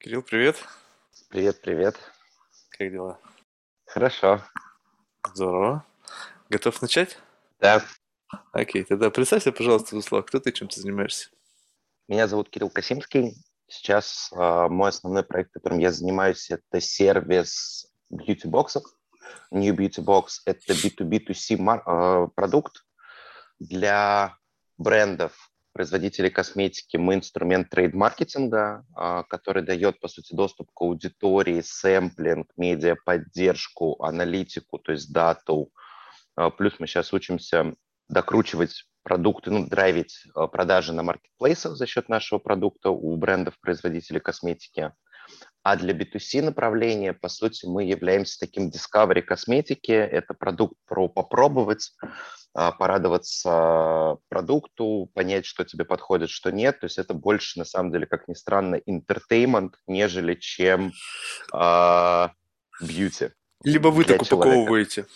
Кирилл, привет. Привет, привет. Как дела? Хорошо. Здорово. Готов начать? Да. Окей, тогда представься, пожалуйста, в слова, кто ты, чем ты занимаешься? Меня зовут Кирилл Касимский. Сейчас э, мой основной проект, которым я занимаюсь, это сервис бьюти-боксов. New Beauty Box – это B2B2C э, продукт для брендов, производителей косметики мы инструмент трейд-маркетинга, а, который дает, по сути, доступ к аудитории, сэмплинг, медиа-поддержку, аналитику, то есть дату. А, плюс мы сейчас учимся докручивать продукты, ну, драйвить а, продажи на маркетплейсах за счет нашего продукта у брендов-производителей косметики. А для B2C направления, по сути, мы являемся таким discovery косметики. Это продукт про попробовать, а, порадоваться продукту, понять, что тебе подходит, что нет. То есть это больше, на самом деле, как ни странно, entertainment, нежели чем а, beauty. Либо вы так человека. упаковываете.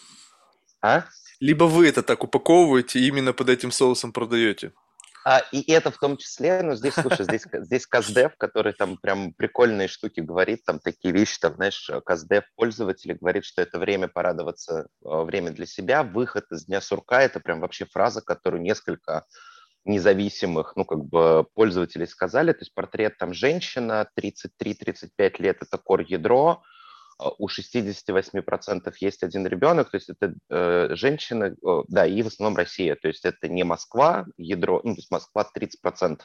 А? Либо вы это так упаковываете и именно под этим соусом продаете. А, и это в том числе, ну, здесь, слушай, здесь, здесь Каздев, который там прям прикольные штуки говорит, там такие вещи, там, знаешь, Каздев пользователь говорит, что это время порадоваться, а, время для себя, выход из дня сурка, это прям вообще фраза, которую несколько независимых, ну, как бы пользователей сказали, то есть портрет там женщина, 33-35 лет, это кор-ядро, у 68% есть один ребенок, то есть это э, женщины, э, да, и в основном Россия, то есть это не Москва, ядро, ну, то есть Москва 30%,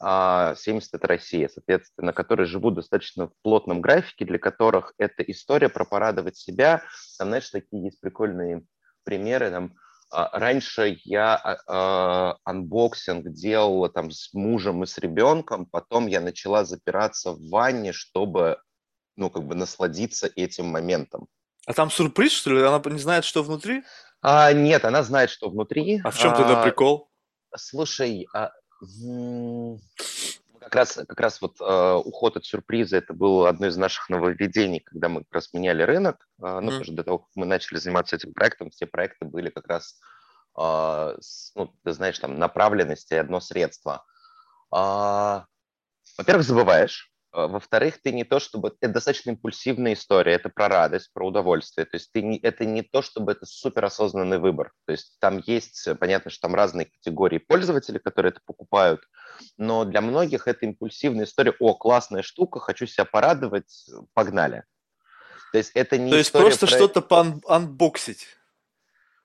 а 70% это Россия, соответственно, которые живут достаточно в плотном графике, для которых эта история про порадовать себя, там, знаешь, такие есть прикольные примеры, там, а, Раньше я э, unboxing делала там с мужем и с ребенком, потом я начала запираться в ванне, чтобы ну, как бы насладиться этим моментом. А там сюрприз, что ли? Она не знает, что внутри? А, нет, она знает, что внутри. А в чем а, тогда прикол? Слушай, а, как раз, как раз вот э, уход от сюрприза это было одно из наших нововведений, когда мы как раз меняли рынок. Э, ну, mm. потому до того, как мы начали заниматься этим проектом, все проекты были как раз, э, с, ну, ты знаешь, там направленности одно средство. Э, во-первых, забываешь, во-вторых, ты не то, чтобы... Это достаточно импульсивная история, это про радость, про удовольствие. То есть ты не... это не то, чтобы это суперосознанный выбор. То есть там есть, понятно, что там разные категории пользователей, которые это покупают, но для многих это импульсивная история. О, классная штука, хочу себя порадовать, погнали. То есть это не То есть просто про... что-то поанбоксить.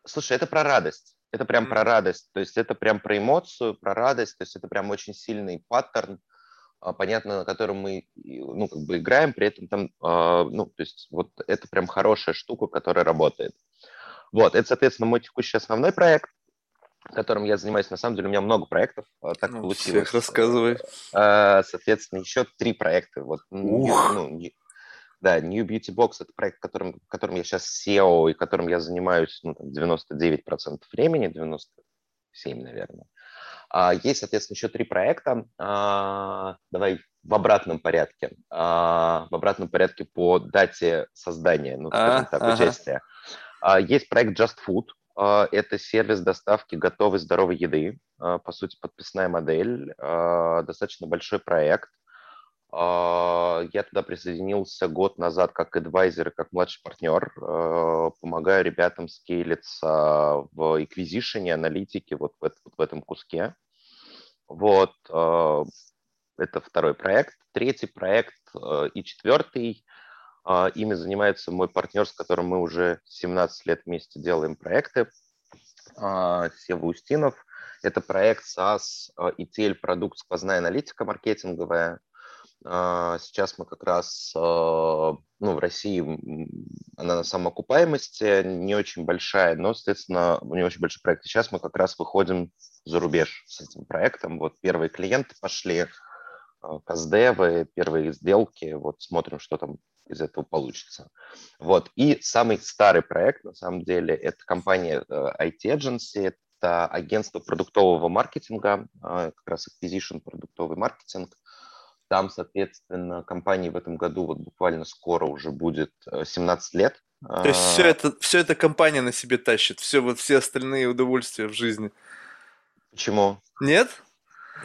Слушай, это про радость. Это прям mm. про радость. То есть это прям про эмоцию, про радость. То есть это прям очень сильный паттерн а, понятно, на котором мы, ну, как бы играем, при этом там, а, ну, то есть вот это прям хорошая штука, которая работает. Вот, это, соответственно, мой текущий основной проект, которым я занимаюсь. На самом деле у меня много проектов, а, так ну, получилось. Всех рассказывай. Соответственно, еще три проекта. Вот, Ух. Ну, да, New Beauty Box – это проект, которым, которым я сейчас SEO и которым я занимаюсь ну, там, 99% времени, 97, наверное. А, есть, соответственно, еще три проекта. А, давай в обратном порядке. А, в обратном порядке по дате создания, ну, скажем так, участия. Есть проект Just Food. Это сервис доставки готовой здоровой еды. По сути, подписная модель. Достаточно большой проект. Я туда присоединился год назад как адвайзер и как младший партнер. Помогаю ребятам скейлиться в acquisition, аналитике, вот в, этом куске. Вот, это второй проект. Третий проект и четвертый, ими занимается мой партнер, с которым мы уже 17 лет вместе делаем проекты, Сева Устинов. Это проект SaaS ETL продукт сквозная аналитика маркетинговая. А, сейчас мы как раз, а, ну, в России она на самоокупаемости не очень большая, но, соответственно, не очень большой проект. Сейчас мы как раз выходим за рубеж с этим проектом. Вот первые клиенты пошли, а, каздевы, первые сделки, вот смотрим, что там из этого получится. Вот. И самый старый проект, на самом деле, это компания IT Agency, это агентство продуктового маркетинга, как раз acquisition продуктовый маркетинг. Там, соответственно, компании в этом году вот буквально скоро уже будет 17 э, лет. То есть все а, это, все это компания на себе тащит, все вот все остальные удовольствия в жизни. Почему? Нет?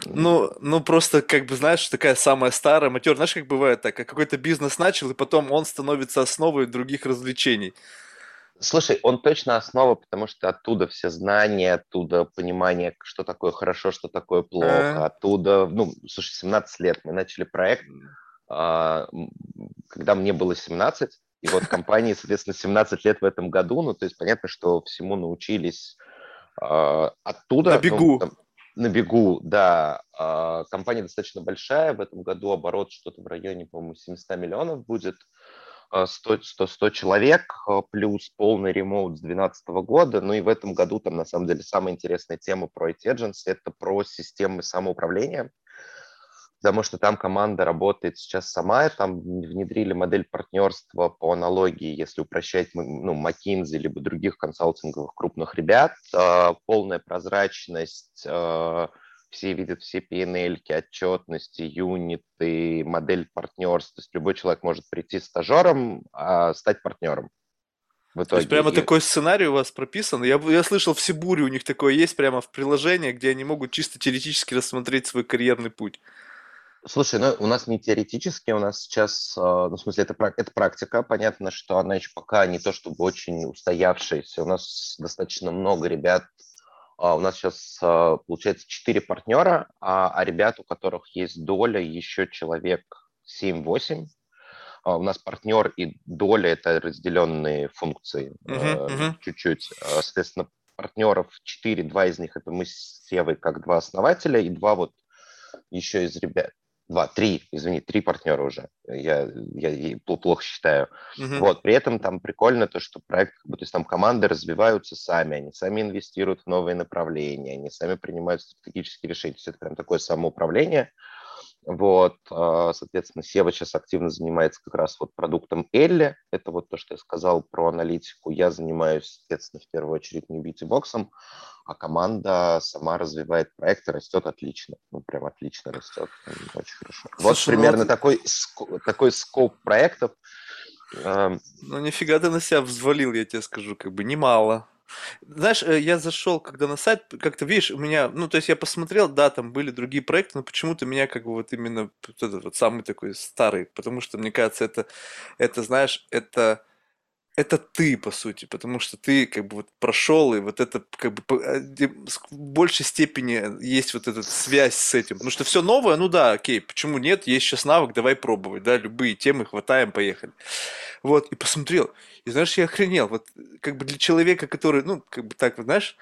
Ну, ну просто, как бы, знаешь, такая самая старая матер. Знаешь, как бывает так, как какой-то бизнес начал, и потом он становится основой других развлечений. Слушай, он точно основа, потому что оттуда все знания, оттуда понимание, что такое хорошо, что такое плохо, оттуда, ну, слушай, 17 лет мы начали проект, а, когда мне было 17, и вот компании, соответственно, 17 лет в этом году, ну, то есть понятно, что всему научились а, на оттуда, ну, бегу. там, на бегу, да, а, компания достаточно большая, в этом году оборот что-то в районе, по-моему, 700 миллионов будет, 100, 100, 100 человек, а, плюс полный ремоут с 2012 года. Ну и в этом году там на самом деле самая интересная тема про IT это про системы самоуправления, потому что там команда работает сейчас сама, там внедрили модель партнерства по аналогии, если упрощать, ну, McKinsey, либо других консалтинговых крупных ребят, а, полная прозрачность, а, все видят все PNL, отчетности, юниты, модель партнерства. То есть любой человек может прийти стажером, а стать партнером в То есть итоге. прямо И такой сценарий у вас прописан. Я, я слышал, в Сибуре у них такое есть прямо в приложении, где они могут чисто теоретически рассмотреть свой карьерный путь. Слушай, ну у нас не теоретически, у нас сейчас, а, ну в смысле это, это практика, понятно, что она еще пока не то чтобы очень устоявшаяся, у нас достаточно много ребят, у нас сейчас а, получается 4 партнера, а, а ребят, у которых есть доля, еще человек семь-восемь. А, У нас партнер и доля– это разделенные функции э, мгм. чуть-чуть. А, Соответственно, партнеров 4, два из них– это мы с Севой как два основателя, и два вот еще из ребят. Два, три, извини, три партнера уже. Я, я плохо считаю. Мгм. Вот, при этом там прикольно то, что проект, как бы, то есть там команды развиваются сами, они сами инвестируют в новые направления, они сами принимают стратегические решения. То есть это прям такое самоуправление. Вот, а, соответственно, Сева сейчас активно занимается как раз вот продуктом Элли. Это вот то, что я сказал про аналитику. Я занимаюсь, соответственно, в первую очередь не бьюти-боксом, а команда сама развивает проект и растет отлично. Ну, прям отлично растет. Очень хорошо. Вот Слушай, ну примерно вот, такой, такой скоп проектов. Эм, ну нифига ты на себя взвалил, я тебе скажу, как бы немало. Знаешь, э, я зашел, когда на сайт, как-то, видишь, у меня, ну, то есть я посмотрел, да, там были другие проекты, но почему-то меня как бы вот именно вот этот вот самый такой старый, потому что, мне кажется, это, это, знаешь, это это ты, по сути, потому что ты как бы вот прошел, и вот это как бы э, в большей степени есть вот эта связь с этим. Потому что все новое, ну да, окей, почему нет, есть сейчас навык, давай пробовать, да, любые темы хватаем, поехали. Вот, и посмотрел, и знаешь, я охренел, вот как бы для человека, который, ну, как бы так знаешь,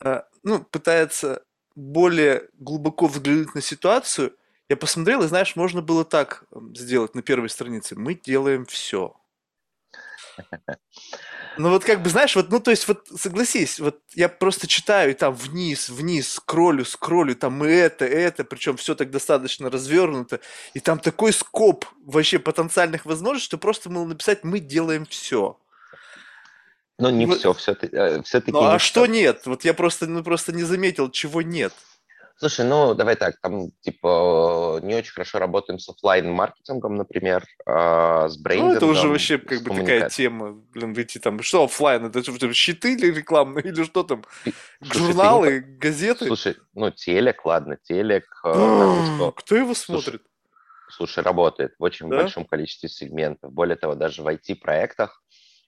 а, ну, пытается более глубоко взглянуть на ситуацию, я посмотрел, и знаешь, можно было так м, сделать на первой странице. Мы делаем все. Ну вот как бы, знаешь, вот, ну то есть вот согласись, вот я просто читаю и там вниз, вниз, скроллю, скроллю, там мы это, это, причем все так достаточно развернуто, и там такой скоп вообще потенциальных возможностей, что просто мол написать «мы делаем все». Но И не вот, все, все-таки, ну все-таки а не что все. нет? Вот я просто, ну просто не заметил, чего нет. Слушай, ну давай так, там типа не очень хорошо работаем с оффлайн маркетингом например, а, с Ну это уже брендингом, вообще как бы такая тема, блин, выйти там, что оффлайн, это что, щиты или рекламные, или что там, Слушай, ты не... журналы, газеты? Слушай, ну телек, ладно, телек, э, там что, Кто его слушай, смотрит? слушай, работает в очень Да? большом количестве сегментов. Более того, даже в IT-проектах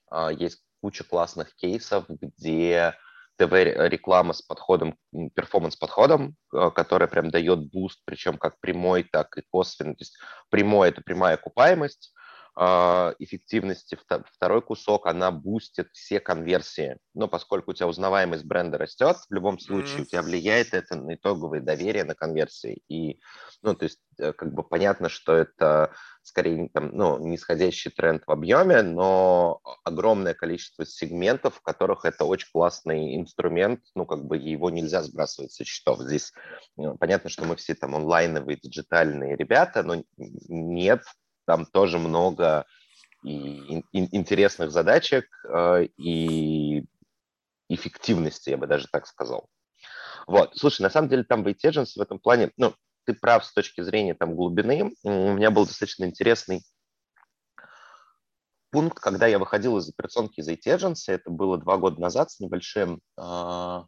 а, есть куча классных кейсов, где ТВ-реклама с подходом, performance-подходом, э, которая прям дает буст, причем как прямой, так и косвенный. То есть прямой– это прямая окупаемость, эффективности. Вто- Второй кусок, она бустит все конверсии. Но поскольку у тебя узнаваемость бренда растет, в любом случае М. у тебя влияет это на итоговое доверие на конверсии. И, ну, то есть, э, как бы понятно, что это скорее там, ну, нисходящий тренд в объеме, но огромное количество сегментов, в которых это очень классный инструмент, ну, как бы его нельзя сбрасывать со счетов. Здесь ну, понятно, что мы все там онлайновые, диджитальные ребята, но нет, там тоже много и ин- интересных задачек э, и эффективности, я бы даже так сказал. Вот, слушай, на самом деле там в Agents в этом плане, ну, ты прав с точки зрения там глубины. У меня был достаточно интересный пункт, когда я выходил из операционки из IT Agency, это было два года назад с небольшим. а,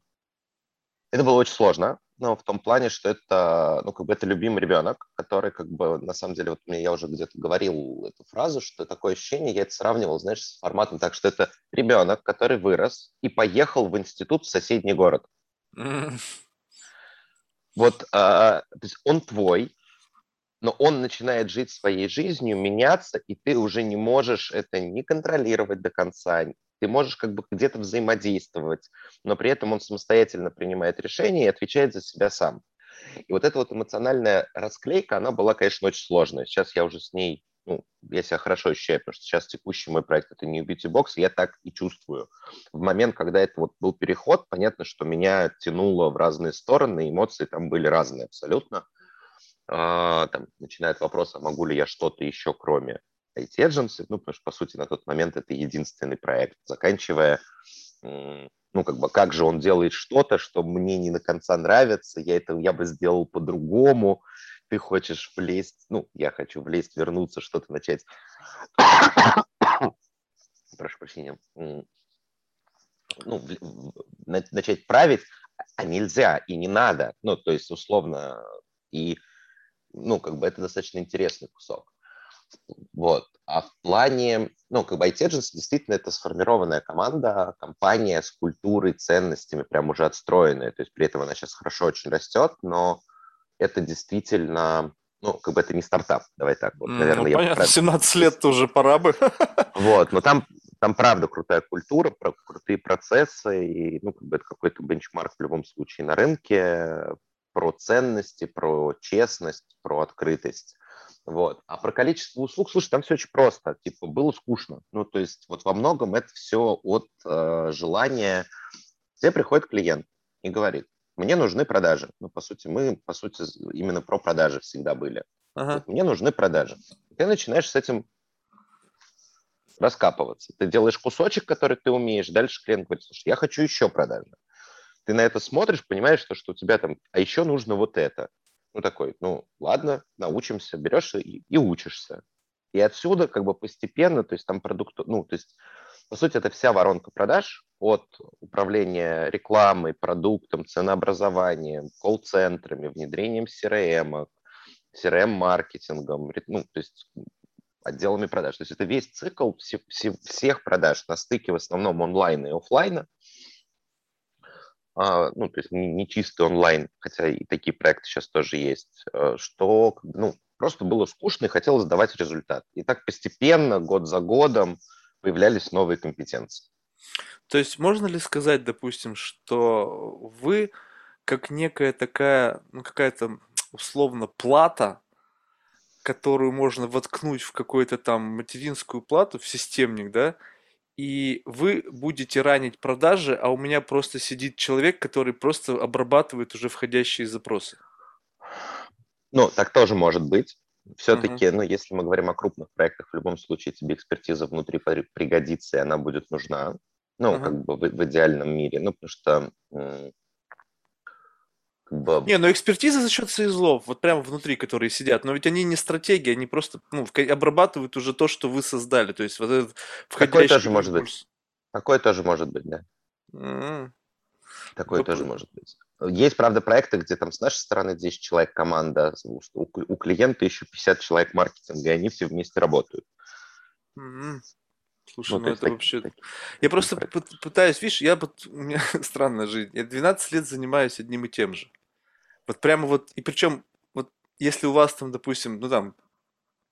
Это было очень сложно. Ну, в том плане, что это, ну, как бы это любимый ребенок, который, как бы, на самом деле, вот мне я уже где-то говорил эту фразу, что такое ощущение, я это сравнивал, знаешь, с форматом так, что это ребенок, который вырос и поехал в институт в соседний город. Вот, а, то есть он твой, но он начинает жить своей жизнью, меняться, и ты уже не можешь это не контролировать до конца, ты можешь как бы где-то взаимодействовать, но при этом он самостоятельно принимает решения и отвечает за себя сам. И вот эта вот эмоциональная расклейка, она была, конечно, очень сложная. Сейчас я уже с ней, ну, я себя хорошо ощущаю, потому что сейчас текущий мой проект – это New Beauty и я так и чувствую. В момент, когда это вот был переход, понятно, что меня тянуло в разные стороны, эмоции там были разные абсолютно. А, там, начиная от вопроса, могу ли я что-то еще, кроме IT Agency, ну, потому что, по сути, на тот момент это единственный проект, заканчивая, ну, как бы, как же он делает что-то, что мне не до конца нравится, я это, я бы сделал по-другому, ты хочешь влезть, ну, я хочу влезть, вернуться, что-то начать, прошу прощения, ну, начать править, а нельзя и не надо, ну, то есть, условно, и, ну, как бы это достаточно интересный кусок. Вот. А в плане, ну, как бы IT действительно это сформированная команда, компания с культурой, ценностями, прям уже отстроенная. То есть при этом она сейчас хорошо очень растет, но это действительно, ну, как бы это не стартап, давай так. Вот, наверное, ну, понятно, я... 17 лет тоже пора бы. Вот, но там, там правда крутая культура, крутые процессы, и, ну, как бы это какой-то бенчмарк в любом случае на рынке про ценности, про честность, про открытость. Вот. А про количество услуг, слушай, там все очень просто. Типа, было скучно. Ну, то есть вот во многом это все от э, желания. Тебе приходит клиент и говорит, мне нужны продажи. Ну, по сути, мы, по сути, именно про продажи всегда были. Ага. Вот, мне нужны продажи. И ты начинаешь с этим раскапываться. Ты делаешь кусочек, который ты умеешь, дальше клиент говорит, слушай, я хочу еще продажи. Ты на это смотришь, понимаешь, что, что у тебя там, а еще нужно вот это. Ну, такой, ну, ладно, научимся, берешь и, и учишься. И отсюда как бы постепенно, то есть там продукт, ну, то есть, по сути, это вся воронка продаж от управления рекламой, продуктом, ценообразованием, колл-центрами, внедрением CRM, CRM-маркетингом, ну, то есть отделами продаж. То есть это весь цикл все, все, всех продаж на стыке в основном онлайна и офлайна, ну, то есть не, не чистый онлайн, хотя и такие проекты сейчас тоже есть, э, что, ну, просто было скучно и хотелось давать результат. И так постепенно, год за годом, появлялись новые компетенции. То есть можно ли сказать, допустим, что вы как некая такая, ну, какая-то условно плата, которую можно воткнуть в какую-то там материнскую плату, в системник, да, и вы будете ранить продажи, а у меня просто сидит человек, который просто обрабатывает уже входящие запросы. Ну, так тоже может быть. Все-таки, uh-huh. ну, если мы говорим о крупных проектах, в любом случае тебе экспертиза внутри пригодится, и она будет нужна. Ну, uh-huh. как бы в, в идеальном мире. Ну, потому что как бы... Не, но экспертиза за счет соизлов, вот прямо внутри, которые сидят, но ведь они не стратегии, они просто ну, обрабатывают уже то, что вы создали, то есть вот этот входящий Такое тоже может быть. Такое тоже может быть, да. Mm-hmm. Такое Воп... тоже может быть. Есть, правда, проекты, где там с нашей стороны 10 человек команда, у, у клиента еще 50 человек маркетинга, и они все вместе работают. Mm-hmm. Слушай, ну, ну это так, вообще... Так, я просто пытаюсь, видишь, я вот... У меня странная жизнь. Я 12 лет занимаюсь одним и тем же. Вот прямо вот... И причем, вот если у вас там, допустим, ну там,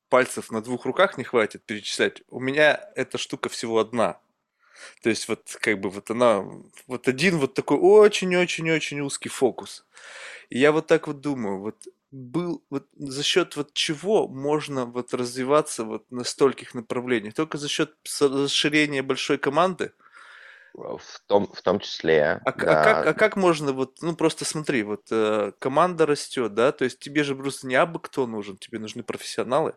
пальцев на двух руках не хватит перечислять, у меня эта штука всего одна. То есть вот как бы вот она, вот один вот такой очень-очень-очень узкий фокус. И я вот так вот думаю, вот был вот за счет вот чего можно вот развиваться вот на стольких направлениях? Только за счет расширения большой команды? В том, в том числе. А, да. а, как, а как можно вот, ну просто смотри, вот э, команда растет, да, то есть тебе же просто не абы кто нужен, тебе нужны профессионалы.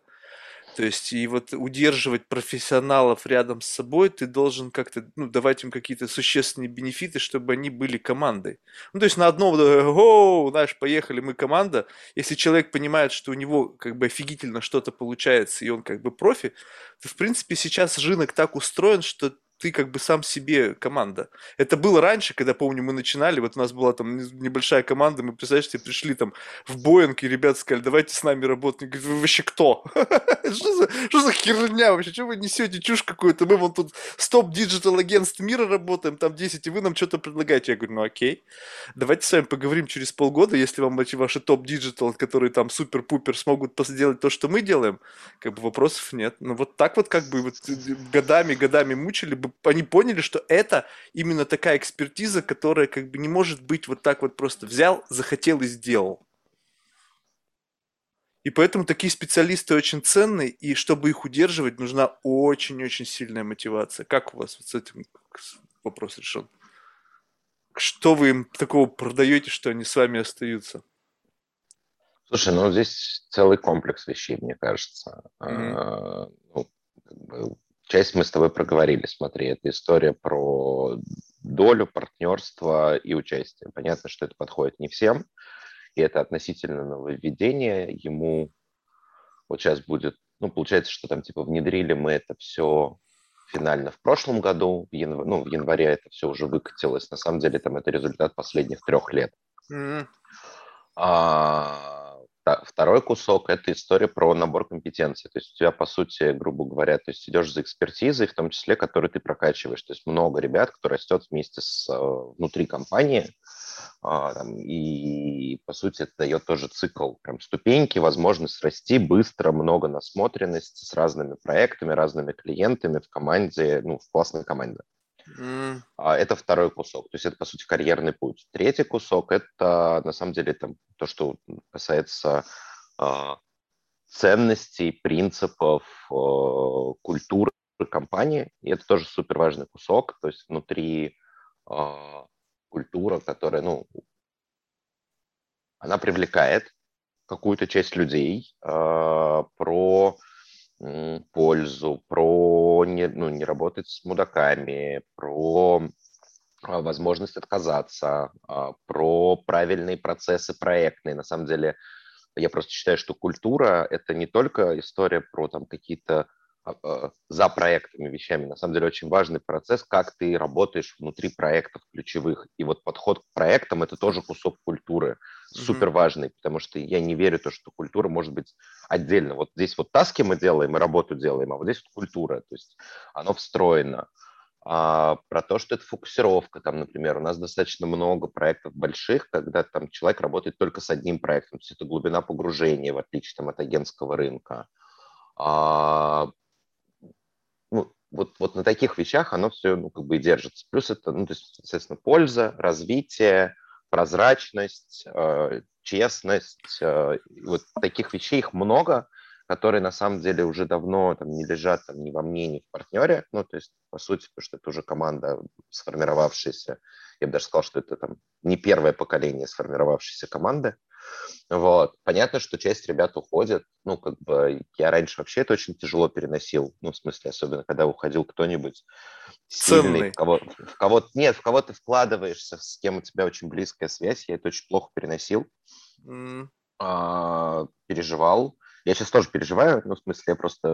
То есть, и вот удерживать профессионалов рядом с собой, ты должен как-то, ну, давать им какие-то существенные бенефиты, чтобы они были командой. Ну, то есть, на одном, о, знаешь, поехали, мы команда. Если человек понимает, что у него как бы офигительно что-то получается, и он как бы профи, то, в принципе, сейчас рынок так устроен, что ты как бы сам себе команда. Это было раньше, когда, помню, мы начинали, вот у нас была там небольшая команда, мы, представляешь, тебе пришли там в Боинг, и ребята сказали, давайте с нами работать. Говорят, вы вообще кто? Что за, херня вообще? Что вы несете чушь какую-то? Мы вон тут с топ digital агентств мира работаем, там 10, и вы нам что-то предлагаете. Я говорю, ну окей, давайте с вами поговорим через полгода, если вам эти ваши топ digital, которые там супер-пупер смогут сделать то, что мы делаем, как бы вопросов нет. Ну вот так вот как бы вот э, годами, годами мучили бы, они поняли, что это именно такая экспертиза, которая как бы не может быть вот так вот просто взял, захотел и сделал. И поэтому такие специалисты очень ценны, и чтобы их удерживать, нужна очень-очень сильная мотивация. Как у вас вот с этим вопрос решен? Что вы им такого продаете, что они с вами остаются? Слушай, ну здесь целый комплекс вещей, мне кажется. Mm-hmm. Ну, как бы, часть мы с тобой проговорили. Смотри, это история про долю, партнерство и участие. Понятно, что это подходит не всем, и это относительно нововведение. Ему вот сейчас будет, ну, получается, что там типа внедрили мы это все финально в прошлом году, в, янв... ну, в январе это все уже выкатилось. На самом деле там это результат последних трех лет. Mm-hmm. А, Второй кусок – это история про набор компетенций. То есть у тебя, по сути, грубо говоря, то есть идешь за экспертизой, в том числе, которую ты прокачиваешь. То есть много ребят, кто растет вместе с э, внутри компании, а, и, по сути, это дает тоже цикл, прям ступеньки, возможность расти быстро, много насмотренности с разными проектами, разными клиентами в команде, ну, в классной команде. Mm. Это второй кусок. То есть это, по сути, карьерный путь. Третий кусок – это, на самом деле, там, то, что касается а, ценностей, принципов, а, культуры компании. И это тоже супер важный кусок. То есть внутри а, культура, которая, ну, она привлекает какую-то часть людей, про пользу, про не, ну, не работать с мудаками, про а, возможность отказаться, а, про правильные процессы проектные. На самом деле, я просто считаю, что культура – это не только история про там какие-то за проектами вещами. На самом деле очень важный процесс, как ты работаешь внутри проектов ключевых. И вот подход к проектам – это тоже кусок культуры, супер важный, потому что я не верю то, что культура может быть отдельно. Вот здесь вот таски мы делаем и работу делаем, а вот здесь вот культура, то есть оно встроено. А, про то, что это фокусировка, там, например, у нас достаточно много проектов больших, когда там человек работает только с одним проектом, то есть это глубина погружения, в отличие там, от агентского рынка. А, ну, вот, вот на таких вещах оно все ну, как бы и держится. Плюс это, ну, то есть, соответственно, польза, развитие, прозрачность, э, честность. Э, вот таких вещей их много, которые на самом деле уже давно там, не лежат там, ни во мне, ни в партнере. Ну, то есть, по сути, потому что это уже команда сформировавшаяся. Я бы даже сказал, что это там не первое поколение сформировавшейся команды. Вот. Понятно, что часть ребят уходит. Ну, как бы я раньше вообще это очень тяжело переносил. Ну, в смысле, особенно когда уходил кто-нибудь сильный, в кого, в кого нет, в кого ты вкладываешься, с кем у тебя очень близкая связь. Я это очень плохо переносил. Mm. А, переживал. Я сейчас тоже переживаю, ну, в смысле, я просто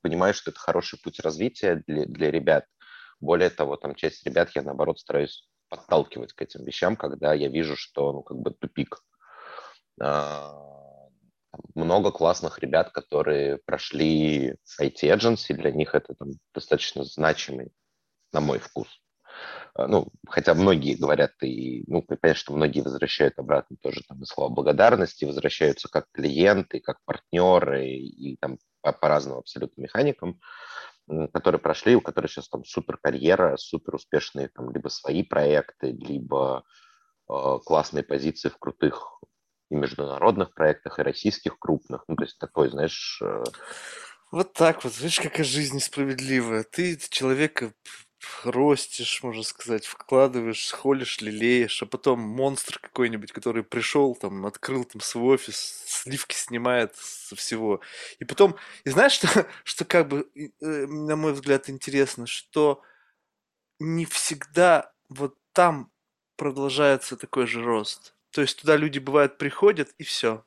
понимаю, что это хороший путь развития для, для ребят. Более того, там часть ребят я, наоборот, стараюсь подталкивать к этим вещам, когда я вижу, что, ну, как бы тупик. Много классных ребят, которые прошли IT agency, для них это там, достаточно значимый, на мой вкус. А, ну, хотя многие говорят, и, ну, понятно, что многие возвращают обратно тоже там и слова благодарности, возвращаются как клиенты, как партнеры, и, и там по, по разным абсолютно механикам, которые прошли, у которых сейчас там супер карьера, супер успешные там либо свои проекты, либо э, классные позиции в крутых и международных проектах, и российских крупных. Ну, то есть такой, знаешь... Э, вот так вот, видишь, какая жизнь несправедливая. Ты человека ростишь, можно сказать, вкладываешь, холишь, лелеешь, а потом монстр какой-нибудь, который пришел, там, открыл там свой офис, сливки снимает со всего. И потом, и знаешь, что, что как бы, э, на мой взгляд, интересно, что не всегда вот там продолжается такой же рост. То есть туда люди, бывают, приходят, и все.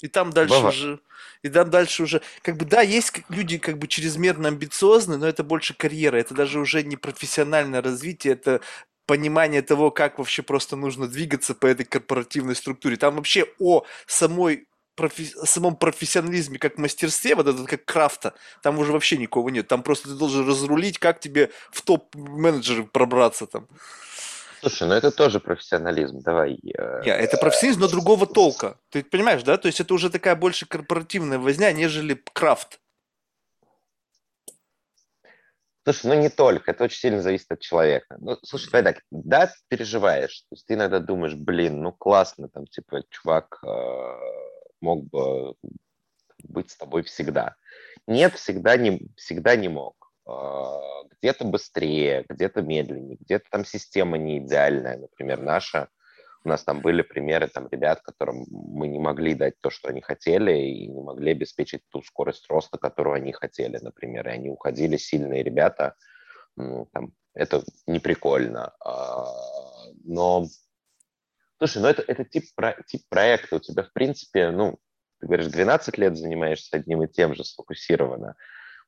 И там дальше Бывает. уже, и там дальше уже, как бы, да, есть люди как бы чрезмерно амбициозны, но это больше карьера, это даже уже не профессиональное развитие, это понимание того, как вообще просто нужно двигаться по этой корпоративной структуре. Там вообще о самой профи- самом профессионализме как мастерстве, вот этот как крафта, там уже вообще никого нет. Там просто ты должен разрулить, как тебе в топ-менеджеры пробраться там. Слушай, ну это тоже профессионализм. Давай. э, Не, это профессионализм, но другого толка. Ты понимаешь, да? То есть это уже такая больше корпоративная возня, нежели крафт. Слушай, ну не только, это очень сильно зависит от человека. Ну, слушай, давай так, да, ты переживаешь, то есть ты иногда думаешь, блин, ну классно, там, типа, чувак э, мог бы быть с тобой всегда. Нет, всегда не, всегда не мог. Э, Где-то быстрее, где-то медленнее, где-то там система не идеальная, например, наша. У нас там были примеры там ребят, которым мы не могли дать то, что они хотели, и не могли обеспечить ту скорость роста, которую они хотели, например. И они уходили, сильные ребята. Ну, там, это не прикольно. А, Но, слушай, ну это, это тип, про- тип проекта. У тебя, в принципе, ну, ты говоришь, 12 лет занимаешься одним и тем же сфокусированно.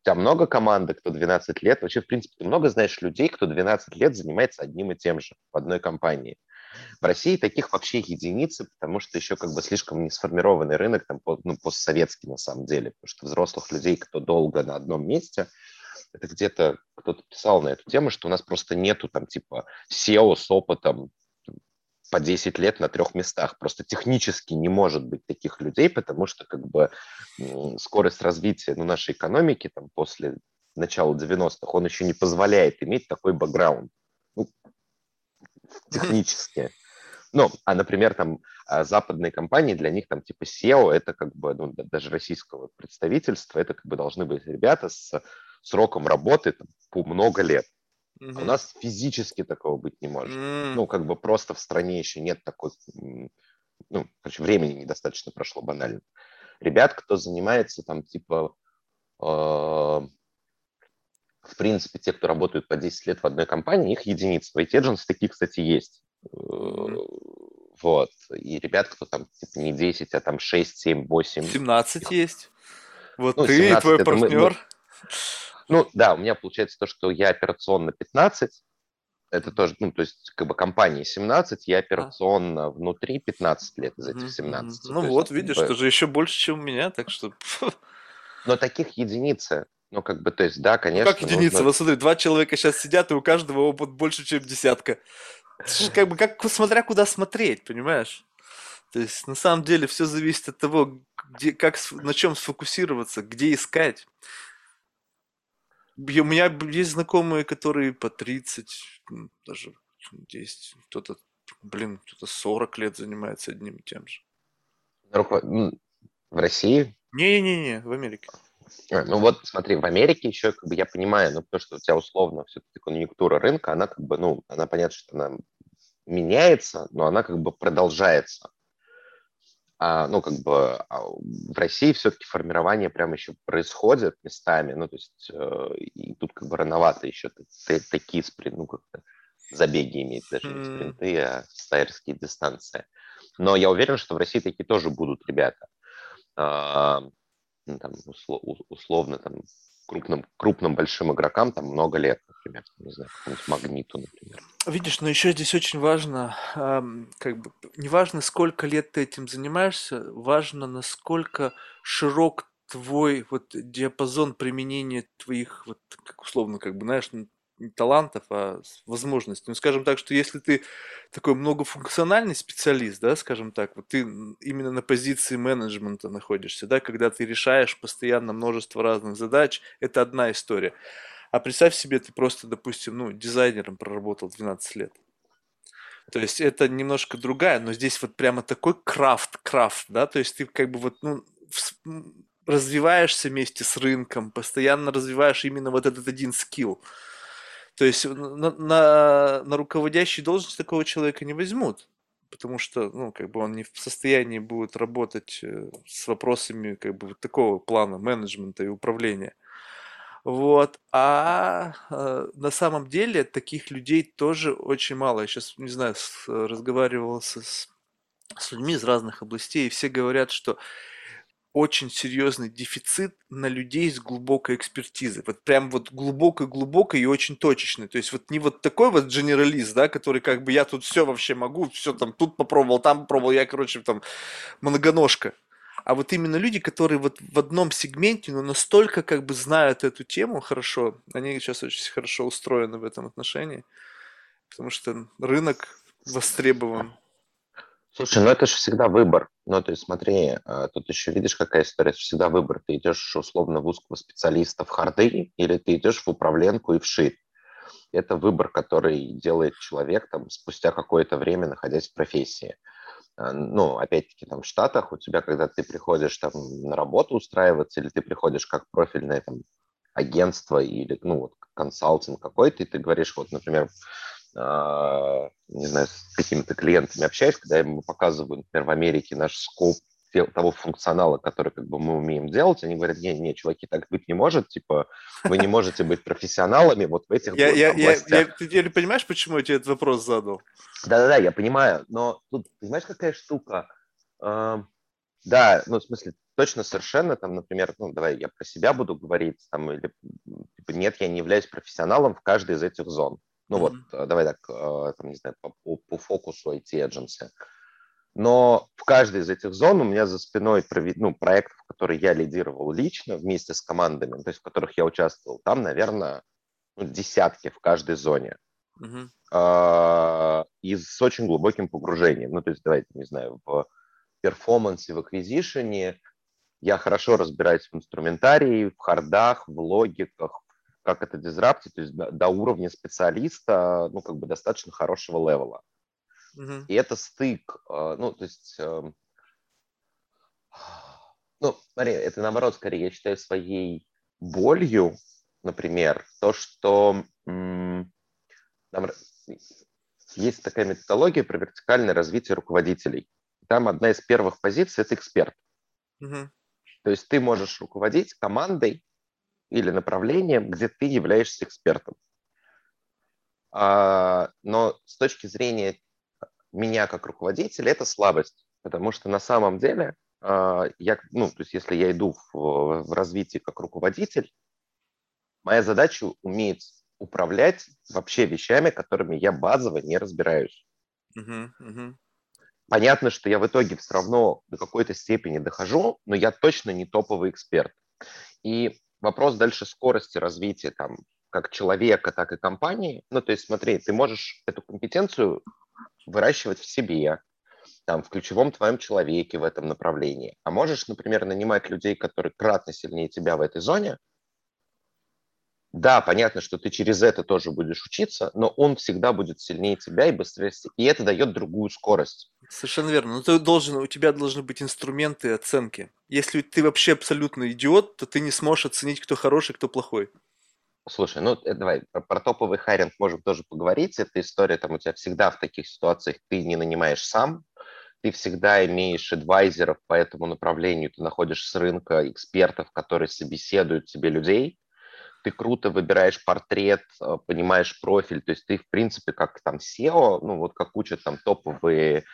Тебя много команды, кто 12 лет. Вообще, в принципе, ты много знаешь людей, кто 12 лет занимается одним и тем же в одной компании. В России таких вообще единицы, потому что еще как бы слишком не сформированный рынок, там, ну, постсоветский на самом деле, потому что взрослых людей, кто долго на одном месте, это где-то кто-то писал на эту тему, что у нас просто нету там типа SEO с опытом по 10 лет на трех местах. Просто технически не может быть таких людей, потому что как бы скорость развития ну, нашей экономики там, после начала 90-х, он еще не позволяет иметь такой бэкграунд. Ну, технически. Ну, а, например, там а, западные компании, для них там типа SEO, это как бы, ну, да- даже российского представительства, это как бы должны быть ребята с сроком работы там, по много лет. А У нас физически такого быть не может. М, Ну, как бы просто в стране еще нет такой, ну, короче, времени недостаточно прошло банально. Ребят, кто занимается там типа, э, в принципе, те, кто работают по 10 лет в одной компании, их единицы. В IT такие, кстати, есть. Мгм. Вот. И ребят, кто там типа не 10, а там 6, 7, 8. 17 есть. Вот Ну, ты и 17 твой это мы- мы- партнер. Ну, да, у меня получается то, что я операционно 15, это тоже, ну, то есть, как бы компании 17, я операционно внутри 15 лет из этих Мгм, 17. мгм. То Ну есть, вот, как видишь, бы- же еще больше, чем у меня, так что... Но таких единицы, ну, как бы, то есть, да, Ну конечно, как единица? нужно- Вот смотри, два человека сейчас сидят, и у каждого опыт больше, чем десятка. Же как бы, как, смотря куда смотреть, понимаешь? То есть, на самом деле, все зависит от того, где, как, на чем сфокусироваться, где искать. У меня есть знакомые, которые по 30, м, даже есть кто-то, блин, кто-то 40 лет занимается одним и тем же. м, в России, Не-не-не, в Америке. А, Ну вот, смотри, в Америке еще, как бы, я понимаю, ну, то, что у тебя условно все-таки конъюнктура рынка, она как бы, ну, она понятно, что она меняется, но она как бы продолжается. А, ну, как бы а в России все-таки формирование прямо еще происходит местами, ну, то есть э, и тут как бы рановато еще такие спринты, ну, как-то забеги иметь, даже не спринты, а стайерские дистанции. Но я уверен, что в России такие тоже будут ребята. А, ну, там, условно, там, крупным, крупным большим игрокам там много лет, например, не знаю, Магниту, например. Видишь, но еще здесь очень важно, как бы, не важно, сколько лет ты этим занимаешься, важно, насколько широк твой вот диапазон применения твоих, вот, как условно, как бы, знаешь, не талантов, а возможностей. Ну, скажем так, что если ты такой многофункциональный специалист, да, скажем так, вот ты именно на позиции менеджмента находишься, да, когда ты решаешь постоянно множество разных задач, это одна история. А представь себе, ты просто, допустим, ну, дизайнером проработал 12 лет. То есть это немножко другая, но здесь вот прямо такой крафт, крафт, да, то есть ты как бы вот, ну, развиваешься вместе с рынком, постоянно развиваешь именно вот этот один скилл. То есть на, на, на руководящей должности такого человека не возьмут, потому что, ну, как бы он не в состоянии будет работать э, с вопросами как бы вот такого плана менеджмента и управления. Вот. А э, на самом деле таких людей тоже очень мало. Я сейчас, не знаю, с- разговаривал с, с- с людьми из разных областей, и все говорят, что очень серьезный дефицит на людей с глубокой экспертизой. Вот прям вот глубокой-глубокой и очень точечной. То есть вот не вот такой вот генералист, да, который как бы я тут все вообще могу, все там тут попробовал, там попробовал, я, короче, там многоножка. А вот именно люди, которые вот в одном сегменте, но настолько как бы знают эту тему хорошо, они сейчас очень хорошо устроены в этом отношении, потому что рынок востребован. Слушай, ну это же всегда выбор. Ну, то есть смотри, а, тут еще видишь, какая история, это всегда выбор. Ты идешь условно в узкого специалиста в харды или ты идешь в управленку и в ширь. Это выбор, который делает человек там спустя какое-то время, находясь в профессии. А, ну, опять-таки, там в Штатах у тебя, когда ты приходишь там на работу устраиваться, или ты приходишь как профильное там агентство или, ну, вот, консалтинг какой-то, и ты говоришь, вот, например, не знаю, с какими-то клиентами общаюсь, когда я ему показываю, например, в Америке наш скоп того функционала, который как бы мы умеем делать, они говорят, не, не, чуваки, так быть не может, типа, вы не можете быть профессионалами вот в этих я, я, я, я, Ты теперь понимаешь, почему я тебе этот вопрос задал? Да-да-да, я понимаю, но тут, понимаешь, какая штука? Uh, да, ну, в смысле, точно совершенно, там, например, ну, давай я про себя буду говорить, там, или, типа, нет, я не являюсь профессионалом в каждой из этих зон. Ну mm-hmm. вот, э, давай так, э, там, не знаю, по, по фокусу IT-эдженси. Но в каждой из этих зон у меня за спиной ну, проектов, которые я лидировал лично вместе с командами, то есть в которых я участвовал, там, наверное, ну, десятки в каждой зоне. Uh-huh. И с очень глубоким погружением. Ну, то есть, давайте, не знаю, в перформансе, в аквизишене я хорошо разбираюсь в инструментарии, в хардах, в логиках, как это дизраптить, то есть до, до уровня специалиста, ну, как бы достаточно хорошего левела. Uh-huh. И это стык, э, ну, то есть, эм, ну, смотри, это наоборот, скорее, я считаю своей болью, например, то, что м- нам, есть такая методология про вертикальное развитие руководителей. Там одна из первых позиций – это эксперт. Uh-huh. То есть ты можешь руководить командой, или направлением, где ты являешься экспертом. А, но с точки зрения меня как руководителя это слабость, потому что на самом деле а, я, ну, то есть если я иду в, в развитие как руководитель, моя задача уметь управлять вообще вещами, которыми я базово не разбираюсь. Uh-huh, uh-huh. Понятно, что я в итоге все равно до какой-то степени дохожу, но я точно не топовый эксперт. И Вопрос дальше скорости развития там как человека, так и компании. Ну, то есть смотри, ты можешь эту компетенцию выращивать в себе, там, в ключевом твоем человеке в этом направлении. А можешь, например, нанимать людей, которые кратно сильнее тебя в этой зоне. Да, понятно, что ты через это тоже будешь учиться, но он всегда будет сильнее тебя и быстрее. И это дает другую скорость. Совершенно верно. Но ты должен, у тебя должны быть инструменты оценки. Если ты вообще абсолютно идиот, то ты не сможешь оценить, кто хороший, кто плохой. Слушай, ну э, давай про, про топовый хайринг можем тоже поговорить. Эта история там у тебя всегда в таких ситуациях ты не нанимаешь сам, ты всегда имеешь адвайзеров по этому направлению, ты находишь с рынка экспертов, которые собеседуют тебе людей, ты круто выбираешь портрет, э, понимаешь профиль, то есть ты, в принципе, как там SEO, ну вот как учат там топовые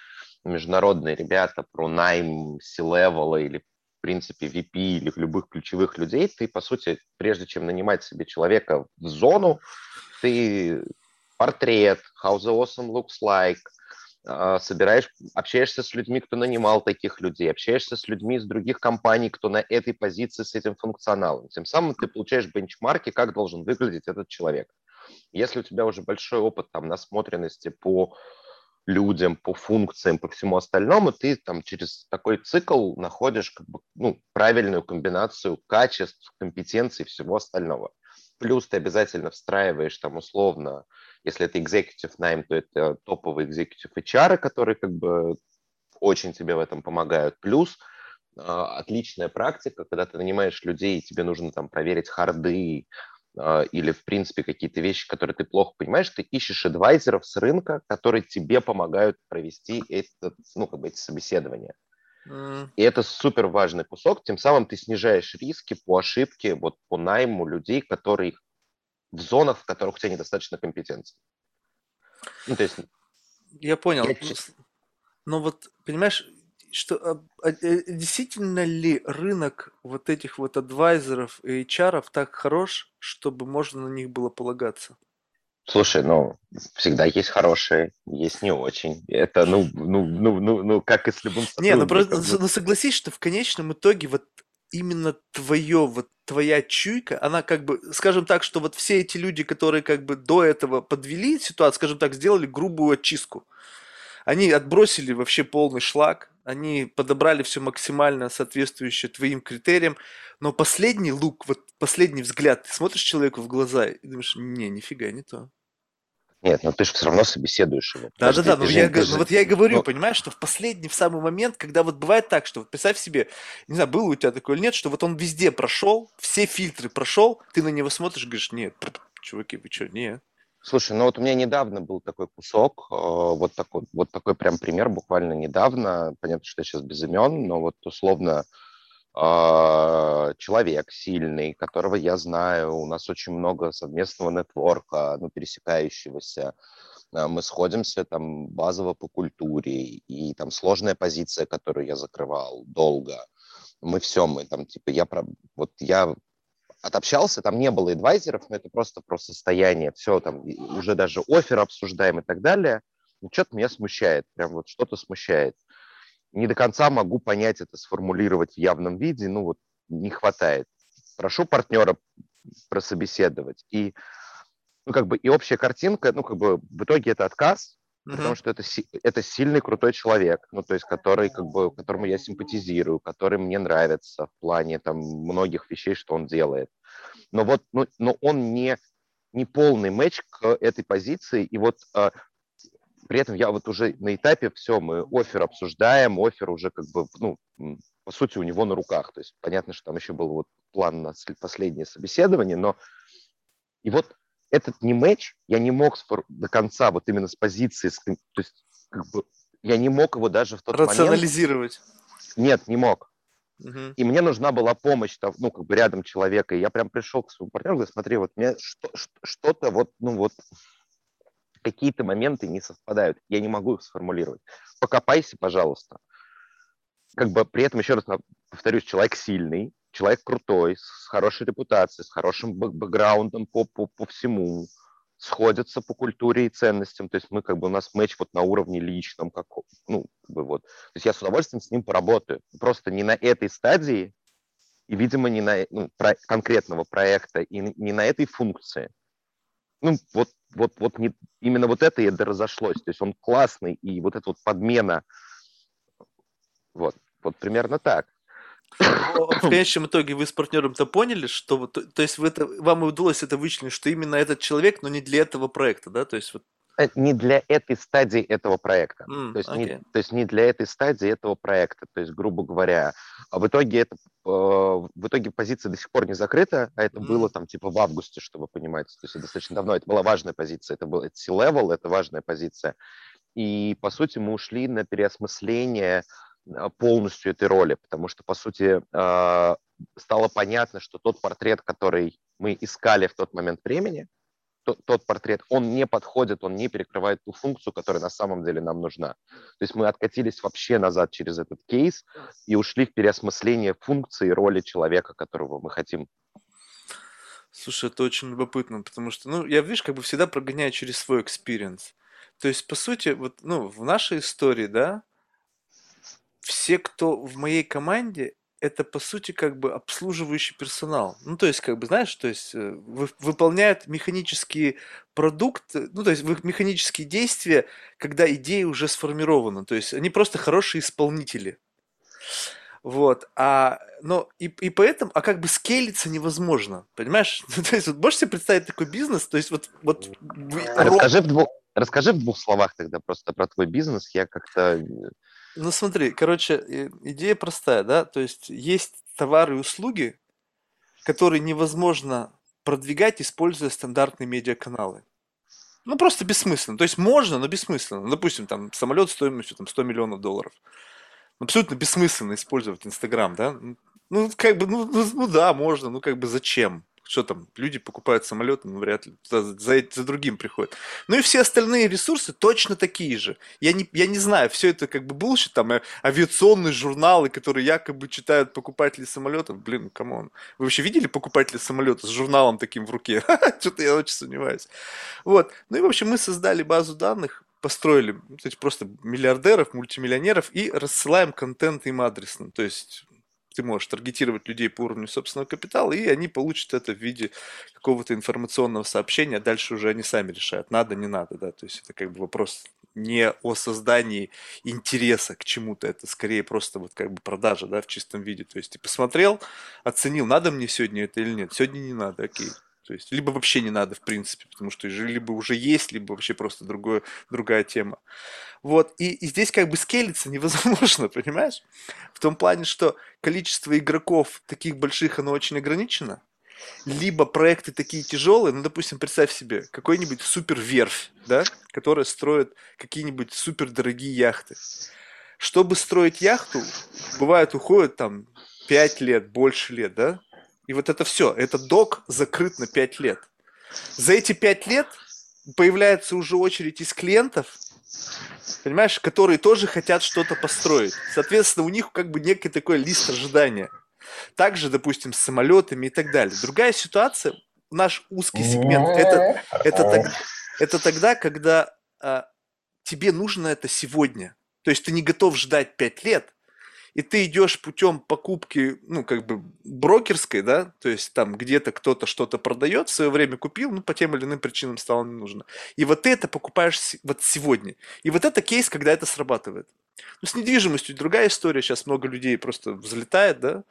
международные ребята про найм C-level или, в принципе, VP или любых ключевых людей, ты, по сути, прежде чем нанимать себе человека в зону, ты портрет, how the awesome looks like, а, собираешь, общаешься с людьми, кто нанимал таких людей, общаешься с людьми из других компаний, кто на этой позиции с этим функционалом. Тем самым ты получаешь бенчмарки, как должен выглядеть этот человек. Если у тебя уже большой опыт там насмотренности по людям, по функциям, по всему остальному, ты там через такой цикл находишь как бы, ну, правильную комбинацию качеств, компетенций всего остального. Плюс ты обязательно встраиваешь там условно, если это executive найм, то это топовые executive HR, которые как бы очень тебе в этом помогают. Плюс а, отличная практика, когда ты нанимаешь людей, и тебе нужно там проверить харды, или, в принципе, какие-то вещи, которые ты плохо понимаешь, ты ищешь адвайзеров с рынка, которые тебе помогают провести этот, ну, как бы эти собеседования. Mm. И это супер важный кусок, тем самым ты снижаешь риски по ошибке, вот по найму людей, которые в зонах, в которых у тебя недостаточно компетенции. Ну, то есть... Я понял. Я... Ну, вот, понимаешь, что а, а, э, действительно ли рынок вот этих вот адвайзеров и HR так хорош, чтобы можно на них было полагаться? Слушай, ну, всегда есть хорошие, есть не очень. Это, ну, ну, ну, ну, ну как и с любым Не, ну просто, ну согласись, что в конечном итоге вот именно твое, вот твоя чуйка, она как бы, скажем так, что вот все эти люди, которые как бы до этого подвели ситуацию, скажем так, сделали грубую очистку. Они отбросили вообще полный шлак, они подобрали все максимально соответствующее твоим критериям, но последний лук, вот последний взгляд, ты смотришь человеку в глаза и думаешь, не, нифига не то. Нет, но ты же все равно собеседуешь его. Да, да, да, но я, ну, вот я и говорю, но... понимаешь, что в последний, в самый момент, когда вот бывает так, что вот представь себе, не знаю, было у тебя такое или нет, что вот он везде прошел, все фильтры прошел, ты на него смотришь, говоришь, нет, чуваки, вы что, нет. Слушай, ну вот у меня недавно был такой кусок, э, вот такой, вот такой прям пример буквально недавно. Понятно, что я сейчас без имен, но вот условно э, человек сильный, которого я знаю, у нас очень много совместного нетворка, ну, пересекающегося. Э, мы сходимся там базово по культуре, и там сложная позиция, которую я закрывал долго. Мы все, мы там, типа, я, вот я отобщался, там не было адвайзеров, но это просто про состояние, все там, уже даже офер обсуждаем и так далее, ну, что-то меня смущает, прям вот что-то смущает. Не до конца могу понять это, сформулировать в явном виде, ну вот не хватает. Прошу партнера прособеседовать. И, ну, как бы, и общая картинка, ну, как бы, в итоге это отказ, Uh-huh. Потому что это, это сильный, крутой человек, ну, то есть, который, как бы, которому я симпатизирую, который мне нравится в плане там многих вещей, что он делает. Но вот, ну, но он не, не полный матч к этой позиции, и вот э, при этом я вот уже на этапе все, мы офер обсуждаем, офер уже как бы, ну, по сути, у него на руках. То есть понятно, что там еще был вот план на последнее собеседование, но и вот этот не матч я не мог до конца вот именно с позиции, с, то есть как бы я не мог его даже в тот Рационализировать. момент... Нет, не мог. Угу. И мне нужна была помощь, ну, как бы рядом человека. И я прям пришел к своему партнеру, говорю, смотри, вот мне что, что-то вот, ну вот, какие-то моменты не совпадают. Я не могу их сформулировать. Покопайся, пожалуйста. Как бы при этом, еще раз повторюсь, человек сильный, человек крутой, с хорошей репутацией, с хорошим бэкграундом по, по, по всему, сходятся по культуре и ценностям. То есть мы как бы у нас матч вот на уровне личном, как, ну, как бы вот. То есть я с удовольствием с ним поработаю. Просто не на этой стадии, и, видимо, не на ну, про, конкретного проекта, и не на этой функции. Ну, вот, вот, вот не, именно вот это и разошлось. То есть он классный, и вот эта вот подмена, вот, вот примерно так в конечном итоге вы с партнером-то поняли, что то, то есть вы это, вам удалось это вычленить, что именно этот человек, но не для этого проекта, да? То есть вот э, не для этой стадии этого проекта. Mm, то, есть okay. не, то есть не для этой стадии этого проекта. То есть, грубо говоря, а в итоге это э, в итоге позиция до сих пор не закрыта, а это mm. было там типа в августе, чтобы понимать. То есть достаточно давно. Это была важная позиция. Это был C-level, это важная позиция. И по сути мы ушли на переосмысление полностью этой роли, потому что, по сути, а, стало понятно, что тот портрет, который мы искали в тот момент времени, тот, тот портрет, он не подходит, он не перекрывает ту функцию, которая на самом деле нам нужна. То есть мы откатились вообще назад через этот кейс и ушли в переосмысление функции и роли человека, которого мы хотим. Слушай, это очень любопытно, потому что, ну, я, видишь, как бы всегда прогоняю через свой experience. То есть, по сути, вот, ну, в нашей истории, да, все, кто в моей команде, это по сути как бы обслуживающий персонал. Ну, то есть, как бы, знаешь, то есть э, вы, выполняют механические продукты, ну, то есть механические действия, когда идея уже сформирована. То есть они просто хорошие исполнители. Вот, а, но и, и поэтому, а как бы скейлиться невозможно, понимаешь? то есть, вот можешь себе представить такой бизнес, то есть вот... вот расскажи, в двух, расскажи в двух словах тогда просто про твой бизнес, я как-то э, ну смотри, короче, идея простая, да, то есть есть товары и услуги, которые невозможно продвигать, используя стандартные медиаканалы. Ну, просто бессмысленно. То есть можно, но бессмысленно. Ну, допустим, там самолет стоимостью там, 100 миллионов долларов. Абсолютно бессмысленно использовать Инстаграм, да? Ну, как бы, ну, ну, ну да, можно, ну как бы зачем? Что там, люди покупают самолеты, ну, вряд ли, за, за, за другим приходят. Ну и все остальные ресурсы точно такие же. Я не, я не знаю, все это как бы bullshit, там, э, авиационные журналы, которые якобы читают покупатели самолетов. Блин, come on. Вы вообще видели покупателя самолета с журналом таким в руке? Что-то я очень сомневаюсь. Вот. Ну и, в общем, мы создали базу данных, построили кстати, просто миллиардеров, мультимиллионеров и рассылаем контент им адресно. То есть ты можешь таргетировать людей по уровню собственного капитала, и они получат это в виде какого-то информационного сообщения, а дальше уже они сами решают, надо, не надо, да, то есть это как бы вопрос не о создании интереса к чему-то, это скорее просто вот как бы продажа, да, в чистом виде, то есть ты посмотрел, оценил, надо мне сегодня это или нет, сегодня не надо, окей, то есть либо вообще не надо, в принципе, потому что либо уже есть, либо вообще просто другое, другая тема. Вот, и, и здесь как бы скелиться невозможно, понимаешь? В том плане, что количество игроков таких больших, оно очень ограничено. Либо проекты такие тяжелые, ну, допустим, представь себе, какой-нибудь супер верфь, да, которая строит какие-нибудь супер дорогие яхты. Чтобы строить яхту, бывает, уходит там 5 лет, больше лет, да? И вот это все, этот док закрыт на 5 лет. За эти 5 лет появляется уже очередь из клиентов, понимаешь, которые тоже хотят что-то построить. Соответственно, у них как бы некий такой лист ожидания. Также, допустим, с самолетами и так далее. Другая ситуация, наш узкий сегмент, это, это, так, это тогда, когда а, тебе нужно это сегодня. То есть ты не готов ждать 5 лет, и ты идешь путем покупки, ну, как бы брокерской, да, то есть там где-то кто-то что-то продает, в свое время купил, ну, по тем или иным причинам стало не нужно. И вот ты это покупаешь вот сегодня. И вот это кейс, когда это срабатывает. Ну, с недвижимостью другая история, сейчас много людей просто взлетает, да,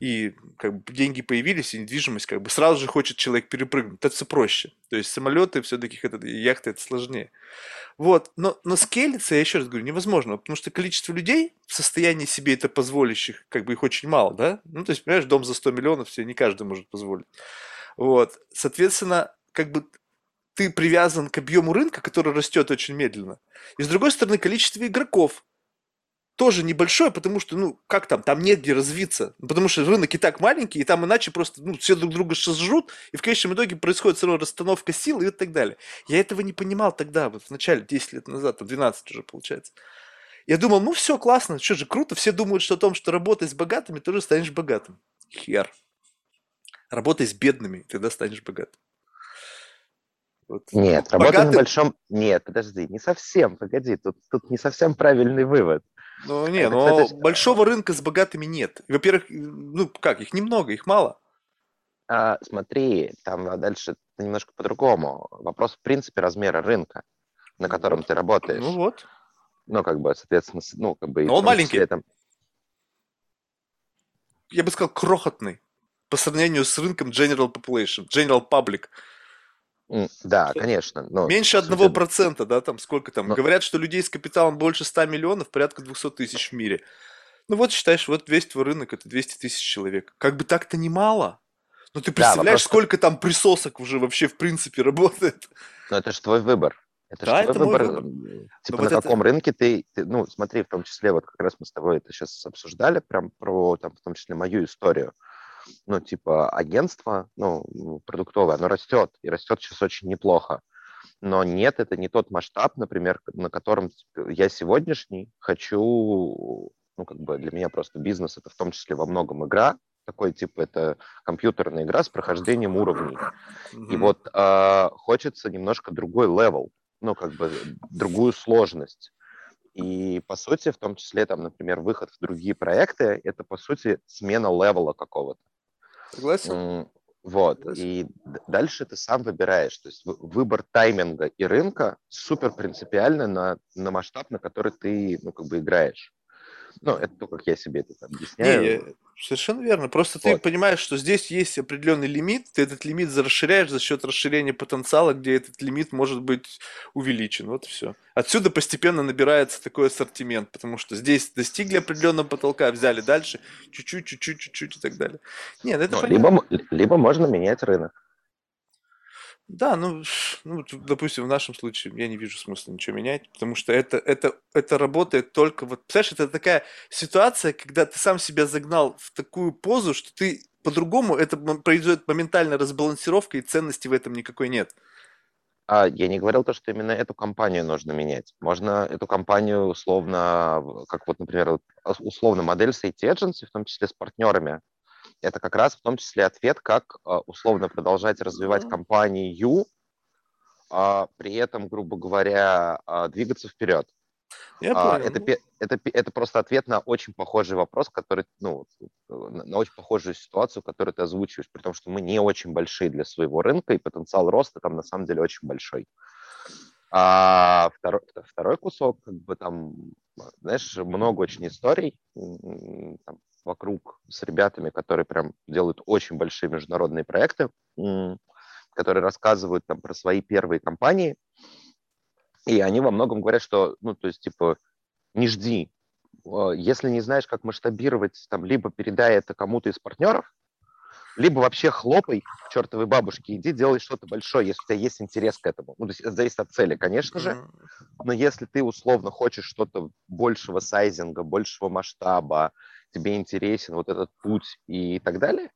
и как бы деньги появились, и недвижимость как бы сразу же хочет человек перепрыгнуть. Это все проще. То есть самолеты все-таки, это, яхты это сложнее. Вот, но, но скейлиться, я еще раз говорю, невозможно, потому что количество людей в состоянии себе это позволящих, как бы их очень мало, да? Ну, то есть, понимаешь, дом за 100 миллионов себе не каждый может позволить. Вот, соответственно, как бы ты привязан к объему рынка, который растет очень медленно. И с другой стороны, количество игроков, тоже небольшое, потому что, ну, как там, там негде развиться. Потому что рынок и так маленький, и там иначе просто, ну, все друг друга сожрут, и в конечном итоге происходит все равно расстановка сил и так далее. Я этого не понимал тогда, вот в начале, 10 лет назад, 12 уже получается. Я думал, ну все, классно, что же, круто, все думают, что о том, что работай с богатыми, тоже станешь богатым. Хер. Работай с бедными, тогда станешь богатым. Вот. Нет, работа Богатым... на большом... Нет, подожди, не совсем, погоди, тут, тут не совсем правильный вывод. Ну, не, это, но кстати, большого рынка с богатыми нет. Во-первых, ну как, их немного, их мало. А, смотри, там дальше немножко по-другому. Вопрос, в принципе, размера рынка, на котором вот. ты работаешь. Ну вот. Ну, как бы, соответственно, ну, как бы... Но он маленький. Там... Я бы сказал, крохотный по сравнению с рынком General Population, General Public. Да, конечно. Но, Меньше одного процента, да, там сколько там. Но... Говорят, что людей с капиталом больше 100 миллионов, порядка 200 тысяч в мире. Ну вот считаешь, вот весь твой рынок это 200 тысяч человек. Как бы так-то немало. Но ты представляешь, да, сколько там присосок уже вообще в принципе работает? Ну это же твой выбор. Это да, же это выбор. выбор. Типа Но на вот каком это... рынке ты, ты, ну смотри, в том числе вот как раз мы с тобой это сейчас обсуждали, прям про там в том числе мою историю ну, типа, агентство, ну, продуктовое, оно растет, и растет сейчас очень неплохо. Но нет, это не тот масштаб, например, на котором я сегодняшний хочу, ну, как бы для меня просто бизнес это в том числе во многом игра, такой типа это компьютерная игра с прохождением уровней. Mm-hmm. И вот э, хочется немножко другой level, ну, как бы другую сложность. И, по сути, в том числе, там, например, выход в другие проекты, это, по сути, смена level а какого-то. Согласен. Вот. Согласен. И дальше ты сам выбираешь. То есть выбор тайминга и рынка супер принципиально на, на масштаб, на который ты, ну, как бы играешь. Ну, это то, как я себе это объясняю. Не. Совершенно верно. Просто вот. ты понимаешь, что здесь есть определенный лимит, ты этот лимит расширяешь за счет расширения потенциала, где этот лимит может быть увеличен. Вот и все. Отсюда постепенно набирается такой ассортимент, потому что здесь достигли определенного потолка, взяли дальше, чуть-чуть, чуть-чуть, чуть-чуть и так далее. Нет, это ну, либо, либо можно менять рынок. Да, ну, ну, допустим, в нашем случае я не вижу смысла ничего менять, потому что это, это, это работает только вот, представляешь, это такая ситуация, когда ты сам себя загнал в такую позу, что ты по-другому это произойдет моментальная разбалансировка, и ценности в этом никакой нет. А я не говорил то, что именно эту компанию нужно менять. Можно эту компанию условно, как вот, например, условно модель с IT-agency, в том числе с партнерами, это как раз в том числе ответ, как а, условно продолжать развивать компанию, а при этом, грубо говоря, а, двигаться вперед. Я понял. Это, это, это просто ответ на очень похожий вопрос, который, ну, на очень похожую ситуацию, которую ты озвучиваешь, при том, что мы не очень большие для своего рынка, и потенциал роста там на самом деле очень большой. А второй, второй кусок, как бы там, знаешь, много очень историй там, вокруг с ребятами, которые прям делают очень большие международные проекты, которые рассказывают там про свои первые компании, и они во многом говорят, что, ну, то есть, типа, не жди. Если не знаешь, как масштабировать, там, либо передай это кому-то из партнеров, либо вообще хлопай чертовой бабушке, иди делай что-то большое, если у тебя есть интерес к этому. Ну, то есть это зависит от цели, конечно же, но если ты условно хочешь что-то большего сайзинга, большего масштаба, тебе интересен вот этот путь и так далее,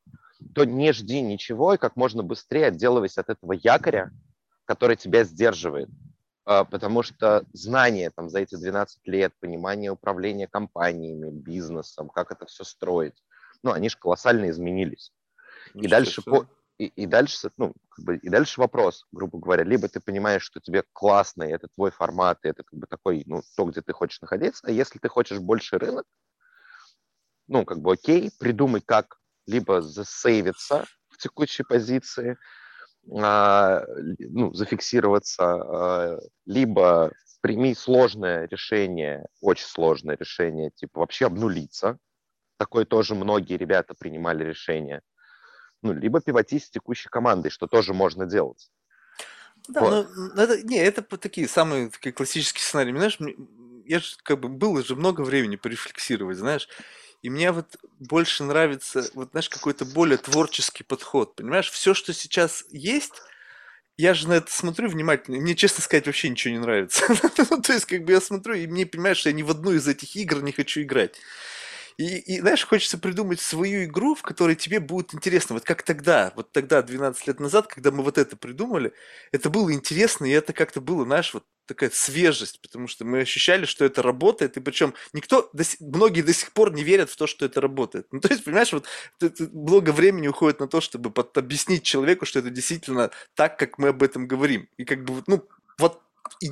то не жди ничего и как можно быстрее отделывайся от этого якоря, который тебя сдерживает. А, потому что знания там за эти 12 лет, понимание управления компаниями, бизнесом, как это все строить, ну, они же колоссально изменились. и дальше, по, и, и дальше, ну, как бы, и дальше вопрос, грубо говоря, либо ты понимаешь, что тебе классно, и это твой формат, и это как бы такой, ну, то, где ты хочешь находиться, а если ты хочешь больше рынок, ну, как бы окей, придумай, как либо засейвиться в текущей позиции, а, ну, зафиксироваться, а, либо прими сложное решение, очень сложное решение, типа вообще обнулиться. Такое тоже многие ребята принимали решение. Ну, либо пивотись с текущей командой, что тоже можно делать. Да, вот. но это, не, это такие самые такие классические сценарии. Знаешь, я же как бы было же много времени порефлексировать, знаешь. И мне вот больше нравится, вот знаешь, какой-то более творческий подход. Понимаешь, все, что сейчас есть, я же на это смотрю внимательно, и мне, честно сказать, вообще ничего не нравится. Ну, то есть, как бы я смотрю, и мне, понимаешь, что я ни в одну из этих игр не хочу играть. И, и, знаешь, хочется придумать свою игру, в которой тебе будет интересно. Вот как тогда, вот тогда, 12 лет назад, когда мы вот это придумали, это было интересно, и это как-то было, знаешь, вот такая свежесть, потому что мы ощущали, что это работает, и причем никто, до сих, многие до сих пор не верят в то, что это работает. Ну, то есть, понимаешь, вот много времени уходит на то, чтобы под, объяснить человеку, что это действительно так, как мы об этом говорим. И как бы, ну, вот и,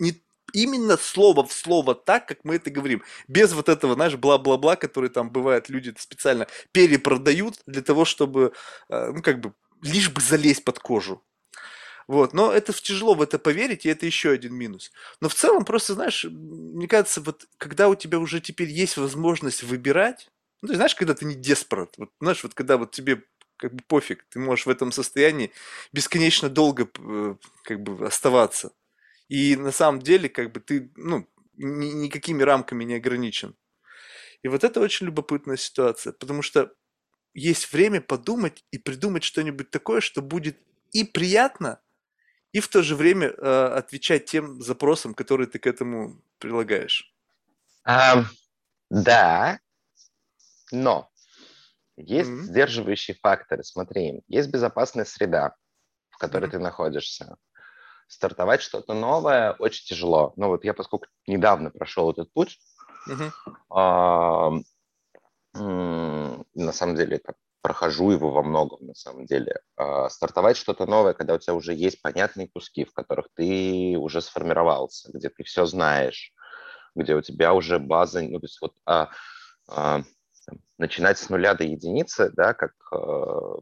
не именно слово в слово так, как мы это говорим. Без вот этого, знаешь, бла-бла-бла, который там бывает, люди специально перепродают для того, чтобы, э, ну, как бы, лишь бы залезть под кожу. Вот, но это тяжело в это поверить, и это еще один минус. Но в целом, просто, знаешь, мне кажется, вот когда у тебя уже теперь есть возможность выбирать, ну, ты знаешь, когда ты не деспорат, вот, знаешь, вот когда вот тебе как бы пофиг, ты можешь в этом состоянии бесконечно долго э, как бы оставаться. И на самом деле, как бы ты, ну, ни, никакими рамками не ограничен. И вот это очень любопытная ситуация, потому что есть время подумать и придумать что-нибудь такое, что будет и приятно, и в то же время э, отвечать тем запросам, которые ты к этому прилагаешь. Um, да, но есть mm-hmm. сдерживающие факторы. Смотри, есть безопасная среда, в которой mm-hmm. ты находишься стартовать что-то новое очень тяжело. Ну вот я, поскольку недавно прошел этот путь, uh-huh. на самом деле это прохожу его во многом, на самом деле. А, стартовать что-то новое, когда у тебя уже есть понятные куски, в которых ты уже сформировался, где ты все знаешь, где у тебя уже база, ну, то есть вот а, а, начинать с нуля до единицы, да, как а,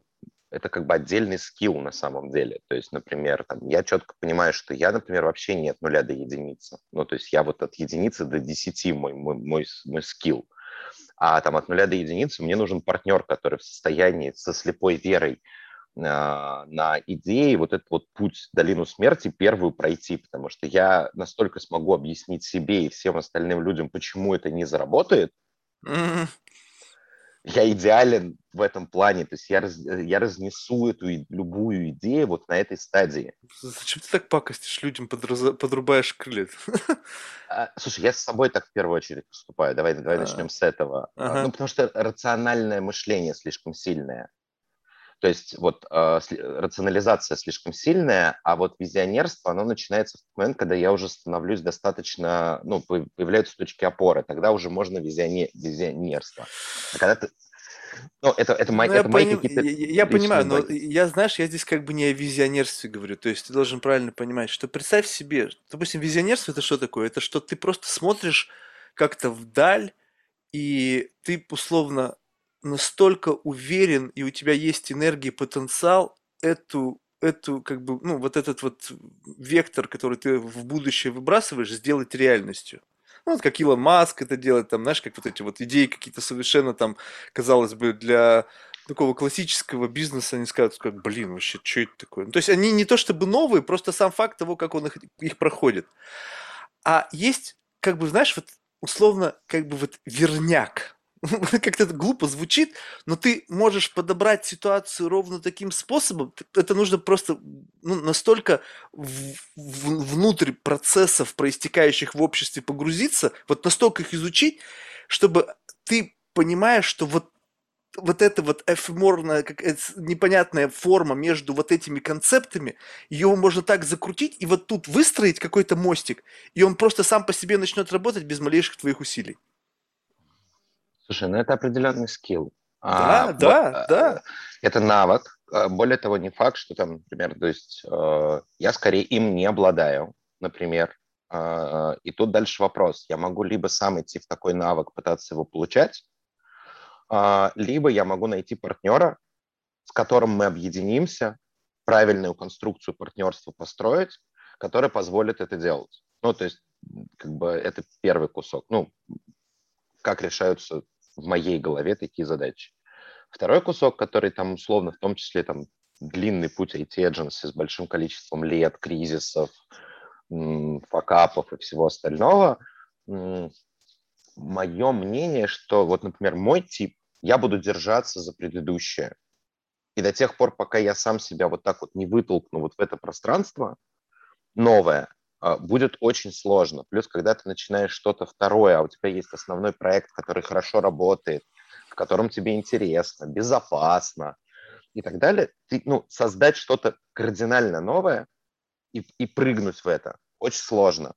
это как бы отдельный скилл на самом деле. То есть, например, там, я четко понимаю, что я, например, вообще не от нуля до единицы. Ну, то есть я вот от единицы до десяти мой, мой, мой, мой скилл. А там от нуля до единицы мне нужен партнер, который в состоянии со слепой верой э, на идеи вот этот вот путь долину смерти первую пройти, потому что я настолько смогу объяснить себе и всем остальным людям, почему это не заработает, mm-hmm я идеален в этом плане. То есть я, раз, я разнесу эту любую идею вот на этой стадии. Зачем ты так пакостишь людям, подраз... подрубаешь крылья? А, слушай, я с собой так в первую очередь поступаю. Давай, давай а, начнем с этого. Ага. Ну, потому что рациональное мышление слишком сильное. То есть вот э, рационализация слишком сильная, а вот визионерство, оно начинается в тот момент, когда я уже становлюсь достаточно, ну, появляются точки опоры, тогда уже можно визионе, визионерство. А когда ты, ну, это, это, мои, ну, это мои поним... какие-то... Я, я понимаю, но я, знаешь, я здесь как бы не о визионерстве говорю. То есть ты должен правильно понимать, что представь себе, допустим, визионерство – это что такое? Это что ты просто смотришь как-то вдаль, и ты условно настолько уверен, и у тебя есть энергия, потенциал эту, эту, как бы, ну, вот этот вот вектор, который ты в будущее выбрасываешь, сделать реальностью. Ну, вот как Илон Маск это делает, там, знаешь, как вот эти вот идеи какие-то совершенно там, казалось бы, для такого классического бизнеса, они скажут, как, блин, вообще, что это такое? Ну, то есть они не то чтобы новые, просто сам факт того, как он их, их проходит. А есть, как бы, знаешь, вот условно, как бы вот верняк, как-то это глупо звучит, но ты можешь подобрать ситуацию ровно таким способом. Это нужно просто ну, настолько в, в, внутрь процессов, проистекающих в обществе, погрузиться, вот настолько их изучить, чтобы ты понимаешь, что вот вот эта вот эфеморная, как непонятная форма между вот этими концептами, ее можно так закрутить и вот тут выстроить какой-то мостик, и он просто сам по себе начнет работать без малейших твоих усилий. Слушай, ну это определенный скилл. Да, а, да, вот, да. Это навык. А, более того, не факт, что там, например, то есть э, я скорее им не обладаю, например. Э, и тут дальше вопрос. Я могу либо сам идти в такой навык, пытаться его получать, э, либо я могу найти партнера, с которым мы объединимся, правильную конструкцию партнерства построить, которая позволит это делать. Ну, то есть, как бы это первый кусок. Ну, как решаются в моей голове такие задачи. Второй кусок, который там условно, в том числе там длинный путь IT-эдженси с большим количеством лет, кризисов, факапов и всего остального, мое мнение, что вот, например, мой тип, я буду держаться за предыдущее. И до тех пор, пока я сам себя вот так вот не вытолкну вот в это пространство новое, будет очень сложно. Плюс, когда ты начинаешь что-то второе, а у тебя есть основной проект, который хорошо работает, в котором тебе интересно, безопасно и так далее, ты, ну, создать что-то кардинально новое и, и прыгнуть в это очень сложно.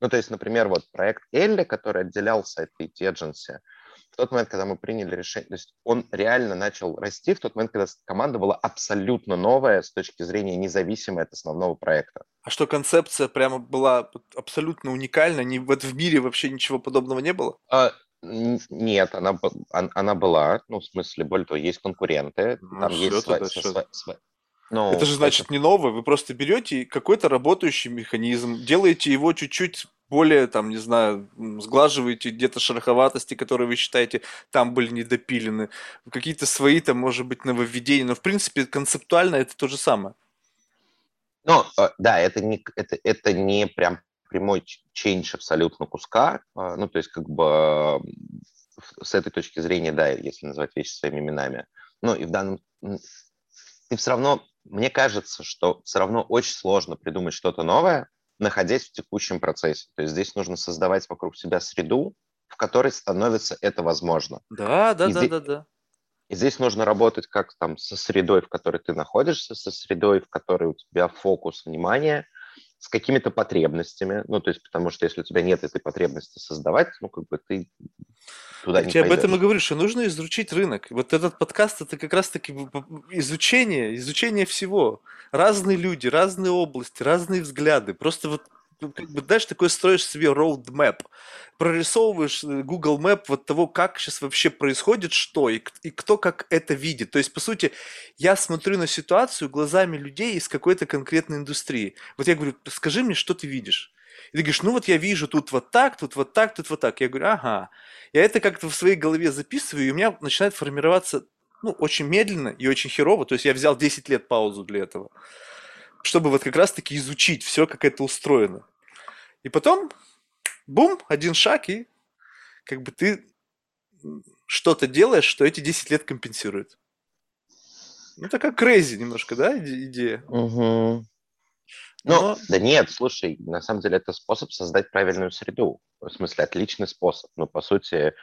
Ну, то есть, например, вот проект Элли, который отделялся от Agency, в тот момент, когда мы приняли решение, то есть он реально начал расти в тот момент, когда команда была абсолютно новая с точки зрения независимой от основного проекта. А что концепция прямо была абсолютно уникальна? Ни, вот в мире вообще ничего подобного не было? А, нет, она, она была, ну, в смысле, более того, есть конкуренты, ну, там есть сва- сва- ну, это же значит это... не новое, вы просто берете какой-то работающий механизм, делаете его чуть-чуть более, там, не знаю, сглаживаете где-то шероховатости, которые вы считаете там были недопилены, какие-то свои там, может быть, нововведения, но, в принципе, концептуально это то же самое. Ну, э, да, это не, это, это не прям прямой change абсолютно куска, а, ну, то есть, как бы, с этой точки зрения, да, если называть вещи своими именами. Ну, и в данном... И все равно, мне кажется, что все равно очень сложно придумать что-то новое, находясь в текущем процессе. То есть здесь нужно создавать вокруг себя среду, в которой становится это возможно. Да, да, и да, здесь, да, да. И здесь нужно работать как там со средой, в которой ты находишься, со средой, в которой у тебя фокус внимания, с какими-то потребностями. Ну, то есть, потому что если у тебя нет этой потребности создавать, ну, как бы ты туда не Я об этом и говорю, что нужно изучить рынок. Вот этот подкаст – это как раз-таки изучение, изучение всего. Разные люди, разные области, разные взгляды. Просто вот ну, как бы, знаешь, такой строишь себе roadmap, прорисовываешь э, Google Map вот того, как сейчас вообще происходит, что, и, и кто как это видит. То есть, по сути, я смотрю на ситуацию глазами людей из какой-то конкретной индустрии. Вот я говорю, скажи мне, что ты видишь. И ты говоришь, ну вот я вижу тут вот так, тут вот так, тут вот так. Я говорю, ага. Я это как-то в своей голове записываю, и у меня начинает формироваться ну, очень медленно и очень херово. То есть я взял 10 лет паузу для этого чтобы вот как раз-таки изучить все, как это устроено. И потом, бум, один шаг, и как бы ты что-то делаешь, что эти 10 лет компенсирует. Ну, такая крейзи немножко, да, идея? Угу. Ну, Но... да нет, слушай, на самом деле это способ создать правильную среду. В смысле, отличный способ. Ну, по сути,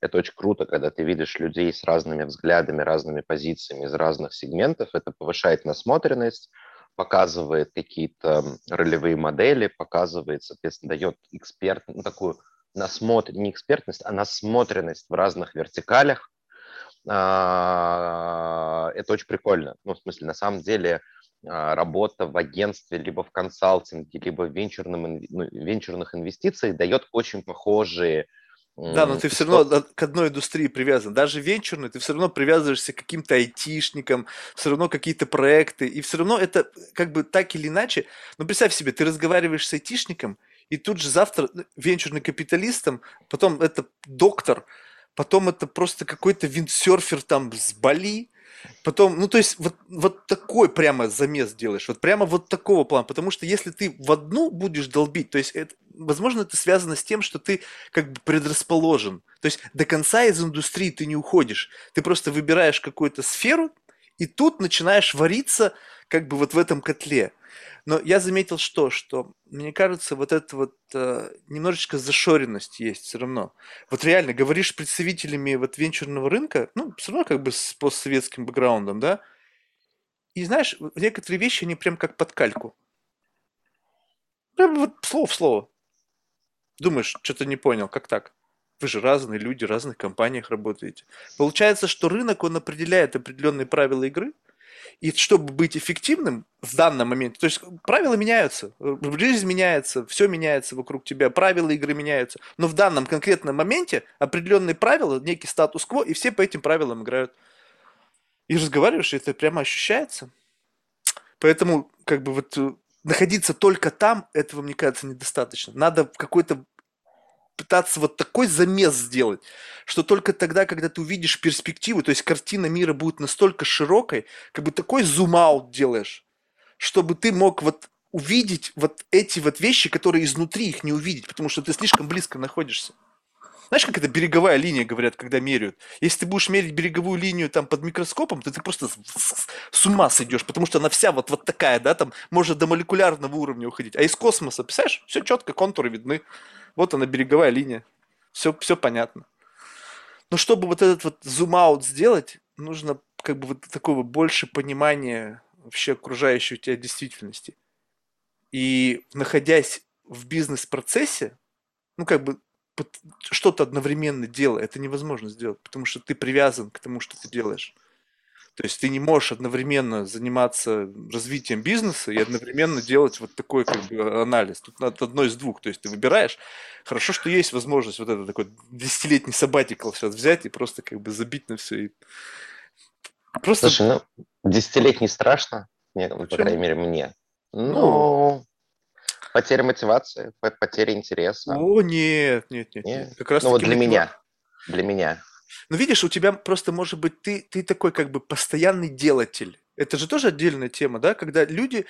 это очень круто, когда ты видишь людей с разными взглядами, разными позициями из разных сегментов. Это повышает насмотренность, показывает какие-то ролевые модели, показывает, соответственно, дает эксперт, ну, такую насмотр, не экспертность, а насмотренность в разных вертикалях. А, это очень прикольно. Ну, в смысле, на самом деле, работа в агентстве, либо в консалтинге, либо в венчурном, ну, венчурных инвестициях дает очень похожие да, но ты все равно к одной индустрии привязан. Даже венчурный, ты все равно привязываешься к каким-то айтишникам, все равно какие-то проекты. И все равно это как бы так или иначе. Ну, представь себе, ты разговариваешь с айтишником, и тут же завтра ну, венчурный капиталистом, потом это доктор, потом это просто какой-то виндсерфер там с Бали, Потом, ну то есть вот, вот такой прямо замес делаешь, вот прямо вот такого плана, потому что если ты в одну будешь долбить, то есть это, возможно это связано с тем, что ты как бы предрасположен, то есть до конца из индустрии ты не уходишь, ты просто выбираешь какую-то сферу и тут начинаешь вариться как бы вот в этом котле. Но я заметил что, что мне кажется, вот эта вот э, немножечко зашоренность есть все равно. Вот реально, говоришь с представителями вот венчурного рынка, ну, все равно как бы с постсоветским бэкграундом, да, и знаешь, некоторые вещи, они прям как под кальку. Прям вот слово в слово. Думаешь, что-то не понял, как так? Вы же разные люди, в разных компаниях работаете. Получается, что рынок, он определяет определенные правила игры – и чтобы быть эффективным в данном моменте, то есть правила меняются, жизнь меняется, все меняется вокруг тебя, правила игры меняются, но в данном конкретном моменте определенные правила, некий статус-кво, и все по этим правилам играют. И разговариваешь, и это прямо ощущается. Поэтому, как бы вот э, находиться только там, этого, мне кажется, недостаточно. Надо какой-то пытаться вот такой замес сделать, что только тогда, когда ты увидишь перспективу, то есть картина мира будет настолько широкой, как бы такой зум-аут делаешь, чтобы ты мог вот увидеть вот эти вот вещи, которые изнутри их не увидеть, потому что ты слишком близко находишься. Знаешь, как это береговая линия, говорят, когда меряют? Если ты будешь мерить береговую линию там под микроскопом, то ты просто с ума сойдешь, потому что она вся вот, вот такая, да, там может до молекулярного уровня уходить. А из космоса, представляешь, все четко, контуры видны. Вот она, береговая линия. Все, все понятно. Но чтобы вот этот вот зум-аут сделать, нужно как бы вот такого больше понимания вообще окружающей тебя действительности. И находясь в бизнес-процессе, ну как бы что-то одновременно делая, это невозможно сделать, потому что ты привязан к тому, что ты делаешь. То есть ты не можешь одновременно заниматься развитием бизнеса и одновременно делать вот такой как бы анализ. Тут надо одно из двух. То есть ты выбираешь. Хорошо, что есть возможность вот этот такой десятилетний сабатикл сейчас взять и просто как бы забить на все. И... Просто... Слушай, ну, десятилетний страшно, мне, по крайней мере, мне. Ну, ну, потеря мотивации, потеря интереса. О, нет, нет, нет. нет. Как раз ну, вот для меня. Для меня. Ну, видишь, у тебя просто, может быть, ты, ты такой как бы постоянный делатель. Это же тоже отдельная тема, да, когда люди,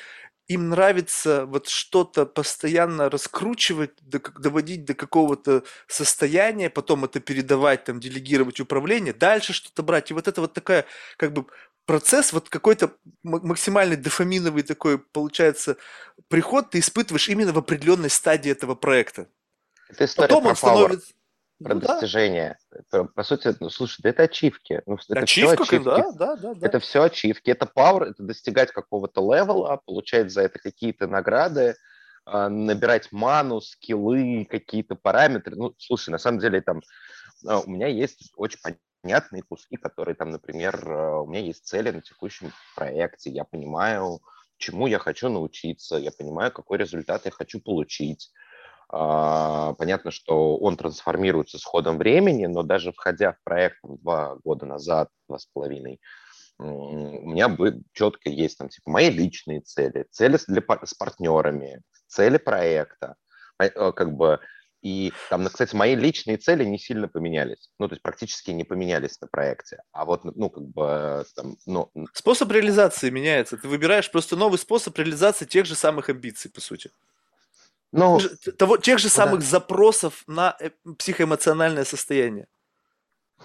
им нравится вот что-то постоянно раскручивать, доводить до какого-то состояния, потом это передавать, там, делегировать управление, дальше что-то брать. И вот это вот такая, как бы, процесс, вот какой-то максимальный дофаминовый такой, получается, приход ты испытываешь именно в определенной стадии этого проекта. Это Потом он становится про ну, достижения. Да. По сути, ну, слушай, да это ачивки. Ну, это Ачивка, все ачивки. Да, да, да, да. Это все ачивки. Это power, это достигать какого-то левела, получать за это какие-то награды, а, набирать ману, скиллы, какие-то параметры. Ну, слушай, на самом деле там а, у меня есть очень понятные куски, которые там, например, а, у меня есть цели на текущем проекте, я понимаю, чему я хочу научиться, я понимаю, какой результат я хочу получить. А, понятно, что он трансформируется с ходом времени, но даже входя в проект два года назад, два с половиной, у меня четко есть там типа мои личные цели, цели для, с партнерами, цели проекта, э, как бы и там, кстати, мои личные цели не сильно поменялись. Ну, то есть практически не поменялись на проекте. А вот, ну, как бы там, ну... Способ реализации меняется. Ты выбираешь просто новый способ реализации тех же самых амбиций, по сути. Ну, того, тех же самых да. запросов на э, психоэмоциональное состояние.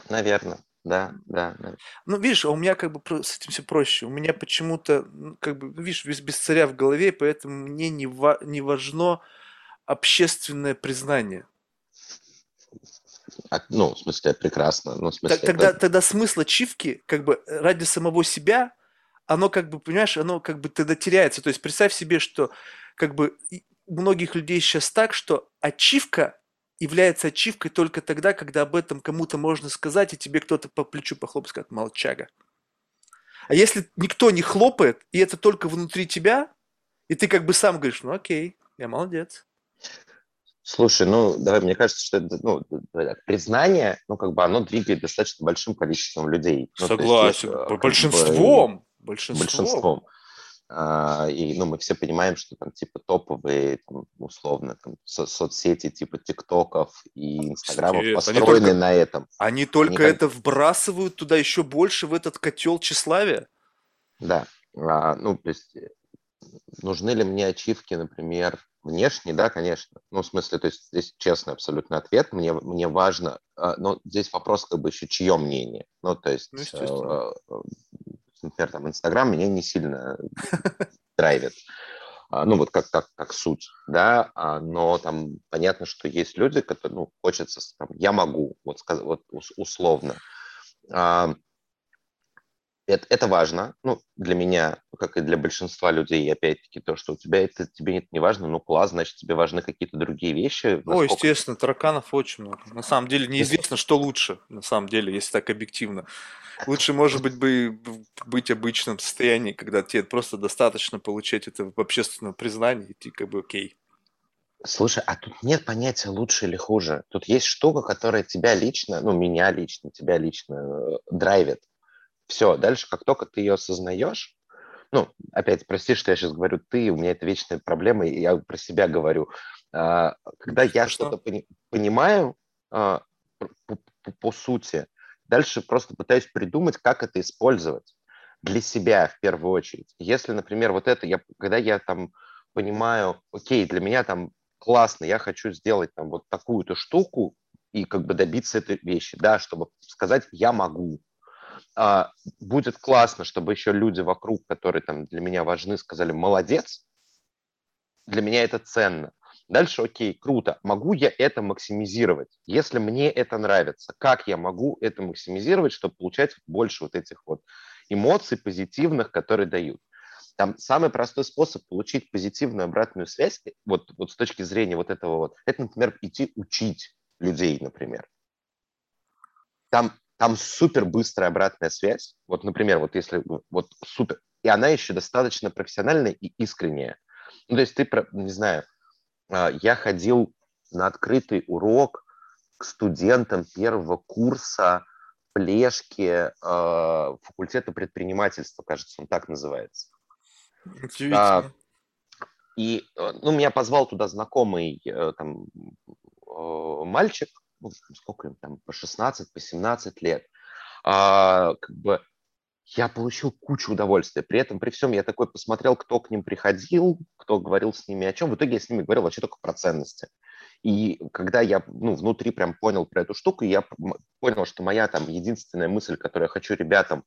Наверное, да, да, да. Ну, видишь, а у меня как бы с этим все проще. У меня почему-то, ну, как бы, видишь, без, без царя в голове, поэтому мне не, ва- не важно общественное признание. А, ну, в смысле, прекрасно. Ну, в смысле, Тогда, это... тогда смысл ачивки, как бы ради самого себя, оно как бы, понимаешь, оно как бы тогда теряется. То есть представь себе, что как бы у многих людей сейчас так, что ачивка является ачивкой только тогда, когда об этом кому-то можно сказать, и тебе кто-то по плечу похлопает, скажет, молчага. А если никто не хлопает, и это только внутри тебя, и ты как бы сам говоришь, ну окей, я молодец. Слушай, ну, давай, мне кажется, что это, ну, признание, ну, как бы оно двигает достаточно большим количеством людей. Ну, Согласен. Есть, э, большинством. Бы, большинством. Большинством. А, и, ну, мы все понимаем, что там, типа, топовые, там, условно, там, со соцсети, типа, ТикТоков и Инстаграмов Нет, построены только, на этом. Они только они это как... вбрасывают туда еще больше в этот котел тщеславия. Да. А, ну, то есть, нужны ли мне ачивки, например, Внешне, да, конечно. Ну, в смысле, то есть здесь честный абсолютно ответ. Мне, мне важно, а, но здесь вопрос как бы еще чье мнение. Ну, то есть, ну, э, э, например, там, Инстаграм меня не сильно драйвит. А, ну, вот как, как, как суть, да, а, но там понятно, что есть люди, которые, ну, хочется, там, я могу, вот, сказать, вот условно это, это важно, ну, для меня, как и для большинства людей, опять-таки, то, что у тебя это тебе это не важно, ну, класс, значит, тебе важны какие-то другие вещи. Ну, естественно, тараканов очень много. На самом деле неизвестно, что лучше, на самом деле, если так объективно. Лучше, может быть, бы быть обычном состоянии, когда тебе просто достаточно получать это в общественном признании, и ты как бы окей. Слушай, а тут нет понятия лучше или хуже. Тут есть штука, которая тебя лично, ну, меня лично, тебя лично э, драйвит. Все, дальше, как только ты ее осознаешь, ну, опять, прости, что я сейчас говорю ты, у меня это вечная проблема, и я про себя говорю. А, когда я что-то пони- понимаю а, по, по, по сути, дальше просто пытаюсь придумать, как это использовать для себя в первую очередь. Если, например, вот это, я, когда я там понимаю, окей, для меня там классно, я хочу сделать там вот такую-то штуку и как бы добиться этой вещи, да, чтобы сказать, я могу, а, будет классно, чтобы еще люди вокруг, которые там для меня важны, сказали «молодец», для меня это ценно. Дальше, окей, круто. Могу я это максимизировать? Если мне это нравится, как я могу это максимизировать, чтобы получать больше вот этих вот эмоций позитивных, которые дают? Там самый простой способ получить позитивную обратную связь, вот, вот с точки зрения вот этого вот, это, например, идти учить людей, например. Там там супер быстрая обратная связь. Вот, например, вот если вот супер, и она еще достаточно профессиональная и искренняя. Ну, то есть ты, не знаю, а, я ходил на открытый урок к студентам первого курса Плешки э, факультета предпринимательства, кажется, он так называется. А, и э, ну, меня позвал туда знакомый э, там, э, мальчик, ну, сколько им там, по 16, по 17 лет, а, как бы я получил кучу удовольствия. При этом, при всем, я такой посмотрел, кто к ним приходил, кто говорил с ними о чем. В итоге я с ними говорил вообще только про ценности. И когда я ну, внутри прям понял про эту штуку, я понял, что моя там единственная мысль, которую я хочу ребятам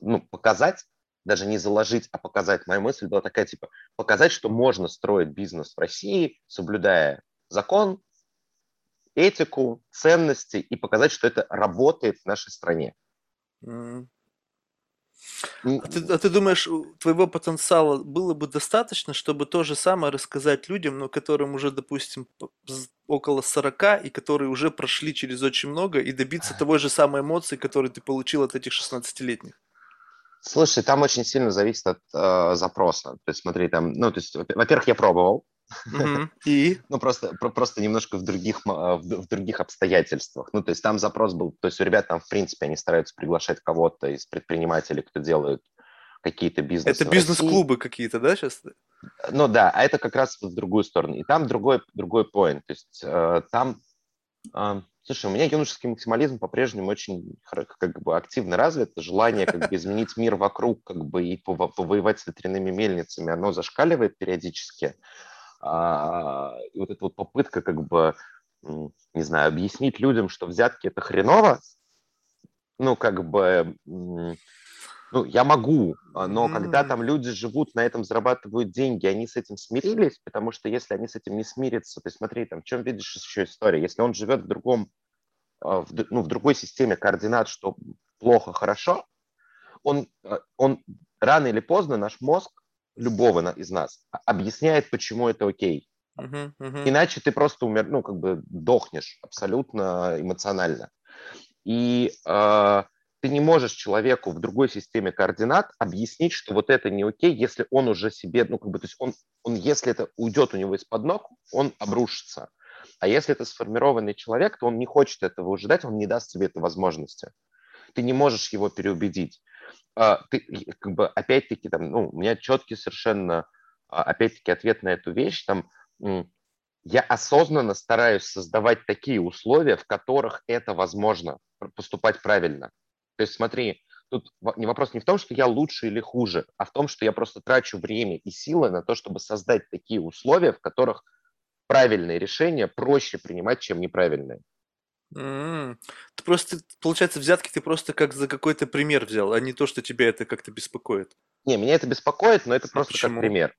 ну, показать, даже не заложить, а показать, моя мысль была такая, типа, показать, что можно строить бизнес в России, соблюдая закон, этику, ценности и показать, что это работает в нашей стране. Mm. А ты, а ты думаешь, твоего потенциала было бы достаточно, чтобы то же самое рассказать людям, но которым уже, допустим, около 40, и которые уже прошли через очень много, и добиться того же самой эмоции, которые ты получил от этих 16-летних? Слушай, там очень сильно зависит от э, запроса. То есть, смотри, там, ну, то есть, во-первых, я пробовал, И? Ну, просто, просто немножко в других, в, в других обстоятельствах. Ну, то есть там запрос был, то есть у ребят там, в принципе, они стараются приглашать кого-то из предпринимателей, кто делает какие-то бизнесы. Это бизнес-клубы какие-то, да, сейчас? Ну да, а это как раз в другую сторону. И там другой, другой point. То есть э, там, э, слушай, у меня юношеский максимализм по-прежнему очень как бы активно развит. Желание как бы изменить мир вокруг как бы и повоевать с ветряными мельницами, оно зашкаливает периодически. А, и вот эта вот попытка как бы, не знаю, объяснить людям, что взятки это хреново, ну, как бы, ну, я могу, а, но mm. когда там люди живут, на этом зарабатывают деньги, они с этим смирились, потому что если они с этим не смирятся, то смотри, там, в чем видишь еще история, если он живет в другом, а, в, ну, в другой системе координат, что плохо, хорошо, он, а, он рано или поздно, наш мозг, любого из нас, объясняет, почему это окей. Uh-huh, uh-huh. Иначе ты просто умер, ну, как бы дохнешь абсолютно эмоционально. И э, ты не можешь человеку в другой системе координат объяснить, что вот это не окей, если он уже себе, ну, как бы, то есть он, он если это уйдет у него из-под ног, он обрушится. А если это сформированный человек, то он не хочет этого ожидать, он не даст себе этой возможности. Ты не можешь его переубедить. А, ты, как бы, опять-таки, там, ну, у меня четкий совершенно, а, опять-таки, ответ на эту вещь, там, я осознанно стараюсь создавать такие условия, в которых это возможно, поступать правильно. То есть смотри, тут вопрос не в том, что я лучше или хуже, а в том, что я просто трачу время и силы на то, чтобы создать такие условия, в которых правильные решения проще принимать, чем неправильные. Mm. Ты просто, получается, взятки ты просто как за какой-то пример взял, а не то, что тебя это как-то беспокоит. Не, меня это беспокоит, но это а просто почему? как пример.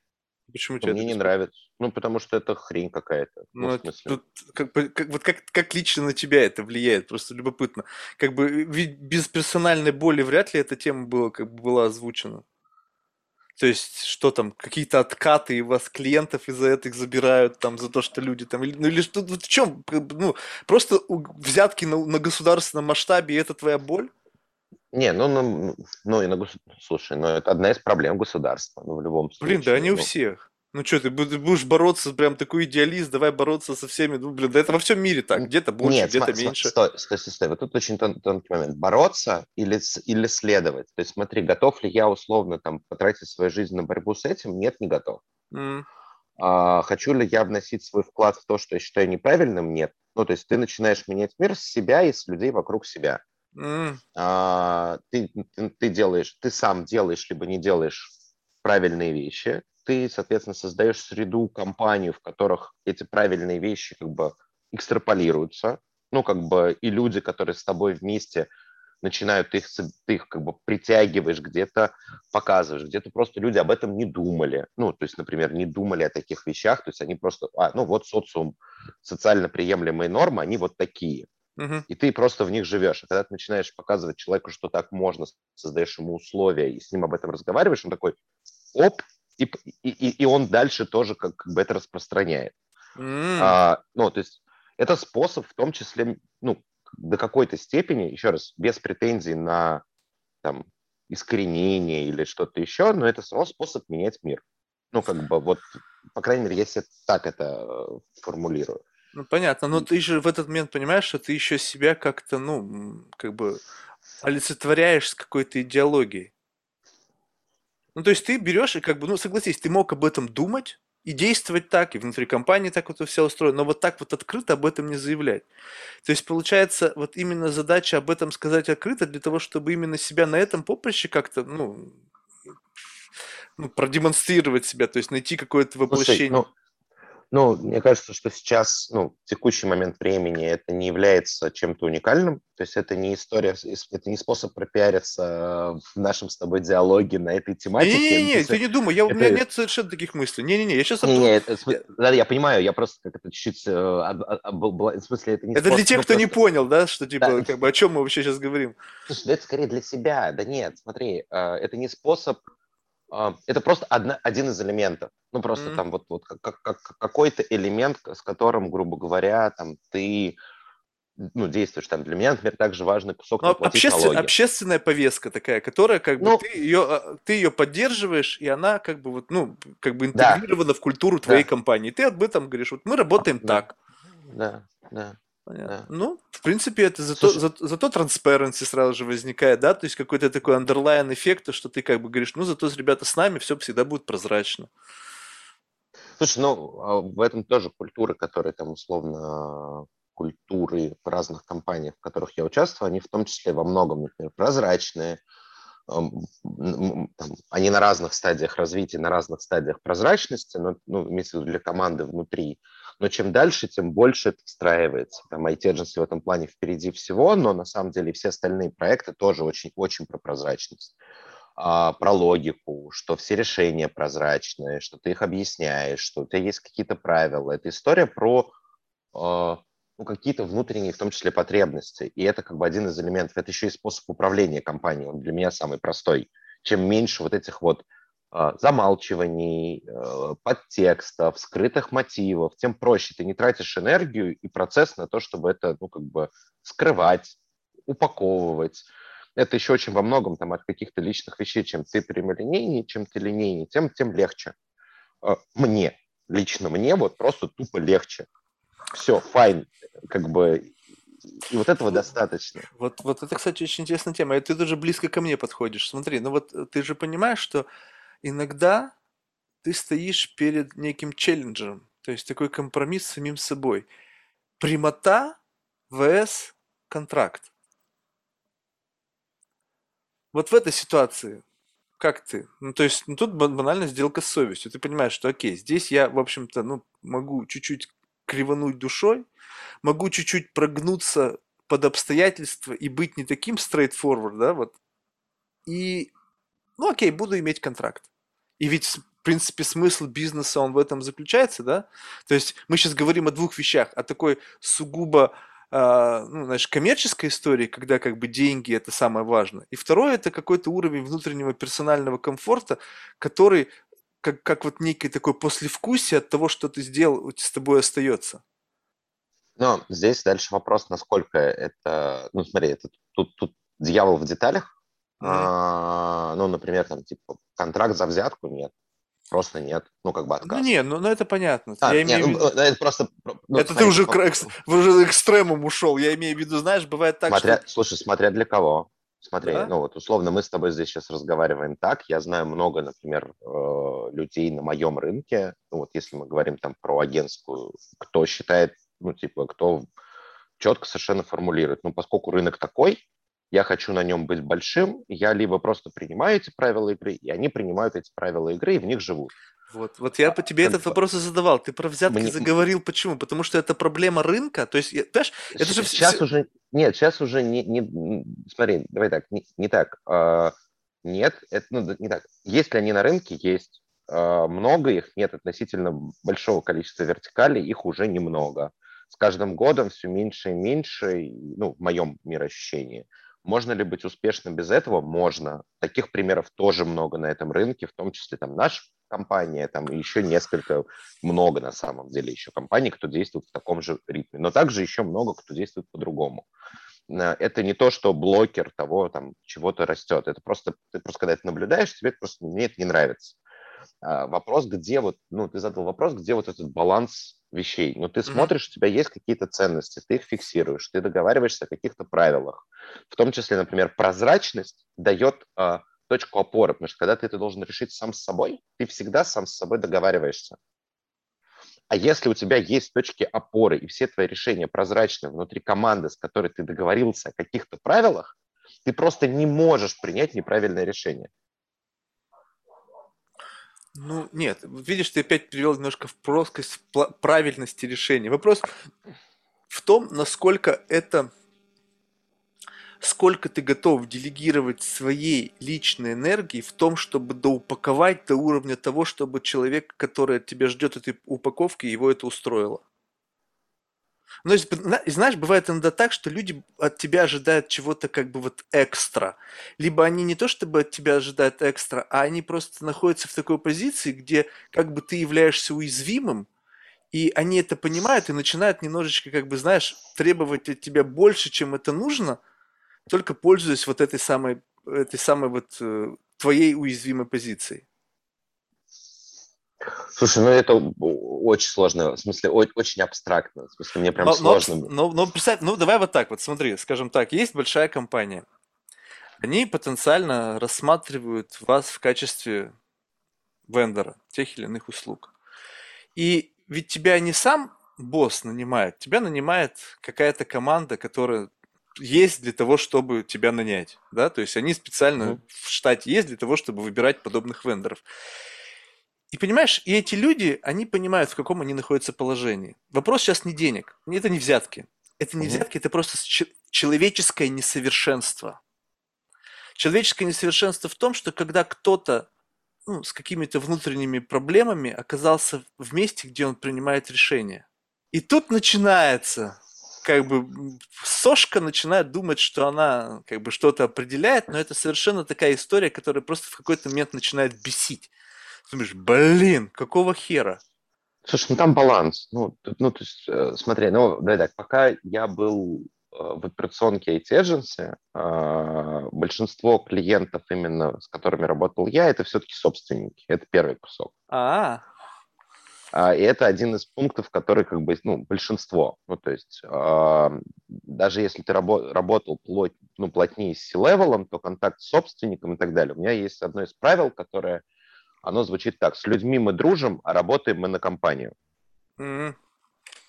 Почему тебе Мне не нравится. Ну, потому что это хрень какая-то. Ну, тут как бы, как, вот как, как лично на тебя это влияет, просто любопытно. Как бы ведь без персональной боли вряд ли эта тема была, как бы была озвучена. То есть, что там, какие-то откаты, и вас клиентов из-за этих забирают, там, за то, что люди там, или, ну, или что, в чем, ну, просто взятки на, на государственном масштабе, и это твоя боль? Не, ну, ну, ну, и на гос... слушай, ну, это одна из проблем государства, ну, в любом случае. Блин, да они ну. у всех. Ну что, ты будешь бороться, прям такой идеалист, давай бороться со всеми. Ну, блин, да это во всем мире так. Где-то больше, где-то меньше. Стой, стой, стой, стой. Вот тут очень тон, тонкий момент. Бороться или, или следовать? То есть смотри, готов ли я условно там потратить свою жизнь на борьбу с этим? Нет, не готов. Mm. А, хочу ли я вносить свой вклад в то, что я считаю неправильным? Нет. Ну, то есть ты начинаешь менять мир с себя и с людей вокруг себя. Mm. А, ты, ты, делаешь, ты сам делаешь, либо не делаешь правильные вещи, ты, соответственно, создаешь среду, компанию, в которых эти правильные вещи как бы экстраполируются, ну, как бы и люди, которые с тобой вместе начинают, их, ты их как бы притягиваешь, где-то показываешь, где-то просто люди об этом не думали. Ну, то есть, например, не думали о таких вещах, то есть они просто, а, ну вот социум, социально приемлемые нормы, они вот такие. Uh-huh. И ты просто в них живешь. А когда ты начинаешь показывать человеку, что так можно, создаешь ему условия и с ним об этом разговариваешь, он такой, оп, и, и, и он дальше тоже как, как бы это распространяет. Mm. А, ну, то есть это способ в том числе, ну, до какой-то степени, еще раз, без претензий на там, искоренение или что-то еще, но это снова способ менять мир. Ну, как бы вот, по крайней мере, если так это э, формулирую. Ну, понятно, но ты же в этот момент понимаешь, что ты еще себя как-то, ну, как бы олицетворяешь с какой-то идеологией. Ну, то есть ты берешь и как бы, ну, согласись, ты мог об этом думать и действовать так, и внутри компании так вот все устроено, но вот так вот открыто об этом не заявлять. То есть, получается, вот именно задача об этом сказать открыто для того, чтобы именно себя на этом поприще как-то, ну, ну продемонстрировать себя, то есть найти какое-то воплощение. Слушай, ну, ну, мне кажется, что сейчас, ну, в текущий момент времени это не является чем-то уникальным. То есть это не история, это не способ пропиариться в нашем с тобой диалоге на этой тематике. Не-не-не, ты не думай, я, это... у меня нет совершенно таких мыслей. Не-не-не, я сейчас... Не, не, это, да, я понимаю, я просто как это чуть-чуть... Э, в смысле, это не Это способ, для тех, кто просто... не понял, да, что типа, да. как бы, о чем мы вообще сейчас говорим? Слушай, да это скорее для себя. Да нет, смотри, э, это не способ а, это просто одна, один из элементов. Ну, просто mm-hmm. там вот, вот как, как, какой-то элемент, с которым, грубо говоря, там ты ну, действуешь там. Для меня, например, также важный кусок ну, обществен, общественная повестка такая, которая как бы ну, ты ее, а, ты ее поддерживаешь, и она как бы вот, ну, как бы интегрирована да. в культуру твоей да. компании. Ты об этом говоришь, вот мы работаем да. так. Да, да. Понятно. Да. Ну, в принципе, это зато, Слушай, за, зато transparency сразу же возникает, да, то есть какой-то такой underline эффект, что ты как бы говоришь, ну, зато ребята с нами все всегда будет прозрачно. Слушай, ну, а в этом тоже культуры, которые там условно культуры в разных компаниях, в которых я участвую, они в том числе во многом, например, прозрачные, там, они на разных стадиях развития, на разных стадиях прозрачности, но ну, имеется в виду для команды внутри, Но чем дальше, тем больше это встраивается. Там IT Agency в этом плане впереди всего, но на самом деле все остальные проекты тоже очень, очень про прозрачность. А, про логику, что все решения прозрачные, что ты их объясняешь, что у тебя есть какие-то правила. Это история про а, ну, какие-то внутренние, в том числе, потребности. И это как бы один из элементов. Это еще и способ управления компанией. Он для меня самый простой. Чем меньше вот этих вот замалчиваний, подтекстов, скрытых мотивов, тем проще. Ты не тратишь энергию и процесс на то, чтобы это, ну, как бы скрывать, упаковывать это еще очень во многом там, от каких-то личных вещей. Чем ты прямолинейнее, чем ты линейнее, тем, тем легче. А, мне, лично мне вот просто тупо легче. Все, файн, как бы и вот этого достаточно. Вот, вот это, кстати, очень интересная тема. И ты тоже близко ко мне подходишь. Смотри, ну вот ты же понимаешь, что иногда ты стоишь перед неким челленджером, то есть такой компромисс с самим собой. Прямота vs контракт. Вот в этой ситуации, как ты? Ну, то есть, ну, тут банально сделка с совестью. Ты понимаешь, что, окей, здесь я, в общем-то, ну, могу чуть-чуть кривануть душой, могу чуть-чуть прогнуться под обстоятельства и быть не таким straightforward, да, вот. И, ну, окей, буду иметь контракт. И ведь, в принципе, смысл бизнеса, он в этом заключается, да? То есть мы сейчас говорим о двух вещах, о такой сугубо а, ну, знаешь, коммерческой истории, когда как бы деньги это самое важное. И второе это какой-то уровень внутреннего персонального комфорта, который как, как вот некий такой послевкусие от того, что ты сделал, с тобой остается. Но здесь дальше вопрос, насколько это, ну смотри, это, тут, тут дьявол в деталях. А, ну, например, там типа контракт за взятку нет. Просто нет. Ну, как бы отказ. Ну, не, ну, ну это понятно. А, я имею нет, в виду... это просто... Ну, это смотри, ты уже, к, экс, уже экстремум ушел. Я имею в виду, знаешь, бывает так, смотря, что... Слушай, смотря для кого. Смотри, да? ну вот условно мы с тобой здесь сейчас разговариваем так. Я знаю много, например, э, людей на моем рынке. Ну вот если мы говорим там про агентскую, кто считает, ну типа, кто четко совершенно формулирует. Ну поскольку рынок такой, я хочу на нем быть большим, я либо просто принимаю эти правила игры, и они принимают эти правила игры и в них живут. Вот, вот я по тебе этот вопрос и задавал. Ты про взятки Мне... заговорил. Почему? Потому что это проблема рынка. То есть, понимаешь, это же сейчас уже нет, сейчас уже не, не смотри, давай так, не, не так. А, нет, это ну, не так. Есть ли они на рынке? Есть. А, много их нет относительно большого количества вертикалей, их уже немного. С каждым годом все меньше и меньше, ну, в моем мироощущении. Можно ли быть успешным без этого? Можно. Таких примеров тоже много на этом рынке, в том числе там наша компания, там еще несколько, много на самом деле еще компаний, кто действует в таком же ритме. Но также еще много, кто действует по-другому. Э, это не то, что блокер того, там, чего-то растет. Это просто, ты просто когда это наблюдаешь, тебе просто мне это не нравится. А, вопрос, где вот, ну, ты задал вопрос, где вот этот баланс вещей. Но ты смотришь, у тебя есть какие-то ценности, ты их фиксируешь, ты договариваешься о каких-то правилах. В том числе, например, прозрачность дает э, точку опоры, потому что когда ты это должен решить сам с собой, ты всегда сам с собой договариваешься. А если у тебя есть точки опоры, и все твои решения прозрачны внутри команды, с которой ты договорился о каких-то правилах, ты просто не можешь принять неправильное решение. Ну, нет, видишь, ты опять привел немножко в плоскость правильности решения. Вопрос в том, насколько это, сколько ты готов делегировать своей личной энергии в том, чтобы доупаковать до уровня того, чтобы человек, который от тебя ждет этой упаковки, его это устроило. Ну, знаешь, бывает иногда так, что люди от тебя ожидают чего-то как бы вот экстра. Либо они не то чтобы от тебя ожидают экстра, а они просто находятся в такой позиции, где как бы ты являешься уязвимым, и они это понимают и начинают немножечко, как бы, знаешь, требовать от тебя больше, чем это нужно, только пользуясь вот этой самой, этой самой вот э, твоей уязвимой позицией. Слушай, ну это очень сложно, в смысле, очень абстрактно. В смысле, мне прям но, сложно. Но, но, но представь, ну давай вот так вот, смотри, скажем так, есть большая компания. Они потенциально рассматривают вас в качестве вендора тех или иных услуг. И ведь тебя не сам босс нанимает, тебя нанимает какая-то команда, которая есть для того, чтобы тебя нанять, да, то есть они специально mm-hmm. в штате есть для того, чтобы выбирать подобных вендоров. И понимаешь, и эти люди, они понимают, в каком они находятся положении. Вопрос сейчас не денег, это не взятки. Это не Мгм. взятки, это просто человеческое несовершенство. Человеческое несовершенство в том, что когда кто-то ну, с какими-то внутренними проблемами оказался в месте, где он принимает решения. И тут начинается, как бы, сошка начинает думать, что она как бы что-то определяет, но это совершенно такая история, которая просто в какой-то момент начинает бесить. Думаешь, блин, какого хера? Слушай, ну там баланс. Ну, ну то есть, э, смотри, ну, давай так, пока я был э, в операционке IT Agency, э, большинство клиентов, именно с которыми работал я, это все-таки собственники. Это первый кусок. А, А, И это один из пунктов, который как бы, ну, большинство. Ну, то есть а, даже если ты рабо- работал плоть, ну, плотнее с C-level ом, то контакт с собственником и так далее. У меня есть одно из правил, которое, оно звучит так. С людьми мы дружим, а работаем мы на компанию. м,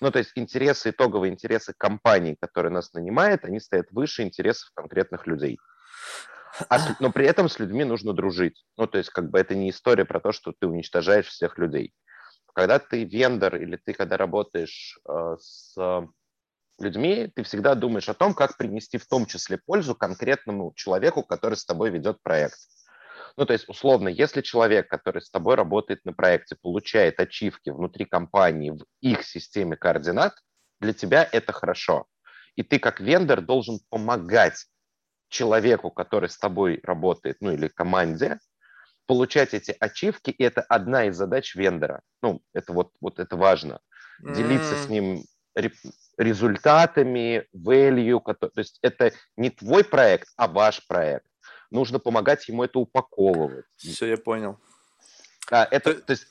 Ну, то есть интересы, итоговые интересы компании, которая нас нанимает, они стоят выше интересов конкретных людей. А но при этом с людьми нужно дружить. Ну, то есть как бы это не история про то, что ты уничтожаешь всех людей. Когда ты вендор или ты когда работаешь э, с людьми, ты всегда думаешь о том, как принести в том числе пользу конкретному человеку, который с тобой ведет проект. Ну, то есть, условно, если человек, который с тобой работает на проекте, получает ачивки внутри компании в их системе координат, для тебя это хорошо. И ты как вендор должен помогать человеку, который с тобой работает, ну или команде, получать эти ачивки, и это одна из задач вендора. Ну, это вот, вот это важно. Делиться с м. ним ре- результатами, value, то есть это не твой проект, а ваш проект. Нужно помогать ему это упаковывать. Все, я понял. А, это, То- то есть,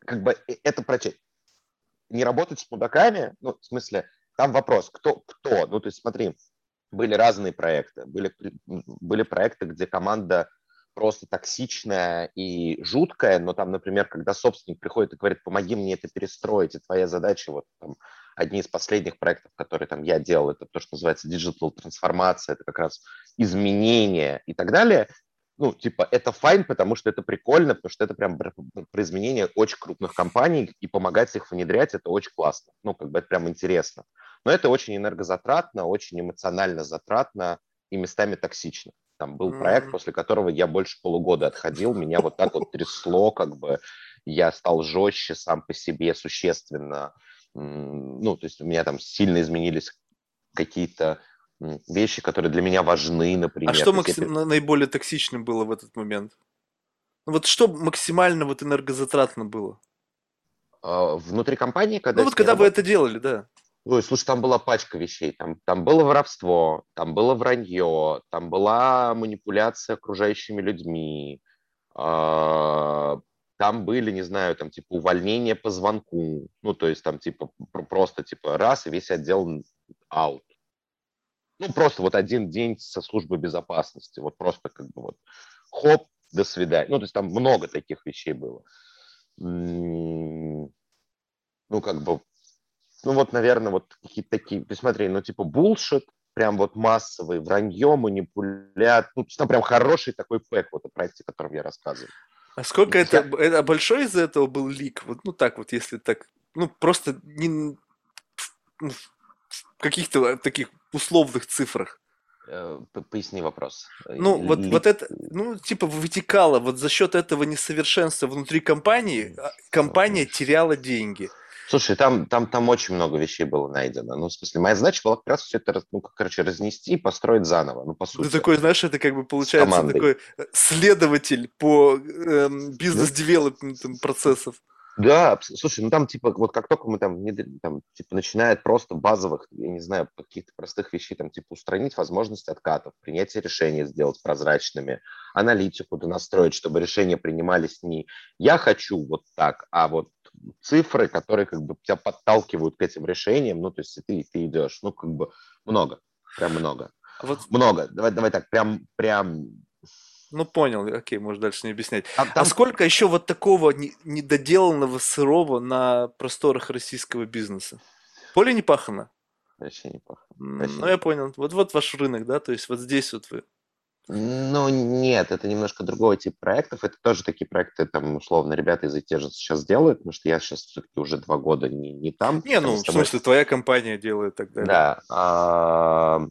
как бы, э, это про че- Не работать с мудаками, ну, в смысле, там вопрос, кто, кто, ну, то есть, смотри, были разные проекты, были, были проекты, где команда просто токсичная и жуткая, но там, например, когда собственник приходит и говорит, помоги мне это перестроить, и твоя задача, вот там, одни из последних проектов, которые там я делал, это то, что называется digital трансформация, это как раз изменения и так далее, ну, типа, это файн, потому что это прикольно, потому что это прям про, изменения очень крупных компаний, и помогать их внедрять, это очень классно. Ну, как бы это прям интересно. Но это очень энергозатратно, очень эмоционально затратно и местами токсично. Там был проект, после которого я больше полугода отходил, меня вот так вот трясло, как бы я стал жестче сам по себе существенно. Ну, то есть у меня там сильно изменились какие-то вещи, которые для меня важны, например. А что я максим- на- наиболее токсичным было в этот момент? Ну Вот что максимально вот энергозатратно было? А, Внутри компании, когда Ну я вот когда вы работал- это делали, да. Ой, слушай, там была пачка вещей. Там, там было воровство, там было вранье, там была манипуляция окружающими людьми, а, там были, не знаю, там типа увольнение по звонку, ну то есть там типа пр- просто типа раз и весь отдел аут. Ну просто вот один день со службы безопасности, вот просто как бы вот хоп, до свидания. Ну то есть там много таких вещей было. Ну как бы ну вот, наверное, вот какие-то такие, ты смотри, ну типа булшит, прям вот массовый, вранье, манипулят, ну, там прям хороший такой пэк, вот о проекте, о котором я рассказываю. А сколько Я- это, это большой из этого был лик? Вот, ну так вот, если так, ну просто не н- в- ну, каких-то таких условных цифрах. Э, Поясни вопрос. Ну, вот, Ли- вот это, ну, типа, вытекало, вот за счет этого несовершенства внутри компании, а, компания теряла деньги. Слушай, там, там, там очень много вещей было найдено. Ну, в смысле, моя задача была как раз все это, ну, короче, разнести и построить заново, ну, по сути. Ты такой, знаешь, это как бы получается такой э, следователь по эм, бизнес-девелопментам процессов. Да, слушай, ну там типа вот как только мы там, внедри- там типа начинает просто базовых, я не знаю, каких-то простых вещей, там типа устранить возможность откатов, принятие решений сделать прозрачными, аналитику настроить, чтобы решения принимались не я хочу вот так, а вот цифры, которые как бы тебя подталкивают к этим решениям, ну то есть ты, ты идешь, ну как бы много, прям много, Вот, много. Давай, давай так, прям, прям. Ну понял, окей, можешь дальше не объяснять. Там, А там- сколько еще вот такого не- недоделанного сырого на просторах российского бизнеса? Поле не пахано? Вообще. М, Вообще Ну, я понял. Вот, вот ваш рынок, да? То есть вот здесь вот вы. Ну, нет, это немножко другой тип проектов. Это тоже такие проекты, там, условно, ребята из IT же сейчас делают, потому что я сейчас все-таки уже два года не, не там. Не, ну, в смысле, твоя компания делает так далее. Да.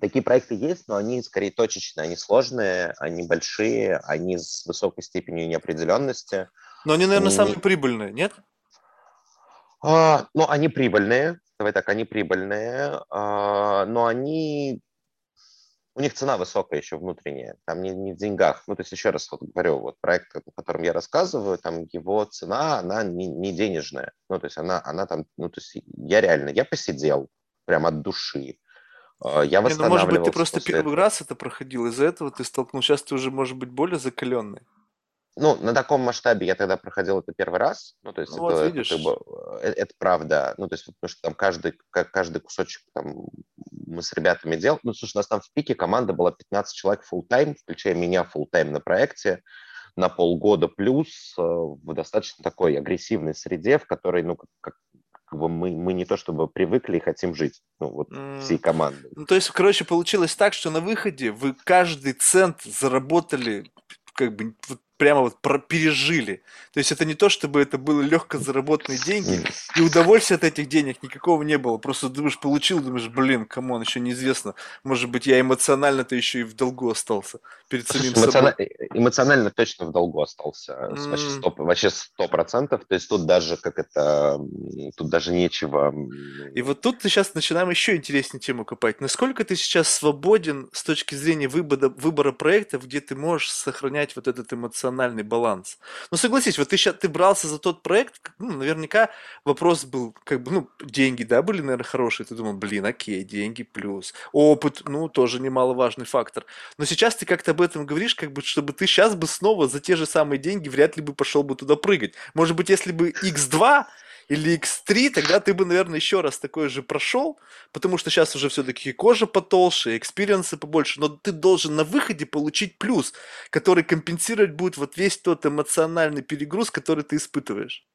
Такие проекты есть, но они скорее точечные, они сложные, они большие, они с высокой степенью неопределенности. Но они, наверное, самые прибыльные, нет? А, ну, они прибыльные, давай так, они прибыльные, а, но они у них цена высокая еще внутренняя, там не, не в деньгах. Ну, то есть, еще раз вот говорю, вот проект, о котором я рассказываю, там его цена, она не, не денежная. Ну, то есть, она, она там, ну, то есть, я реально, я посидел прям от души. А, я не, ну, может быть, ты просто первый этого. раз это проходил, из-за этого ты столкнулся, сейчас ты уже, может быть, более закаленный. Ну, на таком масштабе я тогда проходил это первый раз. Ну, то есть ну, это, вот, видишь. это, это, это правда. Ну, то есть, потому что там каждый, каждый кусочек там мы с ребятами делали. Ну, слушай, у нас там в пике команда была 15 человек full тайм включая меня full тайм на проекте на полгода плюс э, в достаточно такой агрессивной среде, в которой, ну, как, как бы мы, мы не то чтобы привыкли и хотим жить, ну, вот всей командой. Ну, то есть, короче, получилось так, что на выходе вы каждый цент заработали как бы прямо вот пережили. То есть это не то, чтобы это были легко заработанные деньги, и удовольствия от этих денег никакого не было. Просто думаешь, получил, думаешь, блин, come on, еще неизвестно. Может быть, я эмоционально-то еще и в долгу остался перед самим Эмоциона... собой. Эмоционально точно в долгу остался. Mm. Вообще, сто, вообще сто процентов. То есть тут даже как это, тут даже нечего. И вот тут ты сейчас начинаем еще интереснее тему копать. Насколько ты сейчас свободен с точки зрения выбора, выбора проектов, где ты можешь сохранять вот этот эмоциональный эмоциональный баланс. Ну, согласись, вот ты сейчас ты брался за тот проект, ну, наверняка вопрос был, как бы, ну, деньги, да, были, наверное, хорошие. Ты думал, блин, окей, деньги плюс. Опыт, ну, тоже немаловажный фактор. Но сейчас ты как-то об этом говоришь, как бы, чтобы ты сейчас бы снова за те же самые деньги вряд ли бы пошел бы туда прыгать. Может быть, если бы X2 или X3, тогда ты бы, наверное, еще раз такое же прошел, потому что сейчас уже все-таки кожа потолще, experience ы побольше, но ты должен на выходе получить плюс, который компенсировать будет вот весь тот эмоциональный перегруз, который ты испытываешь.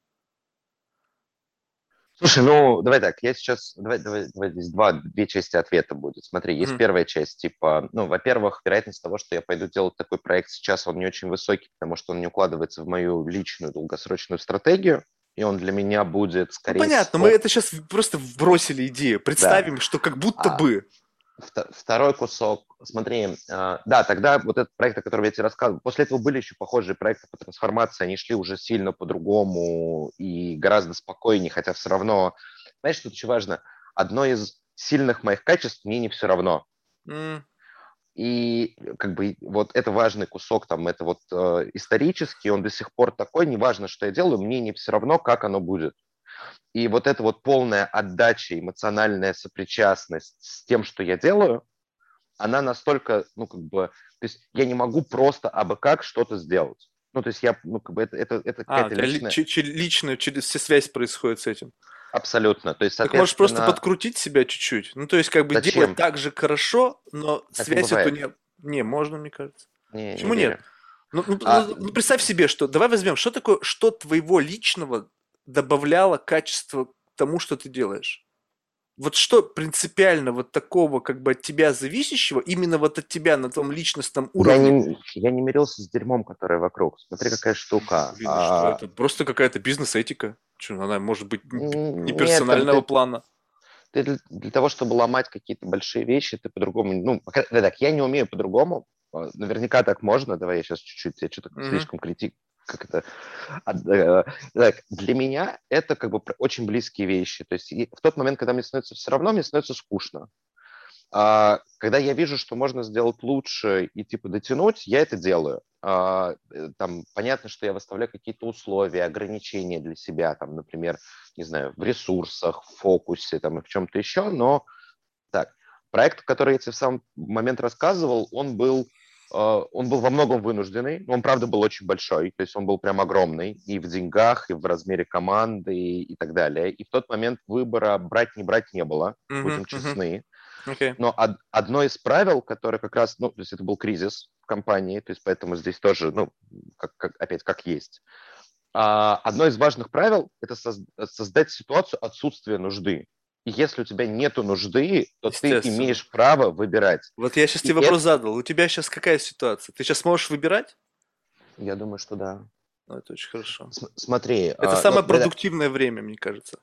Слушай, ну давай так, я сейчас, давай, давай, давай здесь два, две части ответа будет. Смотри, есть mm. первая часть, типа, ну, во-первых, вероятность того, что я пойду делать такой проект сейчас, он не очень высокий, потому что он не укладывается в мою личную долгосрочную стратегию и он для меня будет скорее... Ну, понятно, 100... мы это сейчас просто бросили идею. Представим, да. что как будто а, бы... Второй кусок, смотри, а, да, тогда вот этот проект, о котором я тебе рассказывал, после этого были еще похожие проекты по трансформации, они шли уже сильно по-другому и гораздо спокойнее, хотя все равно, знаешь, что очень важно, одно из сильных моих качеств мне не все равно. Mm. И как бы вот это важный кусок, там, это вот э, исторический, он до сих пор такой, неважно, что я делаю, мне не все равно, как оно будет. И вот эта вот полная отдача, эмоциональная сопричастность с тем, что я делаю, она настолько, ну, как бы, то есть я не могу просто абы как что-то сделать. Ну, то есть я, ну, как бы, это, это, это а, какая-то личная... личная, через связь происходит с этим. Абсолютно. То есть, так можешь просто подкрутить себя чуть-чуть. Ну, то есть, как бы Зачем? делать так же хорошо, но так связь эту не... Не, можно, мне кажется. Не, Почему не нет? Ну, ну, а... ну, ну, представь себе, что... Давай возьмем, что такое, что твоего личного добавляло качество к тому, что ты делаешь? Вот что принципиально вот такого как бы от тебя зависящего, именно вот от тебя на том личностном уровне? Я не, я не мирился с дерьмом, которое вокруг. Смотри, какая штука. Видно, а... что это просто какая-то бизнес-этика. Что, она может быть не персонального Нет, плана. Ты для, для того, чтобы ломать какие-то большие вещи, ты по-другому... Ну, так, я не умею по-другому. А, наверняка так можно. Давай я сейчас чуть-чуть, я что-то mm-hmm. слишком критик, как это, э, так, для меня это как бы очень близкие вещи. То есть в тот момент, когда мне становится все равно, мне становится скучно. А, когда я вижу, что можно сделать лучше и типа дотянуть, я это делаю. А, э, там понятно, что я выставляю какие-то условия, ограничения для себя, там, например, не знаю, в ресурсах, в фокусе, там и в чем-то еще, но так, проект, который я тебе в самом момент рассказывал, он был а, он был во многом вынужденный, он, правда, был очень большой, то есть он был прям огромный и в деньгах, и в размере команды, и, и так далее. И в тот момент выбора брать, не брать не было, будем честны. Mm-hmm. Okay. Но од- одно из правил, которое как раз, ну, то есть это был кризис в компании, то есть поэтому здесь тоже, ну, как, как, опять, как есть. А, одно из важных правил – это создать ситуацию отсутствия нужды. И если у тебя нету нужды, то ты имеешь право выбирать. Вот я сейчас и тебе вопрос это... задал. У тебя сейчас какая ситуация? Ты сейчас можешь выбирать? Я думаю, что да. Ну, это очень хорошо. С- смотри. Это а, самое ну, продуктивное да, время, мне кажется.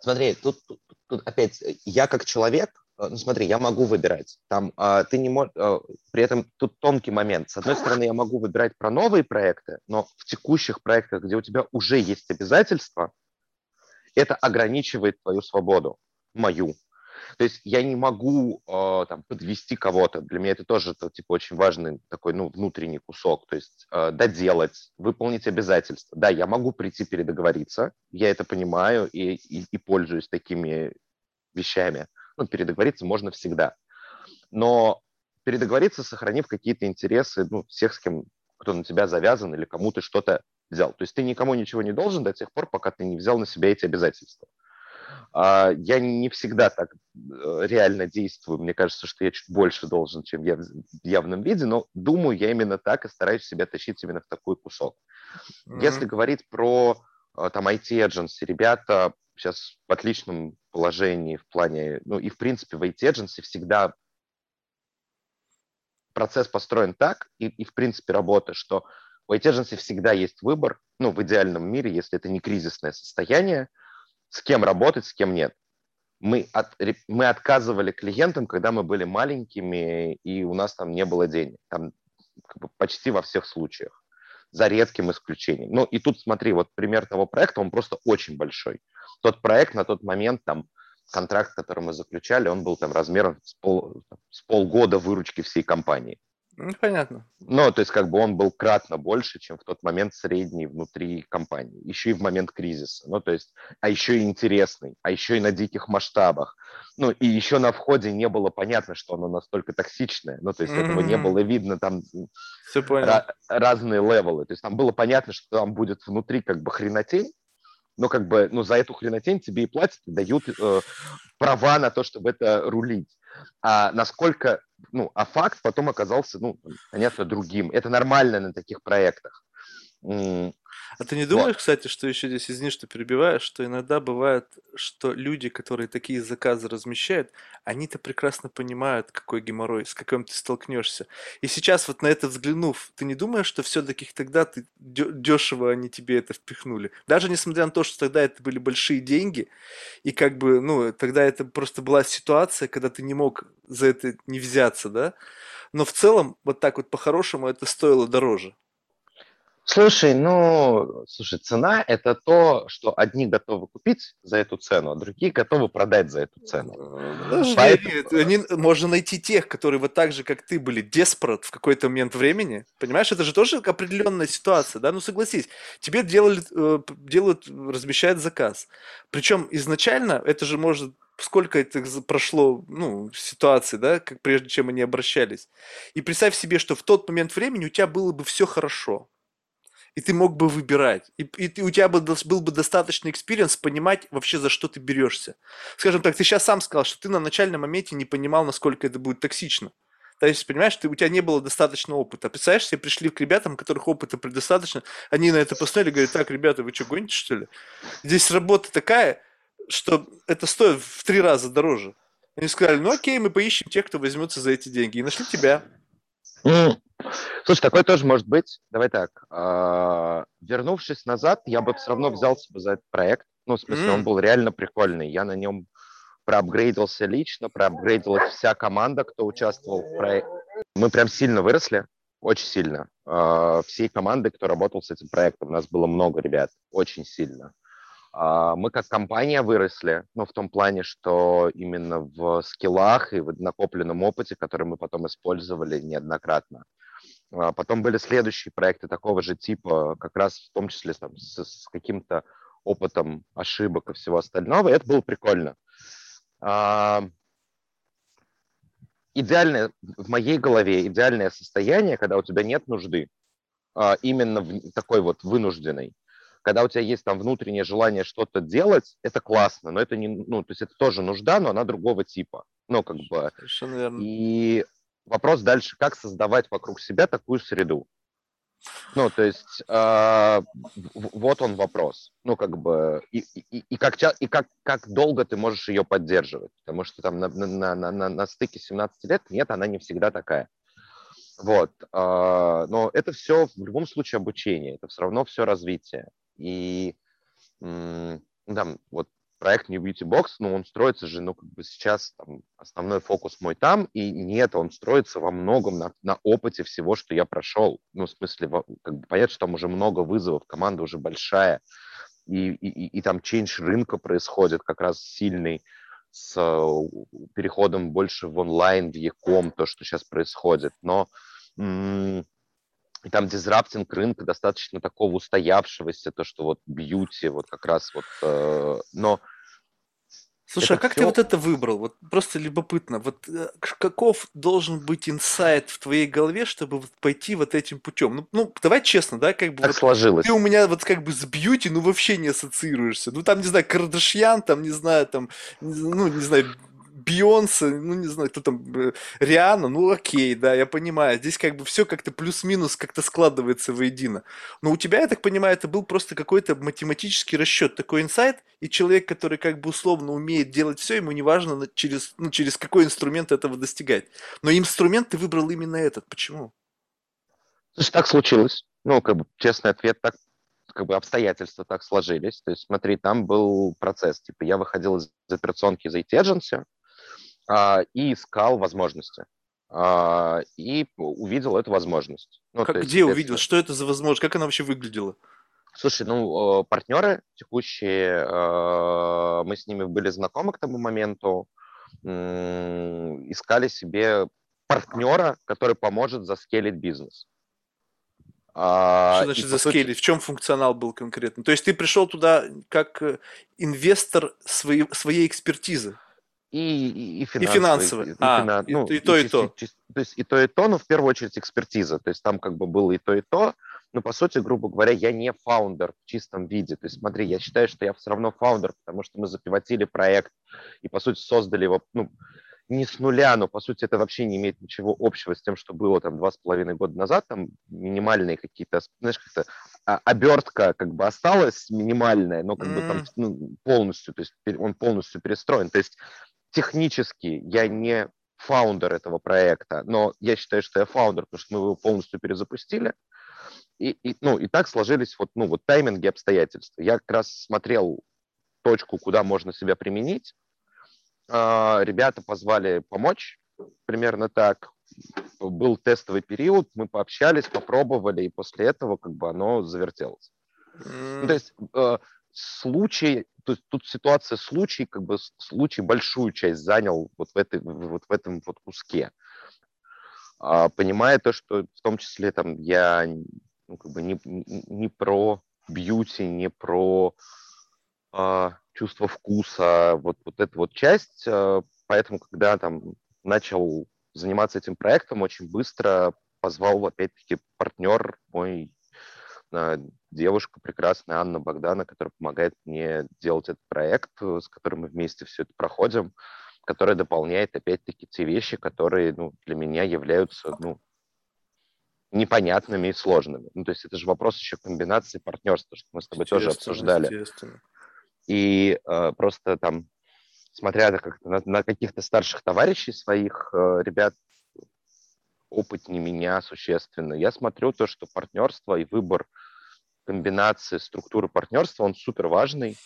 Смотри, тут, тут, опять, я как человек, ну смотри, я могу выбирать. Там а, ты не можешь, а, при этом тут тонкий момент. С одной стороны, я могу выбирать про новые проекты, но в текущих проектах, где у тебя уже есть обязательства, это ограничивает твою свободу, мою. То есть я не могу э, там, подвести кого-то. Для меня это тоже это, типа, очень важный такой ну, внутренний кусок. То есть э, доделать, выполнить обязательства. Да, я могу прийти передоговориться, я это понимаю и, и, и пользуюсь такими вещами. Ну, передоговориться можно всегда. Но передоговориться, сохранив какие-то интересы ну, всех, с кем кто на тебя завязан или кому ты что-то взял. То есть ты никому ничего не должен до тех пор, пока ты не взял на себя эти обязательства. А, я не всегда так э, реально действую. Мне кажется, что я чуть больше должен, чем я в явном виде, но думаю, я именно так и стараюсь себя тащить именно в такой кусок. Mm-hmm. Если говорить про э, там IT-agency, ребята сейчас в отличном положении в плане, ну и в принципе в IT-agency всегда процесс построен так, и, и в принципе работа, что у IT-agency всегда есть выбор, ну в идеальном мире, если это не кризисное состояние, с кем работать, с кем нет. Мы, от, мы отказывали клиентам, когда мы были маленькими, и у нас там не было денег. Там как бы почти во всех случаях, за редким исключением. Ну и тут смотри, вот пример того проекта, он просто очень большой. Тот проект на тот момент, там, контракт, который мы заключали, он был там размером с, пол, с полгода выручки всей компании. Ну, понятно. Ну, то есть как бы он был кратно больше, чем в тот момент средний внутри компании, еще и в момент кризиса. Ну, то есть, а еще и интересный, а еще и на диких масштабах. Ну, и еще на входе не было понятно, что оно настолько токсичное. Ну, то есть mm-hmm. этого не было видно, там Все ra- разные левелы. То есть там было понятно, что там будет внутри как бы хренотень, но как бы, ну, за эту хренотень тебе и платят, и дают э, права на то, чтобы это рулить. А насколько, ну, а факт потом оказался, ну, понятно, другим. Это нормально на таких проектах. А ты не думаешь, вот. кстати, что еще здесь, извини, что перебиваешь, что иногда бывает, что люди, которые такие заказы размещают, они-то прекрасно понимают, какой геморрой, с каким ты столкнешься. И сейчас вот на это взглянув, ты не думаешь, что все-таки тогда ты дешево они тебе это впихнули? Даже несмотря на то, что тогда это были большие деньги, и как бы, ну, тогда это просто была ситуация, когда ты не мог за это не взяться, да? Но в целом, вот так вот по-хорошему, это стоило дороже. Слушай, ну, слушай, цена – это то, что одни готовы купить за эту цену, а другие готовы продать за эту цену. Подожди, Поэтому... они, можно найти тех, которые вот так же, как ты, были деспорат в какой-то момент времени. Понимаешь, это же тоже определенная ситуация, да? Ну, согласись, тебе делали, э, делают, размещают заказ. Причем изначально это же может сколько это прошло, ну, ситуаций, да, как прежде чем они обращались. И представь себе, что в тот момент времени у тебя было бы все хорошо и ты мог бы выбирать. И, и, и у тебя бы, был бы достаточный experience понимать вообще, за что ты берешься. Скажем так, ты сейчас сам сказал, что ты на начальном моменте не понимал, насколько это будет токсично. То есть, понимаешь, ты, у тебя не было достаточно опыта. Представляешь, все пришли к ребятам, у которых опыта предостаточно, они на это посмотрели говорят, так, ребята, вы что, гоните, что ли? Здесь работа такая, что это стоит в три раза дороже. Они сказали, ну окей, мы поищем тех, кто возьмется за эти деньги. И нашли тебя. Слушай, такое тоже может быть. Давай так. Э, вернувшись назад, я бы все равно взялся бы за этот проект. Ну, в смысле, он был реально прикольный. Я на нем проапгрейдился лично, проапгрейдилась вся команда, кто участвовал в проекте. Мы прям сильно выросли, очень сильно. Э, всей команды, кто работал с этим проектом, у нас было много ребят, очень сильно. А, мы как компания выросли, ну, в том плане, что именно в скиллах и в накопленном опыте, который мы потом использовали неоднократно. А, потом были следующие проекты такого же типа, как раз в том числе там, с, с каким-то опытом ошибок и всего остального, и это было прикольно. А, идеальное, в моей голове идеальное состояние, когда у тебя нет нужды, именно в такой вот вынужденной, когда у тебя есть там внутреннее желание что-то делать, это классно, но это не, ну, то есть это тоже нужда, но она другого типа. Ну, как бы. Совершенно верно. И вопрос дальше, как создавать вокруг себя такую среду. Ну, то есть э, вот он вопрос. Ну, как бы, и, и, и, как, и как, как долго ты можешь ее поддерживать? Потому что там на, на, на, на, на стыке 17 лет, нет, она не всегда такая. Вот. Э, но это все в любом случае обучение, это все равно все развитие. И м, там, вот проект New Beauty Box, ну, он строится же, ну, как бы сейчас там, основной фокус мой там, и нет, он строится во многом на, на опыте всего, что я прошел. Ну, в смысле, как бы понятно, что там уже много вызовов, команда уже большая, и, и, и там чейндж рынка происходит как раз сильный, с переходом больше в онлайн, в e-com, то, что сейчас происходит. Но и там disrupting рынка достаточно такого устоявшегося, то, что вот beauty, вот как раз вот, э, но Слушай, это а как все... ты вот это выбрал? Вот просто любопытно. Вот э, каков должен быть инсайт в твоей голове, чтобы вот пойти вот этим путем? Ну, ну давай честно, да, как бы так вот сложилось. Ты у меня вот как бы с beauty, ну вообще не ассоциируешься. Ну там не знаю Кардашьян, там не знаю там, ну не знаю Бейонсе, ну не знаю, кто там, э, Риана, ну окей, да, я понимаю. Здесь как бы все как-то плюс-минус как-то складывается воедино. Но у тебя, я так понимаю, это был просто какой-то математический расчет, такой инсайт, и человек, который как бы условно умеет делать все, ему не важно через, ну, через какой инструмент этого достигать. Но инструмент ты выбрал именно этот. Почему? Слушай, так случилось. Ну, как бы честный ответ, так как бы обстоятельства так сложились. То есть, смотри, там был процесс. Типа, я выходил из операционки IT а, и искал возможности. А, и увидел эту возможность. Ну, как, есть, где увидел? Что это за возможность? Как она вообще выглядела? Слушай, ну, партнеры текущие, а, мы с ними были знакомы к тому моменту, искали себе партнера, который поможет заскелить бизнес. Что значит заскелить? Сути... В чем функционал был конкретно? То есть ты пришел туда как э, инвестор своей, своей экспертизы? И, и, и финансовый. И финансовый. И, а, финан... и, ну, и, и то, и, и то. то есть и то, и то, но в первую очередь экспертиза. То есть там как бы было и то, и то. Но по сути, грубо говоря, я не фаундер в чистом виде. То есть смотри, я считаю, что я все равно фаундер, потому что мы запивотили проект и по сути создали его, ну, не с нуля, но по сути это вообще не имеет ничего общего с тем, что было там два с половиной года назад, там минимальные какие-то, знаешь, как-то а, обертка как бы осталась минимальная, но как mm. бы там ну, полностью, то есть он полностью перестроен. То есть технически я не фаундер этого проекта, но я считаю, что я фаундер, потому что мы его полностью перезапустили. И, и, ну, и так сложились вот, ну, вот тайминги обстоятельства. Я как раз смотрел точку, куда можно себя применить. А, ребята позвали помочь, примерно так. Был тестовый период, мы пообщались, попробовали, и после этого как бы оно завертелось. Mm. Ну, то есть э, случай, то есть тут ситуация случай, как бы случай большую часть занял вот в, этой, вот в этом вот куске. А, понимая то, что в том числе там я ну, как бы не, не про бьюти, не про а, чувство вкуса, вот, вот эта вот часть, а, поэтому когда там начал заниматься этим проектом, очень быстро позвал опять-таки партнер мой девушка прекрасная Анна Богдана, которая помогает мне делать этот проект, э, с которым мы вместе все это проходим, которая дополняет опять-таки те вещи, которые ну, для меня являются ну, непонятными и сложными. Ну, то есть это же вопрос еще комбинации партнерства, что мы с тобой тоже обсуждали. И э, просто там, смотря на, на каких-то старших товарищей своих, э, ребят опытнее меня существенно. Я смотрю то, что партнерство и выбор комбинации структуры партнерства, он супер важный,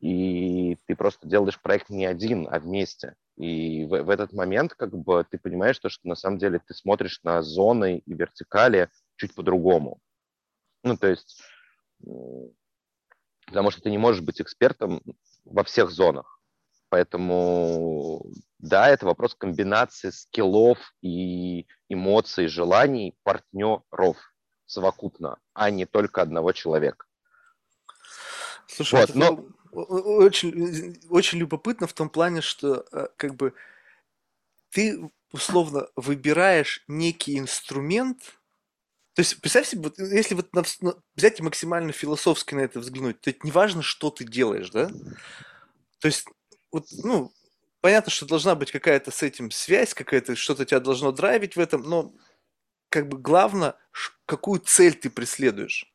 и ты просто делаешь проект не один, а вместе. И в, в этот момент как бы ты понимаешь то, что на самом деле ты смотришь на зоны и вертикали чуть по-другому. Ну, то есть, потому что ты не можешь быть экспертом во всех зонах. Поэтому, да, это вопрос комбинации скиллов и эмоций, желаний партнеров совокупно, а не только одного человека. Слушай, вот, но... очень, очень любопытно в том плане, что э, как бы ты условно выбираешь некий инструмент, то есть, представь себе, вот, если вот на, взять и максимально философски на это взглянуть, то это не важно, что ты делаешь, да? То есть, вот, ну, понятно, что должна быть какая-то с этим связь, какая-то, что-то тебя должно драйвить в этом, но как бы главное, какую цель ты преследуешь.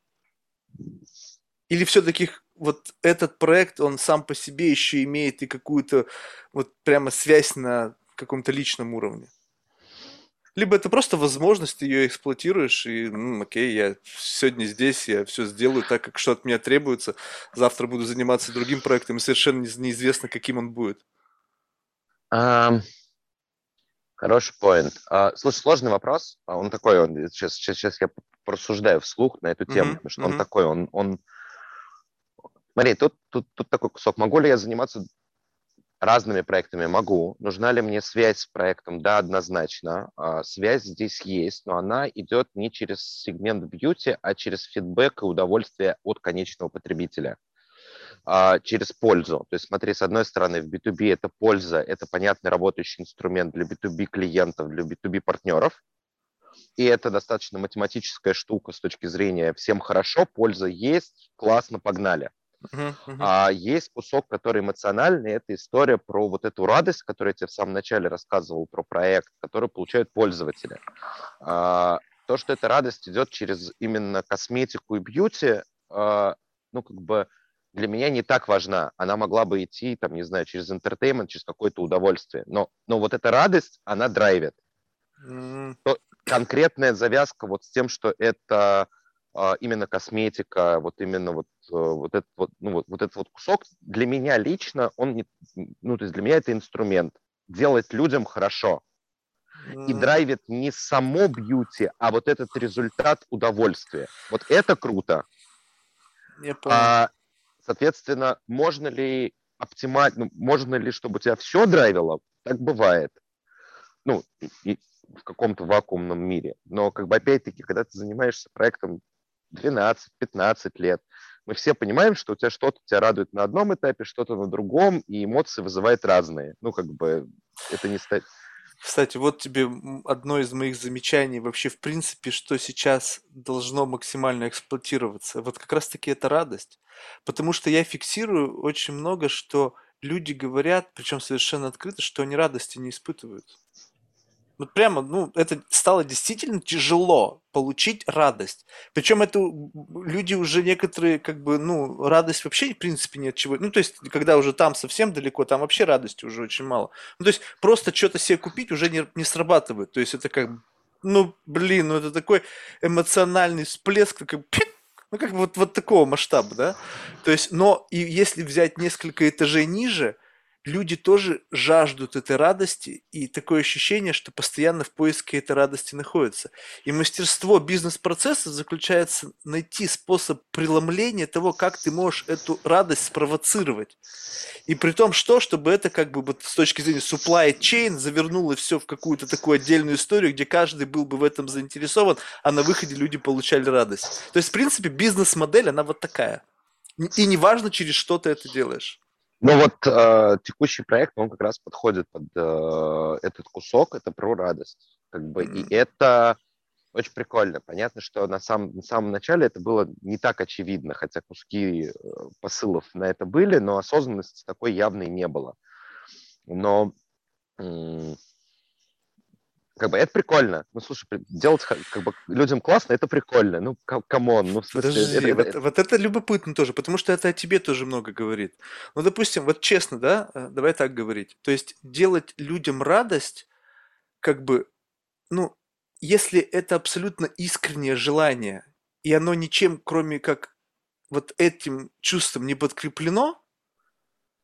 Или все-таки вот этот проект, он сам по себе еще имеет и какую-то вот прямо связь на каком-то личном уровне? Либо это просто возможность, ты ее эксплуатируешь, и, ну, окей, я сегодня здесь, я все сделаю так, как что от меня требуется, завтра буду заниматься другим проектом, и совершенно неизвестно, каким он будет. Хороший поинт. Uh, слушай, сложный вопрос. А он такой, он сейчас, сейчас, сейчас я порассуждаю вслух на эту тему, uh-huh, потому что uh-huh. он такой, он, он... Смотри, тут, тут, тут такой кусок. Могу ли я заниматься разными проектами могу. Нужна ли мне связь с проектом? Да, однозначно. А, связь здесь есть, но она идет не через сегмент бьюти, а через фидбэк и удовольствие от конечного потребителя а, через пользу. То есть смотри, с одной стороны, в B2B это польза, это понятный работающий инструмент для B2B клиентов, для B2B партнеров. И это достаточно математическая штука с точки зрения всем хорошо, польза есть, классно, погнали. Uh-huh, uh-huh. А есть кусок, который эмоциональный, это история про вот эту радость, которую я тебе в самом начале рассказывал, про проект, который получают пользователи. А, то, что эта радость идет через именно косметику и бьюти, а, ну, как бы для меня не так важна. Она могла бы идти, там, не знаю, через интертеймент, через какое-то удовольствие. Но, но вот эта радость, она драйвит. Mm. То, конкретная завязка вот с тем, что это а, именно косметика, вот именно вот, э, вот, этот, вот, ну, вот, вот этот вот кусок, для меня лично, он не, ну, то есть для меня это инструмент. Делать людям хорошо. И драйвит не само бьюти, а вот этот результат удовольствия. Вот это круто. Я понял. А, соответственно, можно ли оптимально, ну, можно ли, чтобы у тебя все драйвило? Так бывает. Ну, и, в каком-то вакуумном мире. Но, как бы, опять-таки, когда ты занимаешься проектом 12-15 лет. Мы все понимаем, что у тебя что-то тебя радует на одном этапе, что-то на другом, и эмоции вызывает разные. Ну, как бы это не стать... Кстати, вот тебе одно из моих замечаний вообще в принципе, что сейчас должно максимально эксплуатироваться. Вот как раз-таки это радость. Потому что я фиксирую очень много, что люди говорят, причем совершенно открыто, что они радости не испытывают. Вот прямо, ну, это стало действительно тяжело получить радость. Причем это люди уже некоторые, как бы, ну, радость вообще, в принципе, нет чего. Ну, то есть, когда уже там совсем далеко, там вообще радости уже очень мало. Ну, то есть, просто что-то себе купить уже не, не срабатывает. То есть, это как, ну, блин, ну, это такой эмоциональный всплеск, как ну, как бы вот, вот такого масштаба, да? То есть, но и если взять несколько этажей ниже – люди тоже жаждут этой радости, и такое ощущение, что постоянно в поиске этой радости находятся. И мастерство бизнес-процесса заключается найти способ преломления того, как ты можешь эту радость спровоцировать. И при том, что, чтобы это как бы вот с точки зрения supply chain завернуло все в какую-то такую отдельную историю, где каждый был бы в этом заинтересован, а на выходе люди получали радость. То есть, в принципе, бизнес-модель, она вот такая. И неважно, через что ты это делаешь. Ну вот э, текущий проект, он как раз подходит под э, этот кусок, это про радость. Как бы, mm-hmm. И это очень прикольно. Понятно, что на, самом на самом начале это было не так очевидно, хотя куски э, посылов на это были, но осознанности такой явной не было. Но как бы это прикольно. Ну, слушай, делать как бы людям классно, это прикольно. Ну, come on, ну, в смысле... Подожди, это, вот, это... вот это любопытно тоже, потому что это о тебе тоже много говорит. Ну, допустим, вот честно, да, э, давай так говорить. То есть делать людям радость, как бы, ну, если это абсолютно искреннее желание, и оно ничем, кроме как вот этим чувством не подкреплено,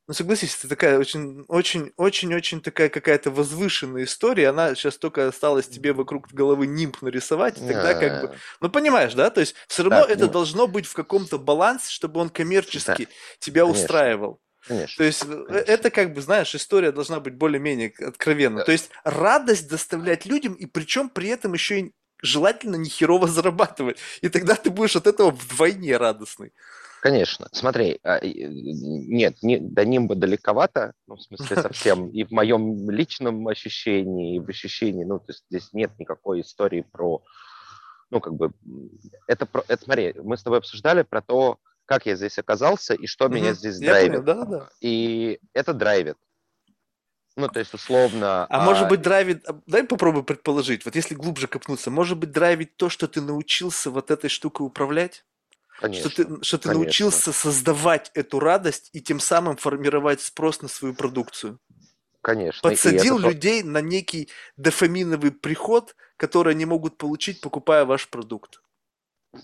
ну, согласись, это такая очень, очень, очень, очень такая какая-то возвышенная история. Она сейчас только осталось тебе вокруг головы нимб нарисовать, и тогда как бы... Ну, понимаешь, да? То есть все равно да, это ну... должно быть в каком-то балансе, чтобы он коммерчески да, тебя конечно. устраивал. Конечно. То есть э, конечно. это как бы, знаешь, история должна быть более-менее откровенна. Да. То есть радость доставлять людям, и причем при этом еще и желательно не херово зарабатывать. И тогда ты будешь от этого вдвойне радостный. Конечно. Смотри, а, нет, не, до нимба далековато, ну, в смысле совсем, и в моем личном ощущении, и в ощущении, ну, то есть здесь нет никакой истории про, ну, как бы, это, про, это смотри, мы с тобой обсуждали про то, как я здесь оказался и что меня здесь драйвит. да, да. И это драйвит. Ну, то есть, условно... А, а может быть драйвит... А, дай попробуй предположить, вот если глубже копнуться, может быть драйвит то, что ты научился вот этой штукой управлять? Конечно, что ты, что ты научился создавать эту радость и тем самым формировать спрос на свою продукцию. Конечно. Подсадил это... людей на некий дофаминовый приход, который они могут получить, покупая ваш продукт.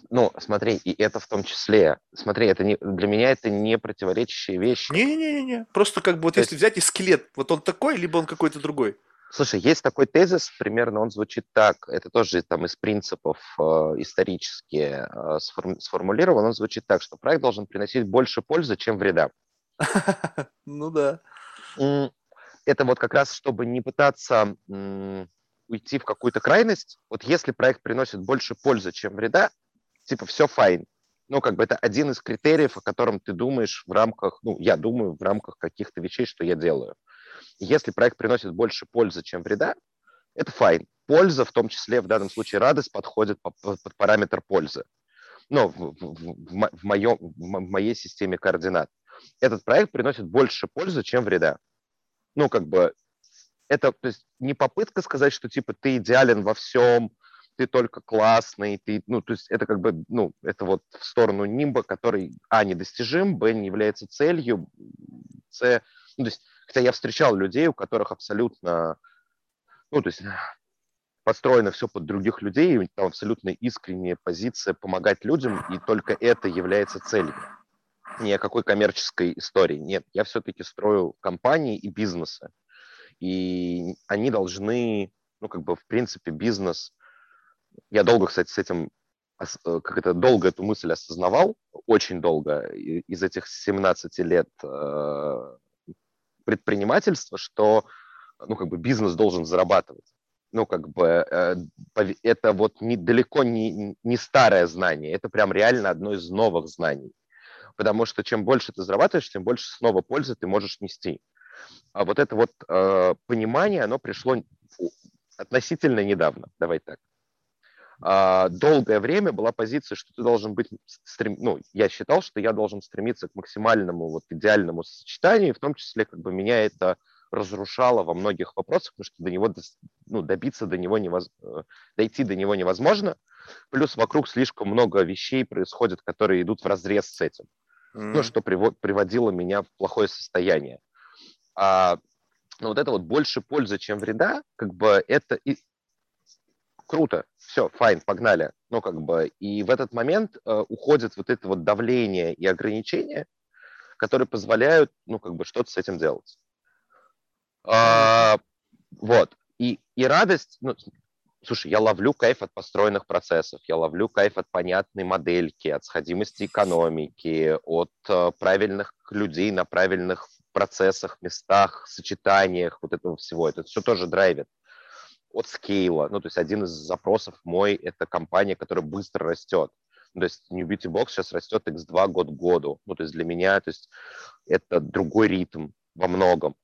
Ну, смотри, и это в том числе. Смотри, это не, для меня это не противоречащие вещи. Не-не-не, просто как бы вот То если есть... взять и скелет, вот он такой, либо он какой-то другой. Слушай, есть такой тезис, примерно он звучит так, это тоже там из принципов э, исторически э, сформ, сформулирован, он звучит так, что проект должен приносить больше пользы, чем вреда. Ну да. Это вот как раз, чтобы не пытаться уйти в какую-то крайность, вот если проект приносит больше пользы, чем вреда, типа все fine. Ну, как бы это один из критериев, о котором ты думаешь в рамках, ну, я думаю в рамках каких-то вещей, что я делаю. Если проект приносит больше пользы, чем вреда, это fine. Польза, в том числе в данном случае радость, подходит под, параметр пользы. Ну, в, в, в, моем, в моей системе координат. Этот проект приносит больше пользы, чем вреда. Ну, как бы, это то есть, не попытка сказать, что типа ты идеален во всем, ты только классный, ты, ну, то есть это как бы, ну, это вот в сторону нимба, который, а, недостижим, б, не является целью, с, ну, то есть Хотя я встречал людей, у которых абсолютно, ну, то есть построено все под других людей, и там абсолютно искренняя позиция помогать людям, и только это является целью. Ни о какой коммерческой истории. Нет, я все-таки строю компании и бизнесы. И они должны, ну, как бы, в принципе, бизнес... Я долго, кстати, с этим э, как это долго эту мысль осознавал, очень долго, из этих 17 лет э, предпринимательства, что ну, как бы бизнес должен зарабатывать. Ну, как бы э, это вот не, далеко не, не старое знание, это прям реально одно из новых знаний. Потому что чем больше ты зарабатываешь, тем больше снова пользы ты можешь нести. А вот это вот э, понимание, оно пришло относительно недавно, давай так. А, долгое время была позиция, что ты должен быть, стрем... ну, я считал, что я должен стремиться к максимальному вот идеальному сочетанию, в том числе как бы меня это разрушало во многих вопросах, потому что до него, ну, добиться до него невоз... Э, дойти до него невозможно, плюс вокруг слишком много вещей происходит, которые идут в разрез с этим, mm-hmm. ну, что привод... приводило меня в плохое состояние. А но вот это вот больше пользы, чем вреда, как бы это и круто, все, файн, погнали. Ну, как бы, и в этот момент э, уходит вот это вот давление и ограничения, которые позволяют, ну, как бы, что-то с этим делать. А, вот. И, и радость, ну, слушай, я ловлю кайф от построенных процессов, я ловлю кайф от понятной модельки, от сходимости экономики, от э, правильных людей на правильных процессах, местах, сочетаниях, вот этого всего. Это все тоже драйвит от скейла. Ну, то есть один из запросов мой – это компания, которая быстро растет. Ну, то есть New Beauty Box сейчас растет x2 год к году. Ну, то есть для меня то есть это другой ритм во многом.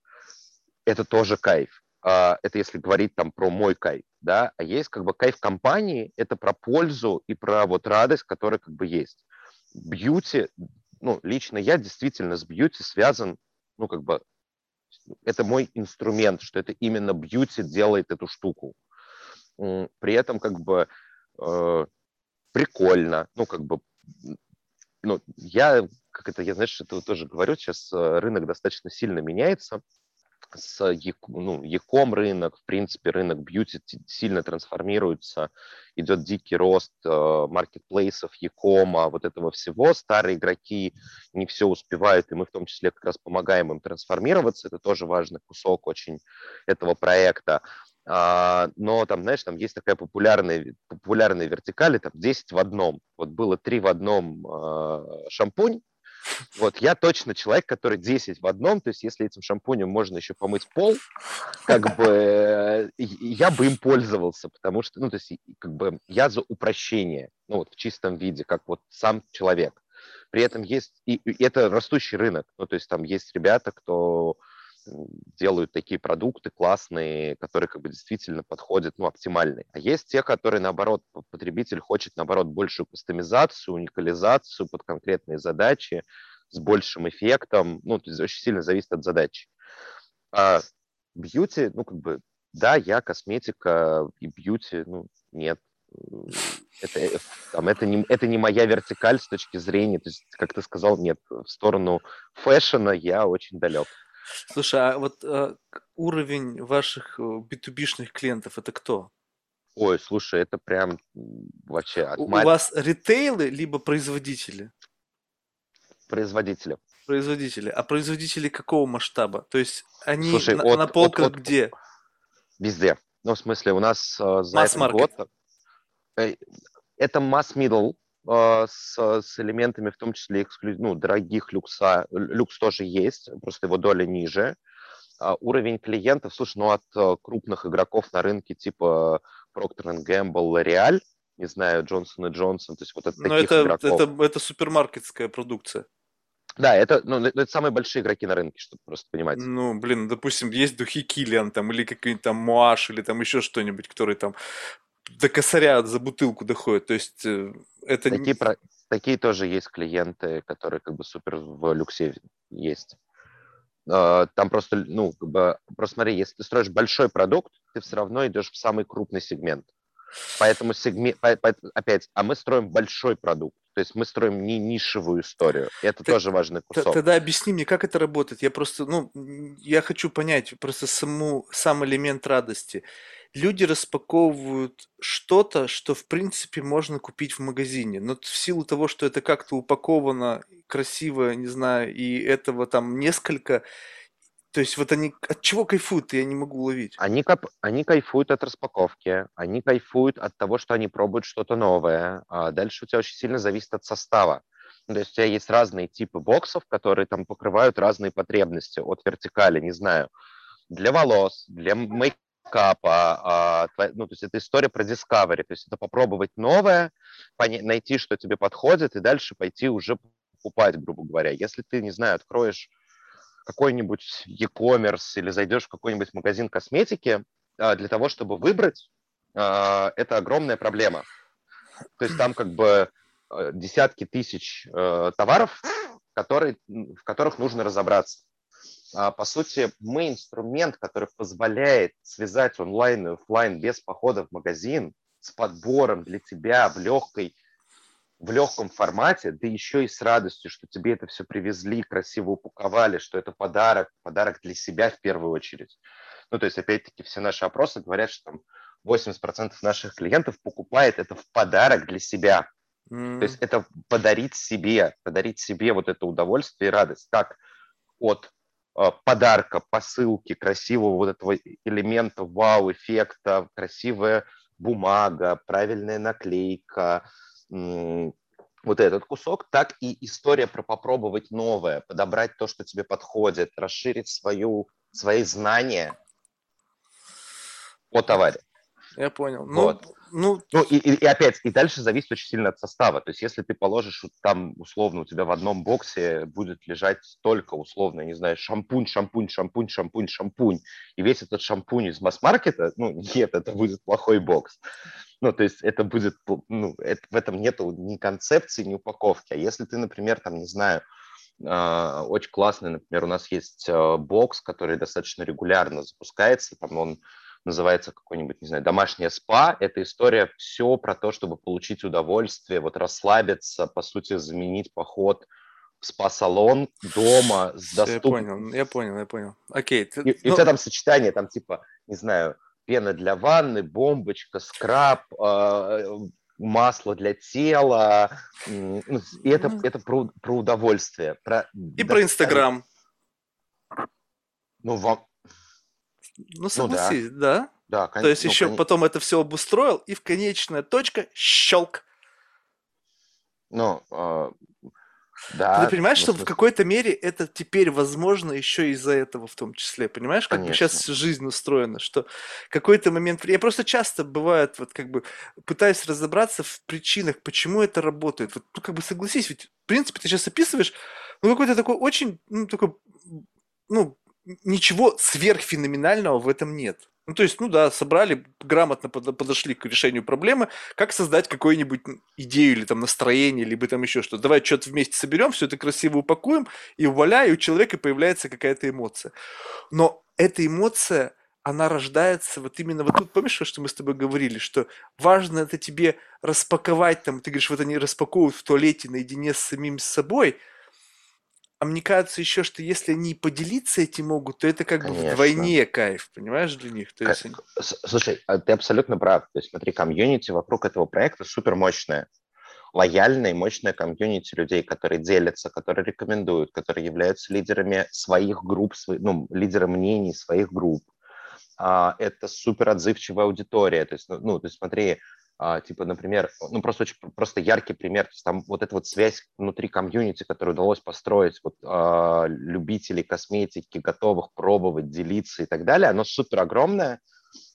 Это тоже кайф. А, это если говорить там про мой кайф, да, а есть как бы кайф компании, это про пользу и про вот радость, которая как бы есть. Бьюти, ну, лично я действительно с бьюти связан, ну, как бы это мой инструмент, что это именно бьюти делает эту штуку. При этом как бы э, прикольно, ну как бы, ну я, как это, я знаешь, это тоже говорю, сейчас э, рынок достаточно сильно меняется, с ну, Яком рынок, в принципе, рынок бьюти сильно трансформируется, идет дикий рост э, маркетплейсов, Якома, вот этого всего. Старые игроки не все успевают, и мы в том числе как раз помогаем им трансформироваться. Это тоже важный кусок очень этого проекта. А, но там, знаешь, там есть такая популярная, популярная вертикаль, там 10 в одном. Вот было 3 в одном э, шампунь, вот, я точно человек, который 10 в одном, то есть если этим шампунем можно еще помыть пол, как бы я бы им пользовался, потому что, ну, то есть как бы я за упрощение, ну, вот в чистом виде, как вот сам человек. При этом есть, и, и это растущий рынок, ну, то есть там есть ребята, кто делают такие продукты классные, которые как бы действительно подходят, ну, оптимальные. А есть те, которые, наоборот, потребитель хочет, наоборот, большую кастомизацию, уникализацию под конкретные задачи с большим эффектом. Ну, то есть очень сильно зависит от задачи. А, бьюти, ну, как бы, да, я косметика и бьюти, ну, нет. Это, э, там, это, не, это не моя вертикаль с точки зрения, то есть, как ты сказал, нет, в сторону фэшена я очень далек. Слушай, а вот а, уровень ваших B2B-шных э, клиентов это кто? Ой, слушай, это прям вообще... От У, у вас ритейлы, либо производители? Производители. Производители. А производители какого масштаба? То есть они слушай, на, от, на полках от, от, где? Везде. Ну, в смысле, у нас э, за этот год... Э, это масс-мидл, э, с, с элементами, в том числе эксклю... ну, дорогих люкса. Люкс тоже есть, просто его доля ниже. А уровень клиентов, слушай, ну от крупных игроков на рынке типа Procter Gamble, L'Oreal, не знаю, Джонсон и Джонсон, то есть вот от Но таких это, игроков. Это, это супермаркетская продукция. Да, это, ну, это самые большие игроки на рынке, чтобы просто понимать. Ну, блин, допустим, есть духи Киллиан там, или какой-нибудь там Муаш, или там еще что-нибудь, который там до косаря за бутылку доходит. То есть э, это... Такие, про... Такие тоже есть клиенты, которые как бы супер в люксе есть. А, там просто, ну, как бы, просто смотри, если ты строишь большой продукт, ты все равно идешь в самый крупный сегмент. Поэтому сегмент, опять, а мы строим большой продукт. То есть мы строим не нишевую историю. И это Ты, тоже важный кусок. Тогда объясни мне, как это работает. Я просто, ну, я хочу понять просто саму, сам элемент радости люди распаковывают что-то, что в принципе можно купить в магазине. Но в силу того, что это как-то упаковано красиво, не знаю, и этого там несколько, то есть вот они от чего кайфуют, я не могу уловить. Они, кап, они кайфуют от распаковки, они кайфуют от того, что они пробуют что-то новое. А дальше у тебя очень сильно зависит от состава. То есть у тебя есть разные типы боксов, которые там покрывают разные потребности от вертикали, не знаю, для волос, для мейк капа, а, ну, то есть это история про discovery, то есть это попробовать новое, найти, что тебе подходит, и дальше пойти уже покупать, грубо говоря. Если ты, не знаю, откроешь какой-нибудь e-commerce или зайдешь в какой-нибудь магазин косметики, а, для того, чтобы выбрать, а, это огромная проблема. То есть там как бы десятки тысяч товаров, которые, в которых нужно разобраться. А, по сути, мы инструмент, который позволяет связать онлайн и офлайн без похода в магазин с подбором для тебя в легкой в легком формате, да еще и с радостью, что тебе это все привезли, красиво упаковали, что это подарок, подарок для себя в первую очередь. Ну, то есть, опять-таки, все наши опросы говорят, что там 80% наших клиентов покупает это в подарок для себя. Mm. То есть это подарить себе, подарить себе вот это удовольствие и радость, как от Э, подарка, посылки, красивого вот этого элемента вау-эффекта, красивая бумага, правильная наклейка, вот этот кусок, так и история про попробовать новое, подобрать то, что тебе подходит, расширить свою, свои знания о товаре. Я понял. Ну, вот. Ну, ну и, и, и опять, и дальше зависит очень сильно от состава. То есть, если ты положишь там, условно, у тебя в одном боксе будет лежать только, условно, не знаю, шампунь, шампунь, шампунь, шампунь, шампунь, и весь этот шампунь из масс-маркета, ну, нет, это будет плохой бокс. Ну, то есть, это будет, ну, это, в этом нету ни концепции, ни упаковки. А если ты, например, там, не знаю, Uh, очень классный, например, у нас есть uh, бокс, который достаточно регулярно запускается, там он называется какой-нибудь, не знаю, домашняя спа. Это история все про то, чтобы получить удовольствие, вот расслабиться, по сути, заменить поход в спа-салон дома с доступным... Я понял, я понял, я понял. Окей. Ты, и, ну... и у тебя там сочетание, там типа, не знаю, пена для ванны, бомбочка, скраб, э, масло для тела. Ну, и это, это про, про удовольствие. Про, и да, про Инстаграм. Ну, вам, ну, согласись, ну, да. да. Да, конечно. То есть ну, еще кон... потом это все обустроил, и в конечная точка щелк. Ну, э, да. Ты понимаешь, ну, что в какой-то мере это теперь возможно еще из-за этого в том числе, понимаешь, как Конечно. сейчас жизнь устроена, что какой-то момент... Я просто часто бывает, вот как бы пытаюсь разобраться в причинах, почему это работает. Вот, ну, как бы согласись, ведь в принципе ты сейчас описываешь, ну, какой-то такой очень, ну, такой, ну, ничего сверхфеноменального в этом нет. Ну, то есть, ну да, собрали, грамотно подошли к решению проблемы, как создать какую-нибудь идею или там настроение, либо там еще что-то. Давай что-то вместе соберем, все это красиво упакуем, и вуаля, и у человека появляется какая-то эмоция. Но эта эмоция, она рождается вот именно вот тут, помнишь, что мы с тобой говорили, что важно это тебе распаковать, там, ты говоришь, вот они распаковывают в туалете наедине с самим собой, а мне кажется еще, что если они поделиться этим могут, то это как Конечно. бы вдвойне кайф, понимаешь, для них. То есть, Слушай, а ты абсолютно прав. То есть смотри, комьюнити вокруг этого проекта супер мощное. Лояльное и мощное комьюнити людей, которые делятся, которые рекомендуют, которые являются лидерами своих групп, ну, лидеры мнений своих групп. А, это супер отзывчивая аудитория. То есть, ну, ну, то есть смотри, а, типа, например, ну, просто очень пр- просто яркий пример. То есть там вот эта вот связь внутри комьюнити, которую удалось построить, вот а, любителей косметики, готовых пробовать, делиться и так далее, оно супер огромное.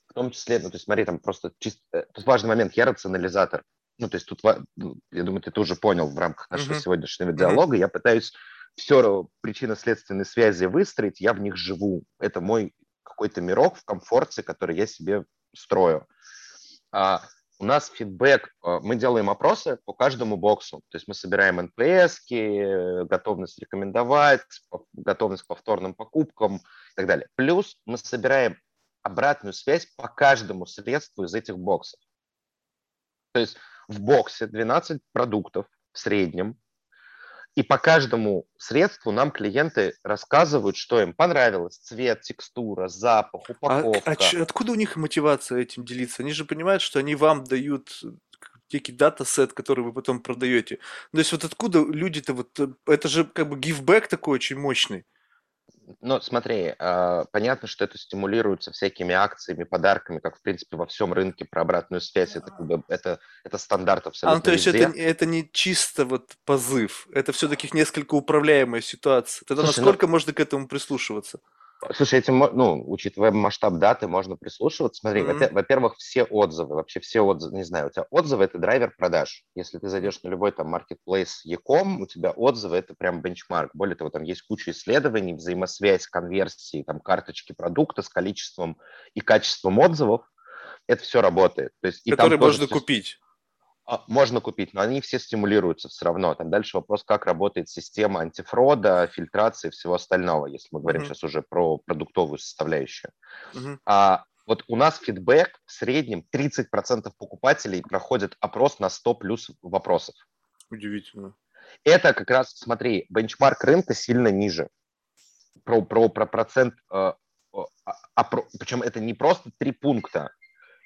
В том числе, ну, то есть смотри, там просто чисто... э, Тут важный момент, я рационализатор. Ну, то есть тут, ну, я думаю, ты тоже понял в рамках нашего Мгм. сегодняшнего диалога, я пытаюсь все причинно-следственные связи выстроить, я в них живу. Это мой какой-то мирок в комфорте, который я себе строю. А, у нас фидбэк, а, мы делаем опросы по каждому боксу. То есть мы собираем NPS, э, готовность рекомендовать, готовность к повторным покупкам и так далее. Плюс мы собираем обратную связь по каждому средству из этих боксов. То есть в боксе 12 продуктов в среднем, и по каждому средству нам клиенты рассказывают, что им понравилось. Цвет, текстура, запах, А, упаковка. а чё- откуда у них мотивация этим делиться? Они же понимают, что они вам дают э, некий датасет, который вы потом продаете. То есть вот откуда люди-то вот... э, Это же как бы гивбэк такой очень мощный. Ну, смотри, а, понятно, что это стимулируется всякими акциями, подарками, как, в принципе, во всем рынке про обратную связь. Это, это, это стандарт А, абсолютно ну то есть везде. это, это не чисто вот позыв, это все-таки несколько управляемая ситуация. Тогда Слушай, ну- насколько можно к этому прислушиваться? Слушай, этим, ну, учитывая масштаб даты, можно прислушиваться. Смотри, во- во-первых, все отзывы, вообще все отзывы, не знаю, у тебя отзывы – это драйвер продаж. Если ты зайдешь на любой там marketplace e-com, у тебя отзывы – это прям бенчмарк. Более того, там есть куча исследований, взаимосвязь конверсии, там карточки продукта с количеством и качеством отзывов. Это все работает. То есть, и там Который можно всё- купить. А, Можно купить, но они все стимулируются все равно. Там дальше вопрос, как работает система антифрода, фильтрации и всего остального, если мы говорим Мгм. сейчас уже про продуктовую составляющую. Мгм. А вот у нас фидбэк в среднем 30% покупателей проходят опрос на 100 плюс вопросов. Удивительно. Это как раз, смотри, бенчмарк рынка сильно ниже. Про, про, про процент, э, а- а причем это не просто три пункта,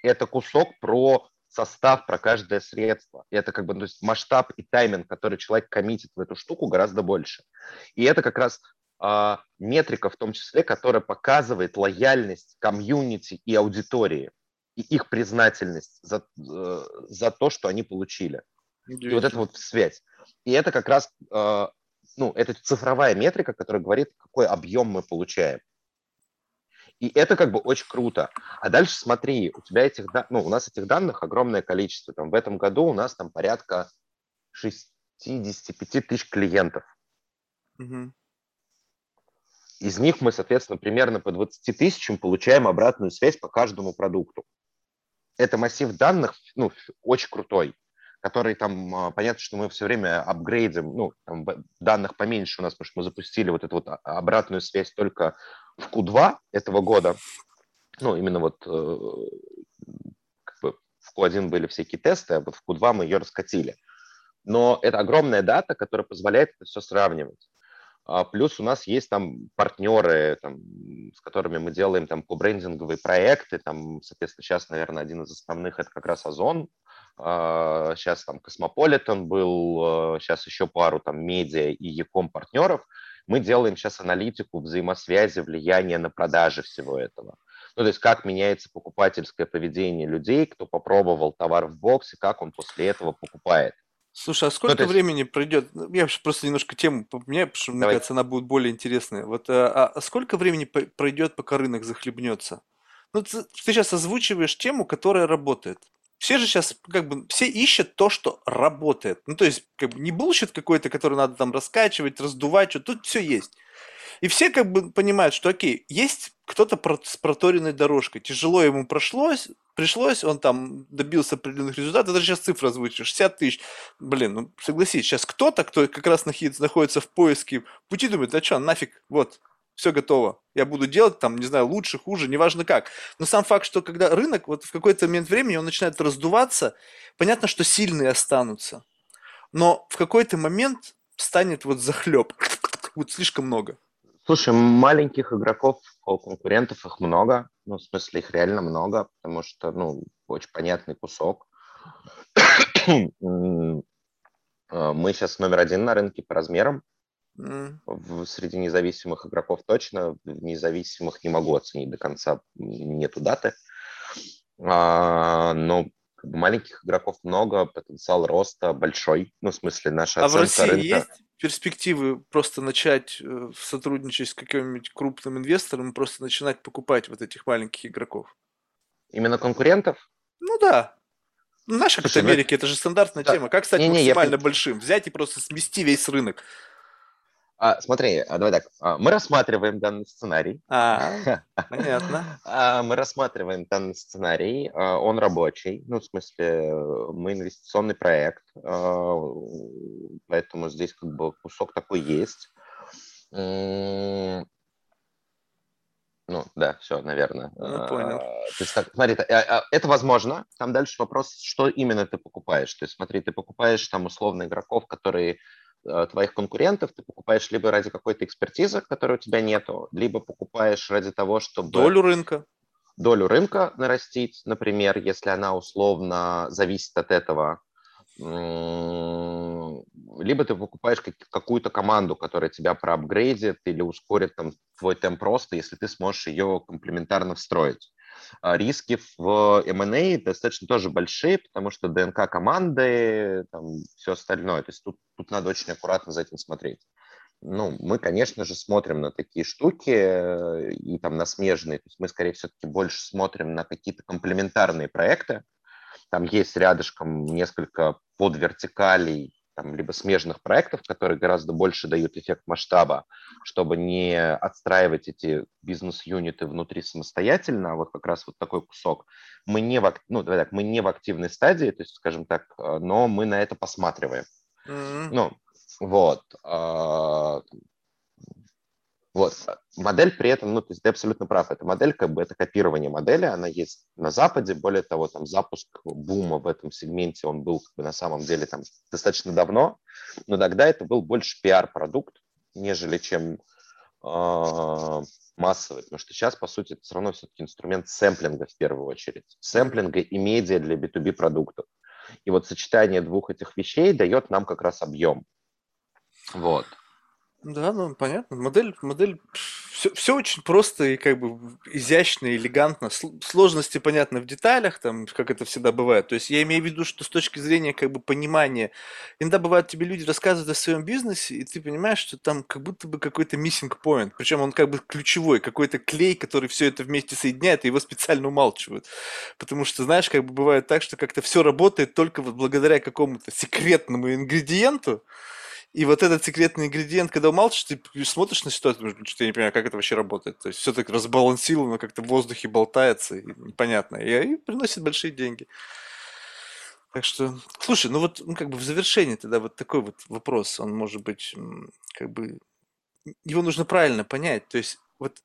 это кусок про состав, про каждое средство. И это как бы то есть масштаб и тайминг, который человек коммитит в эту штуку, гораздо больше. И это как раз а, метрика в том числе, которая показывает лояльность комьюнити и аудитории, и их признательность за, э, за то, что они получили. И вот это вот связь. И это как раз, э, ну, это цифровая метрика, которая говорит, какой объем мы получаем. И это как бы очень круто. А дальше смотри, у тебя этих, ну, у нас этих данных огромное количество. Там в этом году у нас там порядка 65 тысяч клиентов. Мгм. Из них мы, соответственно, примерно по 20 тысячам получаем обратную связь по каждому продукту. Это массив данных, ну, очень крутой, который там, а, понятно, что мы все время апгрейдим, ну, там данных поменьше у нас, потому что мы запустили вот эту вот а- обратную связь только в Q2 этого года. Ну, именно вот э, как бы в Q1 были всякие тесты, а вот в Q2 мы ее раскатили. Но это огромная data, которая позволяет это все сравнивать. А, Плюс у нас есть там партнеры, там, с которыми мы делаем там кобрендинговые проекты. Там, соответственно, сейчас, наверное, один из основных это как раз Озон. Сейчас там Космополитен был, сейчас еще пару там медиа и e-com партнеров. Мы делаем сейчас аналитику взаимосвязи, влияния на продажи всего этого. Ну, то есть как меняется покупательское поведение людей, кто попробовал товар в боксе, как он после этого покупает. Слушай, а сколько то есть- времени пройдет? Ну, Я просто немножко тему поменяю, потому что, мне Давай. кажется, она будет более интересная. Вот, а, а сколько времени пройдет, пока рынок захлебнется? Ну, ты, сейчас озвучиваешь тему, которая работает. Все же сейчас, как бы, все ищут то, что работает. Ну, то есть, как бы, не bullshit какой-то, который надо там раскачивать, раздувать, что тут все есть. И все как бы понимают, что окей, есть кто-то с проторенной дорожкой, тяжело ему прошлось, пришлось, он там добился определенных результатов, даже сейчас цифра озвучишь, 60 тысяч. Блин, ну согласись, сейчас кто-то, кто как раз находится, в поиске пути, думает, а что, нафиг, вот, все готово. Я буду делать там, не знаю, лучше, хуже, неважно как. Но сам факт, что когда рынок вот в какой-то момент времени он начинает раздуваться, понятно, что сильные останутся. Но в какой-то момент станет вот захлеб. Вот слишком много. Слушай, маленьких игроков, конкурентов их много. Ну, в смысле, их реально много, потому что, ну, очень понятный кусок. А, мы сейчас номер один на рынке по размерам. Mm. В, среди независимых игроков точно, в независимых не могу оценить до конца, нету даты. А, но как бы, маленьких игроков много, потенциал роста большой, ну, в смысле, наша А в России рынка... есть перспективы просто начать э, сотрудничать с каким-нибудь крупным инвестором, просто начинать покупать вот этих маленьких игроков? Именно конкурентов? Ну да. Ну, наша как ну Америки, это же стандартная да. тема. Как стать не, не, максимально я... большим? Взять и просто смести весь рынок. А, смотри, а, давай так. А, мы рассматриваем данный сценарий. А, понятно. А, мы рассматриваем данный сценарий. Он рабочий. Ну, в смысле, мы инвестиционный проект. Поэтому здесь как бы кусок такой есть. Ну, да, все, наверное. Ну, понял. То есть, так, смотри, это возможно. Там дальше вопрос, что именно ты покупаешь. То есть, смотри, ты покупаешь там условно игроков, которые твоих конкурентов ты покупаешь либо ради какой-то экспертизы, которой у тебя нету, либо покупаешь ради того, чтобы... Долю рынка. Долю рынка нарастить, например, если она условно зависит от этого. Либо ты покупаешь какую-то команду, которая тебя проапгрейдит или ускорит там, твой темп роста, если ты сможешь ее комплементарно встроить. А, риски в M&A достаточно тоже большие, потому что ДНК команды, там, все остальное. То есть тут, тут надо очень аккуратно за этим смотреть. Ну, мы, конечно же, смотрим на такие штуки э, и там на смежные. То есть мы, скорее, все-таки больше смотрим на какие-то комплементарные проекты. Там есть рядышком несколько подвертикалей, там, либо смежных проектов, которые гораздо больше дают эффект масштаба, чтобы не отстраивать эти бизнес-юниты внутри самостоятельно, а вот как раз вот такой кусок. Мы не в, ну, давай так, мы не в активной стадии, то есть, скажем так, э, но мы на это посматриваем. Mm-hmm. Ну, вот. А, вот. Модель при этом, ну, то есть ты абсолютно прав, эта модель, как бы это копирование модели, она есть на Западе, более того, там запуск бума в этом сегменте, он был как бы, на самом деле там достаточно давно, но тогда это был больше пиар-продукт, нежели чем э, массовый, потому что сейчас, по сути, это все равно все-таки инструмент сэмплинга в первую очередь, сэмплинга и медиа для B2B продуктов. И вот сочетание двух этих вещей дает нам как раз объем. Вот. Да, ну понятно. Модель, модель, все, все очень просто и как бы изящно, элегантно. Сложности, понятно, в деталях, там, как это всегда бывает. То есть я имею в виду, что с точки зрения как бы понимания, иногда бывает, тебе люди рассказывают о своем бизнесе, и ты понимаешь, что там как будто бы какой-то missing point, причем он как бы ключевой, какой-то клей, который все это вместе соединяет, и его специально умалчивают. Потому что, знаешь, как бы бывает так, что как-то все работает только вот благодаря какому-то секретному ингредиенту, и вот этот секретный ингредиент, когда умалчиваешь, ты смотришь на ситуацию, что я не понимаю, как это вообще работает. То есть все так разбалансировано, как-то в воздухе болтается, и непонятно. И, и приносит большие деньги. Так что, слушай, ну вот, ну как бы в завершении тогда вот такой вот вопрос, он может быть, как бы, его нужно правильно понять. То есть вот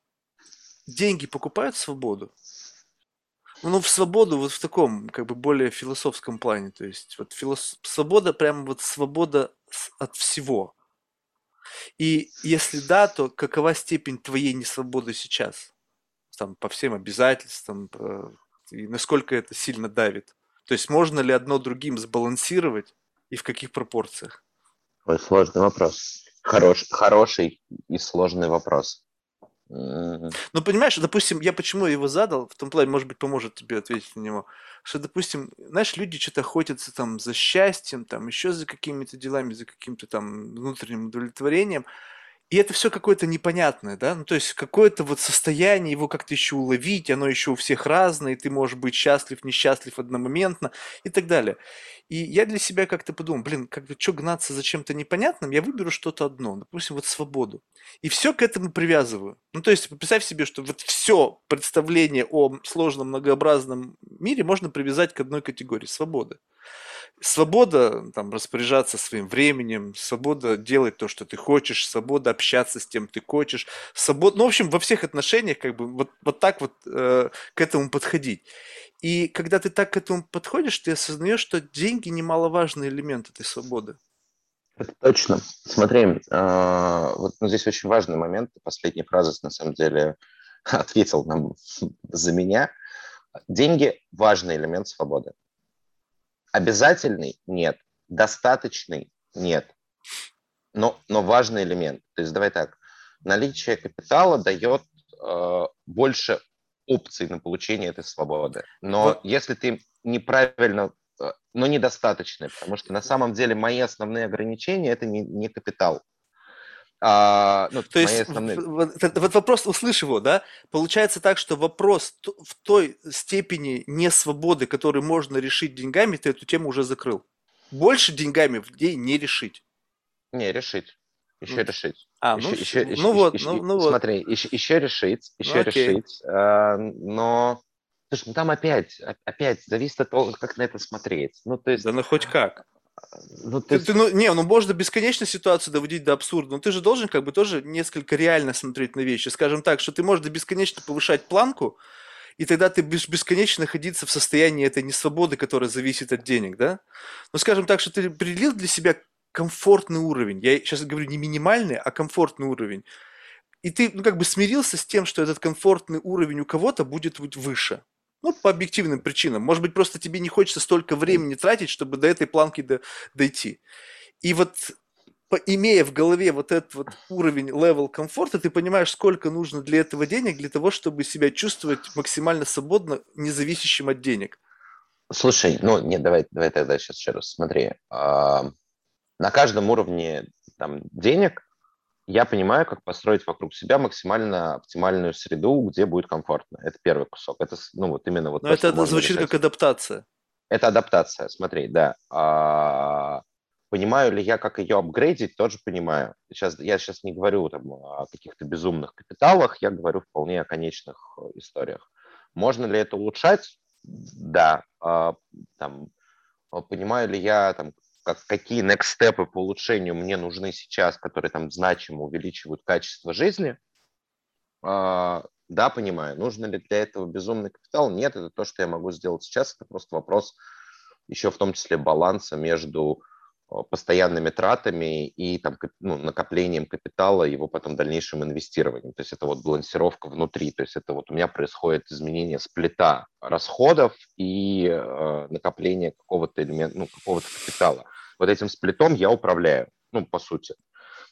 деньги покупают свободу? Ну, в свободу вот в таком, как бы, более философском плане. То есть, вот филос... свобода, прямо вот свобода от всего. И если да, то какова степень твоей несвободы сейчас? Там, по всем обязательствам, и насколько это сильно давит? То есть можно ли одно другим сбалансировать и в каких пропорциях? Ой, сложный вопрос. Хорош, хороший и сложный вопрос. Ну, понимаешь, допустим, я почему его задал, в том плане, может быть, поможет тебе ответить на него, что, допустим, знаешь, люди что-то охотятся там за счастьем, там еще за какими-то делами, за каким-то там внутренним удовлетворением, и это все какое-то непонятное, да, ну, то есть какое-то вот состояние, его как-то еще уловить, оно еще у всех разное, и ты можешь быть счастлив, несчастлив одномоментно и так далее. И я для себя как-то подумал, блин, как бы что гнаться за чем-то непонятным, я выберу что-то одно, допустим, вот свободу. И все к этому привязываю. Ну, то есть представь себе, что вот все представление о сложном, многообразном мире можно привязать к одной категории – свободы. свобода там распоряжаться своим временем, свобода делать то, что ты хочешь, свобода общаться с тем, ты хочешь, свобода, ну, в общем, во всех отношениях как бы вот, вот так вот э, к этому подходить. И когда ты так к этому подходишь, ты осознаешь, что деньги немаловажный элемент этой свободы. Это точно. Смотри, э, вот ну, здесь очень важный момент. Последняя фраза, на самом деле, ответил нам за меня. Деньги – важный элемент свободы. Обязательный – нет. Достаточный – нет. Но, но важный элемент. То есть давай так. Наличие капитала дает э, больше опций на получение этой свободы. Но вот. если ты неправильно Э, но недостаточные, потому что на самом деле мои основные ограничения это не, не капитал. А, ну, то есть основные... вот, вот вопрос, услышь его, да, получается так, что вопрос в той степени несвободы, который можно решить деньгами, ты эту тему уже закрыл. Больше деньгами в день не решить. Не, решить. Еще ну, решить. А, еще, ну, еще, ну еще, вот, еще, ну, ну смотри, вот. еще, еще решить, еще ну, решить, э, но Слушай, ну там опять, опять зависит от того, как на это смотреть. Ну, то есть... Да ну хоть как. Ну, ты, есть... ты, ну, не, ну можно бесконечно ситуацию доводить до абсурда, но ты же должен как бы тоже несколько реально смотреть на вещи. Скажем так, что ты можешь бесконечно повышать планку, и тогда ты будешь бесконечно находиться в состоянии этой несвободы, которая зависит от денег, да? Ну, скажем так, что ты определил для себя комфортный уровень. Я сейчас говорю не минимальный, а комфортный уровень. И ты, ну, как бы смирился с тем, что этот комфортный уровень у кого-то будет выше. Ну, по объективным причинам. Может быть, просто тебе не хочется столько времени тратить, чтобы до этой планки до, дойти. И вот имея в голове вот этот вот уровень, level комфорта, ты понимаешь, сколько нужно для этого денег, для того, чтобы себя чувствовать максимально свободно, независящим от денег. Слушай, ну, нет, давай, давай тогда сейчас еще раз смотри. На каждом уровне там, денег я понимаю, как построить вокруг себя максимально оптимальную среду, где будет комфортно. Это первый кусок. Это, ну, вот именно вот Но то, это звучит решать. как адаптация. Это адаптация, смотри, да. А, понимаю ли я, как ее апгрейдить, тоже понимаю. Сейчас, я сейчас не говорю там, о каких-то безумных капиталах, я говорю вполне о конечных э, историях. Можно ли это улучшать? Да. А, там, понимаю ли я, там, как, какие next степы по улучшению мне нужны сейчас, которые там значимо увеличивают качество жизни, а, да, понимаю. Нужно ли для этого безумный капитал? Нет, это то, что я могу сделать сейчас. Это просто вопрос еще в том числе баланса между Э, постоянными тратами и там, ну, накоплением капитала, его потом дальнейшим инвестированием. То есть это вот балансировка внутри. То есть это вот у меня происходит изменение сплита расходов и э, накопление какого-то элемента, ну, какого-то капитала. Вот этим сплитом я управляю, ну, по сути.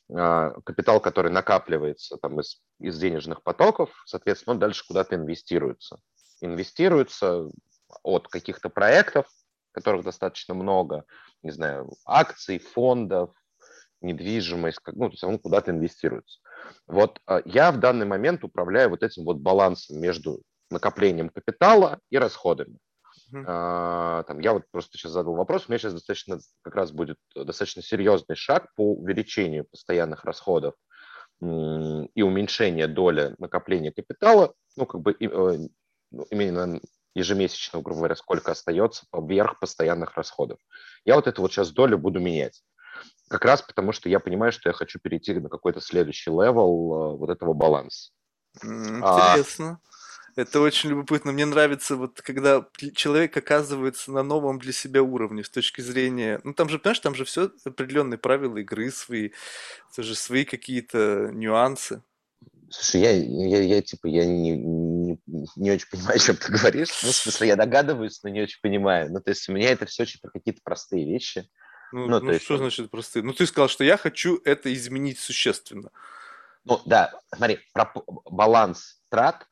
Э, капитал, который накапливается там из, из денежных потоков, соответственно, он дальше куда-то инвестируется. Инвестируется от каких-то проектов, которых достаточно много, не знаю, акций, фондов, недвижимость, ну, то есть он куда-то инвестируется. Вот а, я в данный момент управляю вот этим вот балансом между накоплением капитала и расходами. Uh-huh. А, там, я вот просто сейчас задал вопрос, у меня сейчас достаточно, как раз будет достаточно серьезный шаг по увеличению постоянных расходов и уменьшение доли накопления капитала, ну, как бы э, ну, именно ежемесячно, грубо говоря, сколько остается поверх постоянных расходов. Я вот эту вот сейчас долю буду менять. Как раз потому, что я понимаю, что я хочу перейти на какой-то следующий level э, вот этого баланса. А интересно. А... Это очень любопытно. Мне нравится, вот когда человек оказывается на новом для себя уровне с точки зрения... Ну, там же, понимаешь, там же все определенные правила игры свои, это же свои какие-то нюансы. Слушай, я, я, я типа, я не, не, не очень понимаю, о чем ты говоришь. Ну, в смысле, я догадываюсь, но не очень понимаю. Ну, то есть у меня это все очень про какие-то простые вещи. Ну, ну, ну есть... что значит простые? Ну, ты сказал, что я хочу это изменить существенно. Ну, да, смотри, про баланс трат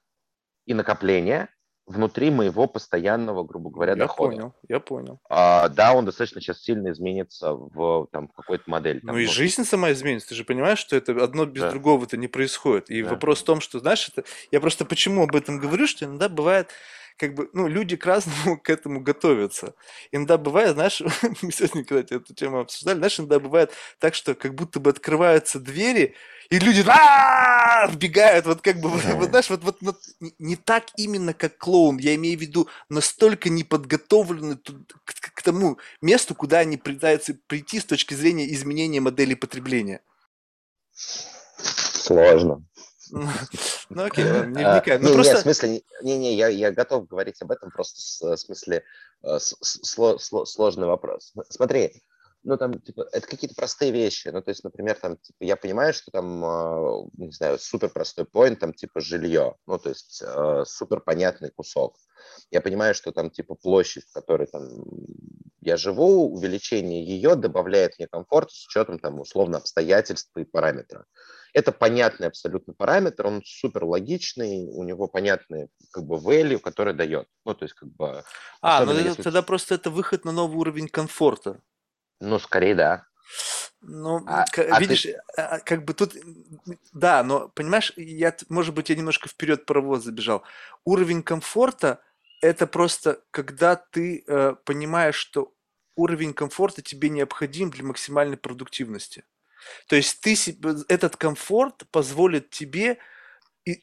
и накопления внутри моего постоянного, грубо говоря, я дохода. Я понял, я понял. А, да, он достаточно сейчас сильно изменится в там, какой-то модели. Там, ну и может... жизнь сама изменится. Ты же понимаешь, что это одно без да. другого-то не происходит. И да. вопрос в том, что, знаешь, это... я просто почему об этом говорю, что иногда бывает, как бы, ну, люди к разному к этому готовятся. Иногда бывает, знаешь, мы сегодня, кстати, эту тему обсуждали, знаешь, иногда бывает так, что как будто бы открываются двери, и люди «А, вбегают, вот как бы, вот, знаешь, вот, вот, вот не так именно, как клоун, я имею в виду настолько неподготовлены к, к тому месту, куда они пытаются прийти с точки зрения изменения модели потребления. Сложно. Ну окей, не а, вникай. Ну просто... Нет, в смысле, не-не, я, я готов говорить об этом, просто в смысле э, сложный вопрос. Смотри, ну, там, типа, это какие-то простые вещи. Ну, то есть, например, там, типа, я понимаю, что там, э, не знаю, супер простой поинт, там, типа, жилье. Ну, то есть, э, супер понятный кусок. Я понимаю, что там, типа, площадь, в которой там я живу, увеличение ее добавляет мне комфорт с учетом, там, условно, обстоятельств и параметра. Это понятный абсолютно параметр, он супер логичный, у него понятный, как бы, value, который дает. Ну, то есть, как бы... А, ну, если... тогда просто это выход на новый уровень комфорта. Ну, скорее, да. Ну, а, к, а видишь, ты... А, а, как бы тут, да, но понимаешь, я, может быть, я немножко вперед паровоз забежал. Уровень комфорта – это просто, когда ты э, понимаешь, что уровень комфорта тебе необходим для максимальной продуктивности. То есть ты этот комфорт позволит тебе и,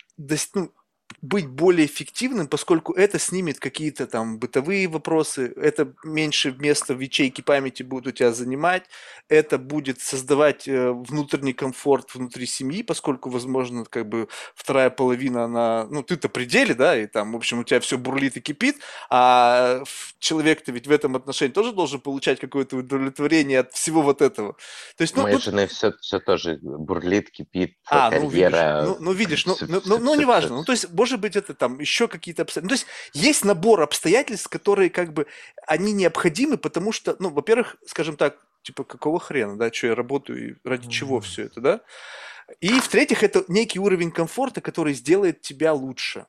ну, быть более эффективным, поскольку это снимет какие-то там бытовые вопросы, это меньше места в ячейке памяти будут у тебя занимать, это будет создавать э, внутренний комфорт внутри семьи, поскольку, возможно, как бы вторая половина, она, ну, ты-то пределе, да, и там, в общем, у тебя все бурлит и кипит, а человек-то ведь в этом отношении тоже должен получать какое-то удовлетворение от всего вот этого. То есть, ну, Моей тут... жены все, все тоже бурлит, кипит, а, карьера. Ну, видишь, ну, ну, видишь, ну, ну, ну, ну, неважно. Ну, то есть, может быть, это там еще какие-то обстоятельства. Ну, то есть есть набор обстоятельств, которые как бы, они необходимы, потому что, ну, во-первых, скажем так, типа, какого хрена, да, что я работаю и ради mm-hmm. чего все это, да? И в-третьих, это некий уровень комфорта, который сделает тебя лучше.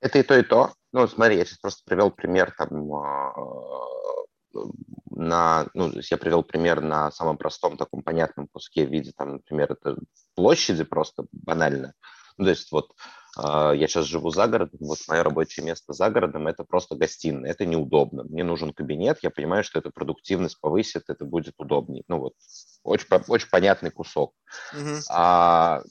Это и то, и то. Ну, смотри, я сейчас просто привел пример там а, на, ну, я привел пример на самом простом таком понятном куске в виде, там, например, это площади просто банально. Ну, то есть вот а, я сейчас живу за городом, вот мое рабочее место за городом, это просто гостиная, это неудобно. Мне нужен кабинет, я понимаю, что эта продуктивность повысит, это будет удобнее. Ну вот, очень, очень понятный кусок. Mm-hmm. А,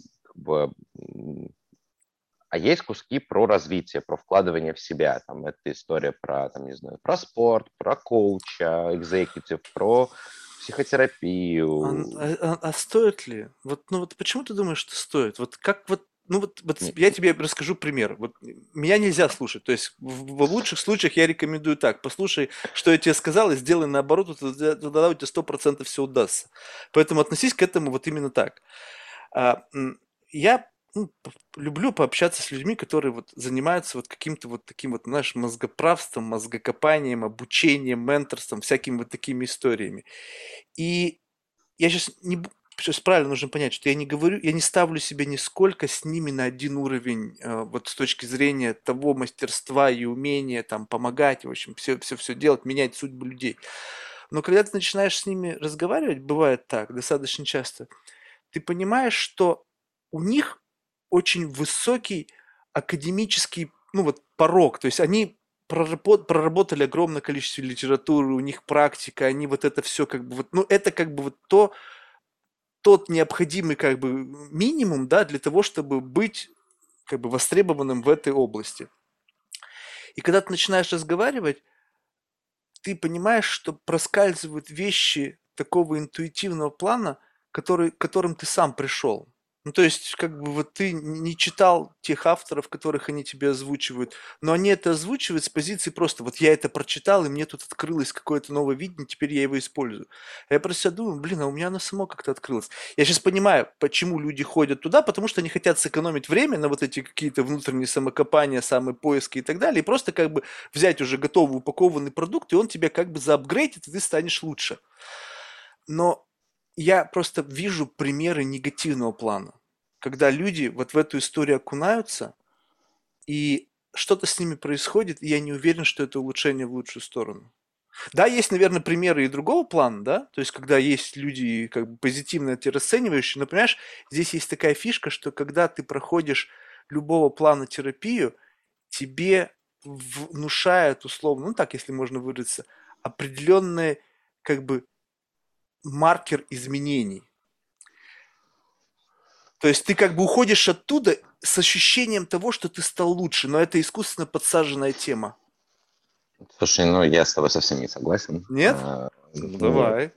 а есть куски про развитие, про вкладывание в себя. Там это история про, там, не знаю, про спорт, про коуча, экзекутив, про психотерапию. А, а, а стоит ли? Вот, ну вот почему ты думаешь, что стоит? Вот как вот ну вот, вот я тебе расскажу пример. Вот меня нельзя слушать. То есть в, в лучших случаях я рекомендую так. Послушай, что я тебе сказал, и сделай наоборот, тогда, тогда у тебя сто процентов все удастся. Поэтому относись к этому вот именно так. А, я ну, люблю пообщаться с людьми, которые вот занимаются вот каким-то вот таким вот, знаешь, мозгоправством, мозгокопанием, обучением, менторством, всякими вот такими историями. И я сейчас не, сейчас правильно нужно понять, что я не говорю, я не ставлю себя нисколько с ними на один уровень, э, вот с точки зрения того мастерства и умения там помогать, в общем, все, все, все делать, менять судьбу людей. Но когда ты начинаешь с ними разговаривать, бывает так, достаточно часто, ты понимаешь, что у них очень высокий академический, ну вот порог, то есть они проработали огромное количество литературы, у них практика, они вот это все как бы вот, ну это как бы вот то, тот необходимый как бы минимум, да, для того, чтобы быть как бы востребованным в этой области. И когда ты начинаешь разговаривать, ты понимаешь, что проскальзывают вещи такого интуитивного плана, который, к которым ты сам пришел. Ну, то есть, как бы вот ты не читал тех авторов, которых они тебе озвучивают, но они это озвучивают с позиции просто, вот я это прочитал, и мне тут открылось какое-то новое видение, теперь я его использую. А я просто себя думаю, блин, а у меня оно само как-то открылось. Я сейчас понимаю, почему люди ходят туда, потому что они хотят сэкономить время на вот эти какие-то внутренние самокопания, самые поиски и так далее, и просто как бы взять уже готовый упакованный продукт, и он тебя как бы заапгрейдит, и ты станешь лучше. Но я просто вижу примеры негативного плана, когда люди вот в эту историю окунаются, и что-то с ними происходит, и я не уверен, что это улучшение в лучшую сторону. Да, есть, наверное, примеры и другого плана, да, то есть когда есть люди как бы позитивно это расценивающие, но, понимаешь, здесь есть такая фишка, что когда ты проходишь любого плана терапию, тебе внушает условно, ну так, если можно выразиться, определенный как бы маркер изменений. То есть ты как бы уходишь оттуда с ощущением того, что ты стал лучше, но это искусственно подсаженная тема. Слушай, ну я с тобой совсем не согласен. Нет? А, ну, давай.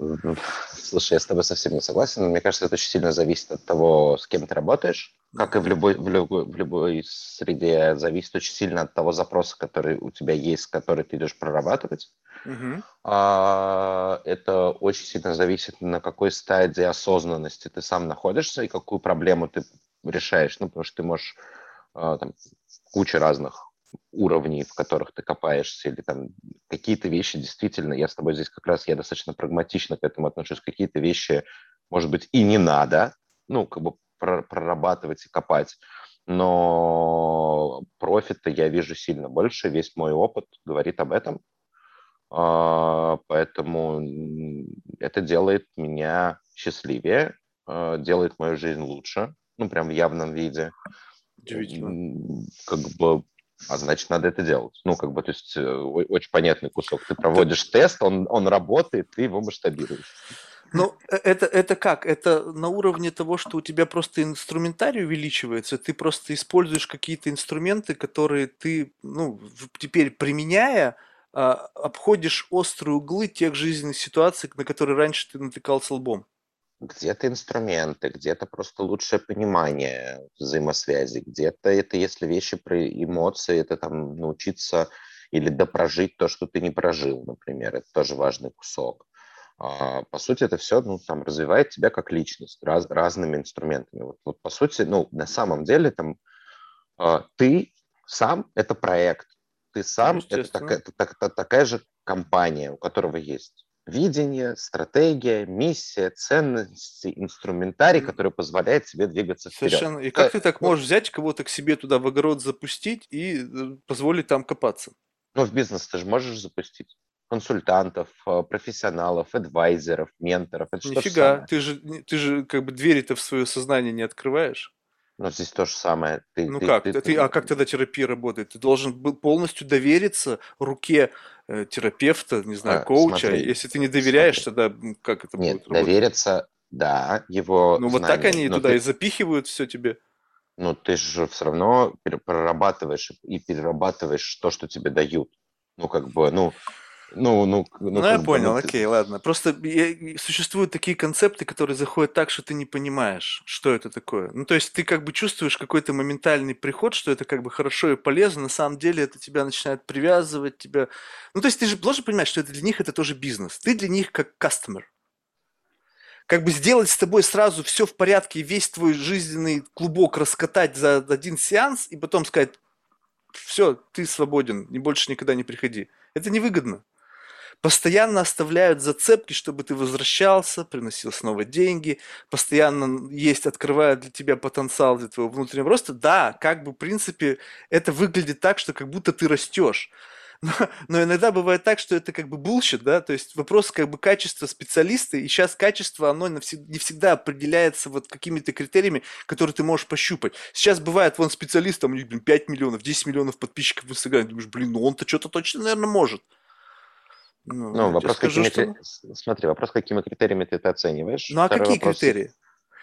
Слушай, я с тобой совсем не согласен. Мне кажется, это очень сильно зависит от того, с кем ты работаешь. Как и в любой, в любой, в любой среде, зависит очень сильно от того запроса, который у тебя есть, который ты идешь прорабатывать. Угу. А, это очень сильно зависит, на какой стадии осознанности ты сам находишься и какую проблему ты решаешь. Ну, потому что ты можешь а, там, куча разных уровней, в которых ты копаешься, или там какие-то вещи действительно, я с тобой здесь как раз, я достаточно прагматично к этому отношусь, какие-то вещи, может быть, и не надо, ну, как бы прорабатывать и копать, но профита я вижу сильно больше, весь мой опыт говорит об этом, а, поэтому это делает меня счастливее, а, делает мою жизнь лучше, ну, прям в явном виде. Как бы а значит, надо это делать. Ну, как бы, то есть, э, очень понятный кусок. Ты проводишь тест, он, он работает, ты его масштабируешь. Ну, э, это, это как? Это на уровне того, что у тебя просто инструментарий увеличивается, ты просто используешь какие-то инструменты, которые ты, ну, теперь применяя, а, обходишь острые углы тех жизненных ситуаций, на которые раньше ты натыкался лбом где-то инструменты, где-то просто лучшее понимание взаимосвязи, где-то это, если вещи про эмоции, это там научиться или допрожить то, что ты не прожил, например, это тоже важный кусок. А, по сути, это все ну, там, развивает тебя как личность раз, разными инструментами. Вот, вот по сути, ну, на самом деле там а, ты сам – это проект, ты сам – это, так, это, так, это такая же компания, у которого есть видение, стратегия, миссия, ценности, инструментарий, который позволяет тебе двигаться вперед. Совершенно. И как ты так можешь взять кого-то к себе туда в огород запустить и э, позволить там копаться? Ну, в бизнес ты же можешь запустить консультантов, э, профессионалов, адвайзеров, менторов. Это Нифига, ты же, ты же как бы двери-то в свое сознание не открываешь. Но здесь то же самое. Ты, ну ты, как? Ты, ты, ты, а как тогда терапия работает? Ты должен был полностью довериться руке э, терапевта, не знаю, а, коуча. Смотри, Если ты не доверяешь, смотри. тогда как это Нет, будет работать? довериться, да, его Ну вот так они туда ты... и запихивают все тебе. Ну ты же все равно прорабатываешь и перерабатываешь то, что тебе дают. Ну как бы, ну ну, ну, ну, ну я понял, бы, окей, ладно. Просто существуют такие концепты, которые заходят так, что ты не понимаешь, что это такое. Ну, то есть ты как бы чувствуешь какой-то моментальный приход, что это как бы хорошо и полезно, на самом деле это тебя начинает привязывать, тебя... Ну, то есть ты же должен понимать, что это для них это тоже бизнес. Ты для них как кастомер. Как бы сделать с тобой сразу все в порядке, весь твой жизненный клубок раскатать за один сеанс и потом сказать, все, ты свободен, не больше никогда не приходи. Это невыгодно постоянно оставляют зацепки, чтобы ты возвращался, приносил снова деньги, постоянно есть, открывают для тебя потенциал для твоего внутреннего роста. Да, как бы в принципе это выглядит так, что как будто ты растешь. Но, но иногда бывает так, что это как бы bullshit, да, то есть вопрос как бы качества специалиста, и сейчас качество, оно не всегда определяется вот какими-то критериями, которые ты можешь пощупать. Сейчас бывает, вон специалист, там у них, блин, 5 миллионов, 10 миллионов подписчиков в Инстаграме, думаешь, блин, ну он-то что-то точно, наверное, может. Ну, ну вопрос, скажу, какими, что... смотри, вопрос, какими критериями ты это оцениваешь. Ну, а Второй какие вопрос... критерии?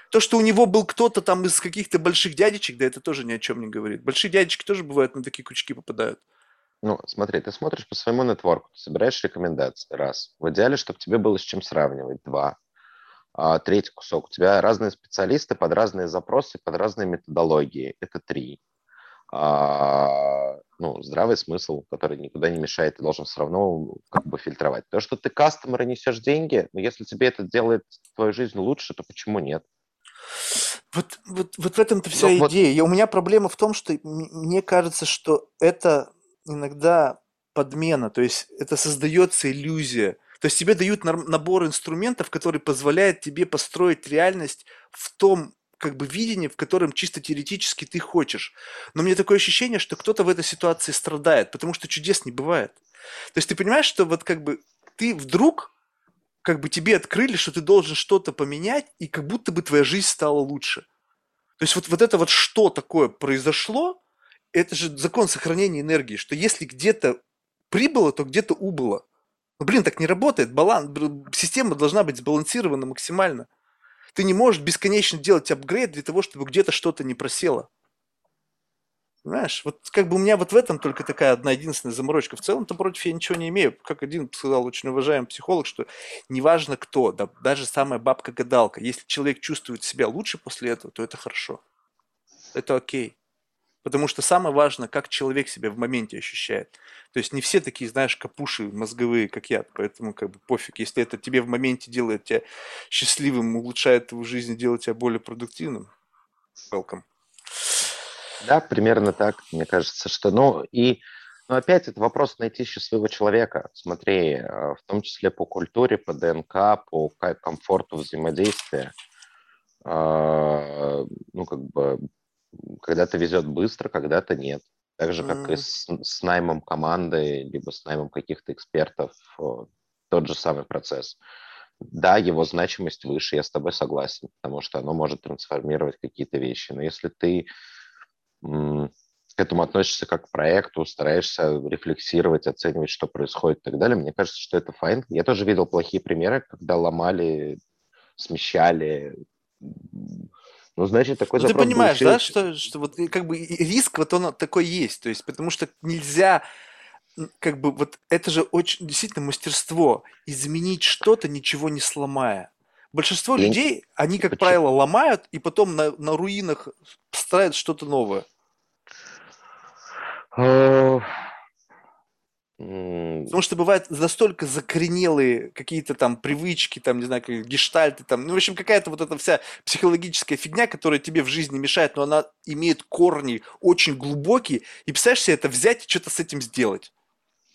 То, что у него был кто-то там из каких-то больших дядечек, да это тоже ни о чем не говорит. Большие дядечки тоже бывают на такие крючки попадают. Ну, смотри, ты смотришь по своему нетворку, ты собираешь рекомендации, раз. В идеале, чтобы тебе было с чем сравнивать, два. А, третий кусок. У тебя разные специалисты под разные запросы, под разные методологии, это три. А, ну, здравый смысл, который никуда не мешает, ты должен все равно как бы фильтровать. То, что ты кастомеры несешь деньги, но если тебе это делает твою жизнь лучше, то почему нет? Вот, вот, вот в этом-то вся ну, идея. Вот... У меня проблема в том, что мне кажется, что это иногда подмена, то есть это создается иллюзия. То есть тебе дают набор инструментов, который позволяет тебе построить реальность в том как бы видение, в котором чисто теоретически ты хочешь. Но мне такое ощущение, что кто-то в этой ситуации страдает, потому что чудес не бывает. То есть ты понимаешь, что вот как бы ты вдруг как бы тебе открыли, что ты должен что-то поменять, и как будто бы твоя жизнь стала лучше. То есть вот, вот это вот что такое произошло, это же закон сохранения энергии, что если где-то прибыло, то где-то убыло. Ну, блин, так не работает. Баланс, система должна быть сбалансирована максимально. Ты не можешь бесконечно делать апгрейд для того, чтобы где-то что-то не просело. Понимаешь, вот как бы у меня вот в этом только такая одна единственная заморочка. В целом-то против я ничего не имею. Как один сказал очень уважаемый психолог, что неважно кто, да, даже самая бабка-гадалка, если человек чувствует себя лучше после этого, то это хорошо. Это окей. Потому что самое важное, как человек себя в моменте ощущает. То есть не все такие, знаешь, капуши мозговые, как я, поэтому как бы пофиг. Если это тебе в моменте делает тебя счастливым, улучшает твою жизнь, делает тебя более продуктивным, welcome. Да, примерно так, мне кажется, что, ну, и, ну, опять это вопрос найти счастливого человека. Смотри, э, в том числе по культуре, по ДНК, по комфорту взаимодействия. А, ну, как бы, когда-то везет быстро, когда-то нет. Так же, как и с, с наймом команды, либо с наймом каких-то экспертов, тот же самый процесс. Да, его значимость выше, я с тобой согласен, потому что оно может трансформировать какие-то вещи. Но если ты к этому относишься как к проекту, стараешься рефлексировать, оценивать, что происходит и так далее. Мне кажется, что это файн. Я тоже видел плохие примеры, когда ломали, смещали. Ну, значит, такой ну, Ты понимаешь, да, что, что вот как бы риск вот он такой есть. То есть, потому что нельзя как бы вот это же очень действительно мастерство изменить что-то, ничего не сломая. Большинство Я... людей, они, как Почему? правило, ломают и потом на, на руинах строят что-то новое. Потому что бывают настолько закоренелые какие-то там привычки, там, не знаю, как гештальты, там, ну, в общем, какая-то вот эта вся психологическая фигня, которая тебе в жизни мешает, но она имеет корни очень глубокие, и представляешь себе это взять и что-то с этим сделать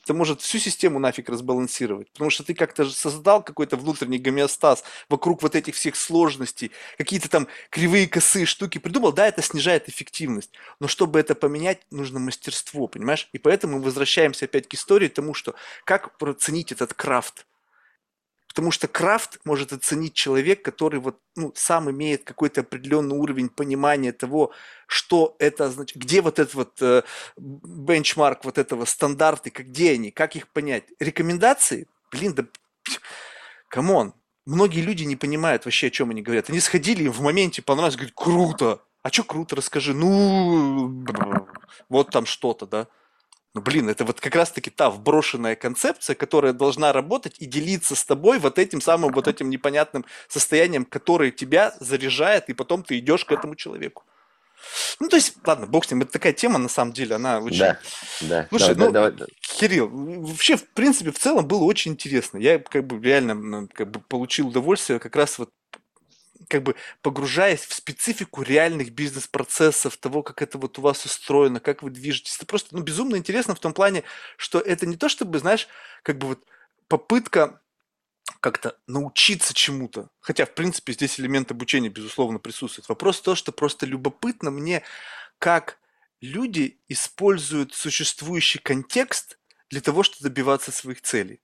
это может всю систему нафиг разбалансировать, потому что ты как-то создал какой-то внутренний гомеостаз вокруг вот этих всех сложностей, какие-то там кривые косые штуки придумал, да, это снижает эффективность, но чтобы это поменять, нужно мастерство, понимаешь? И поэтому мы возвращаемся опять к истории, тому, что как проценить этот крафт, Потому что крафт может оценить человек, который вот, ну, сам имеет какой-то определенный уровень понимания того, что это значит, где вот этот вот э, бенчмарк вот этого стандарты, как, где они, как их понять. Рекомендации, блин, да, come on, многие люди не понимают вообще, о чем они говорят. Они сходили, им в моменте понравилось, говорят, круто. А что круто, расскажи. Ну, вот там что-то, да. Ну, блин, это вот как раз-таки та вброшенная концепция, которая должна работать и делиться с тобой вот этим самым вот этим непонятным состоянием, которое тебя заряжает, и потом ты идешь к этому человеку. Ну, то есть, ладно, бог с ним, это такая тема, на самом деле, она очень... Да, да. Слушай, давай, ну, давай, давай. Кирилл, вообще, в принципе, в целом было очень интересно. Я как бы реально как бы получил удовольствие как раз вот как бы погружаясь в специфику реальных бизнес-процессов, того, как это вот у вас устроено, как вы движетесь. Это просто ну, безумно интересно в том плане, что это не то, чтобы, знаешь, как бы вот попытка как-то научиться чему-то. Хотя, в принципе, здесь элемент обучения, безусловно, присутствует. Вопрос в том, что просто любопытно мне, как люди используют существующий контекст для того, чтобы добиваться своих целей.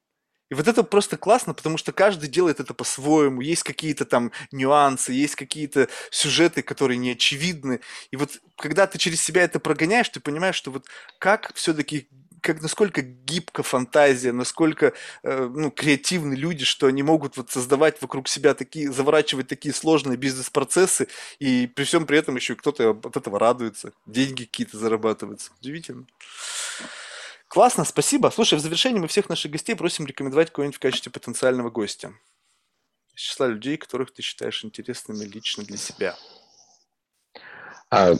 И вот это просто классно, потому что каждый делает это по-своему. Есть какие-то там нюансы, есть какие-то сюжеты, которые не очевидны. И вот когда ты через себя это прогоняешь, ты понимаешь, что вот как все-таки как насколько гибка фантазия, насколько э, ну, креативны люди, что они могут вот создавать вокруг себя такие, заворачивать такие сложные бизнес-процессы, и при всем при этом еще кто-то от этого радуется, деньги какие-то зарабатываются. Удивительно. Классно, спасибо. Слушай, в завершении мы всех наших гостей просим рекомендовать кого-нибудь в качестве потенциального гостя. Из числа людей, которых ты считаешь интересными лично для себя. А,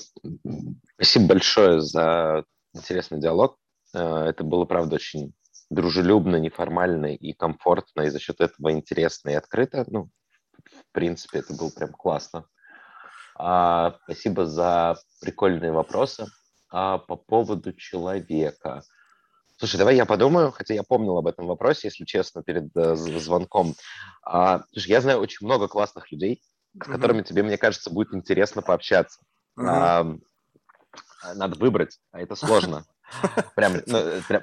спасибо большое за интересный диалог. А, это было, правда, очень дружелюбно, неформально и комфортно, и за счет этого интересно и открыто. Ну, в принципе, это было прям классно. А, спасибо за прикольные вопросы. А по поводу человека. Слушай, давай я подумаю, хотя я помнил об этом вопросе, если честно, перед э, звонком. А, слушай, я знаю очень много классных людей, с mm-hmm. которыми тебе, мне кажется, будет интересно пообщаться. Mm-hmm. А, надо выбрать, а это сложно. Прям, ну, прям,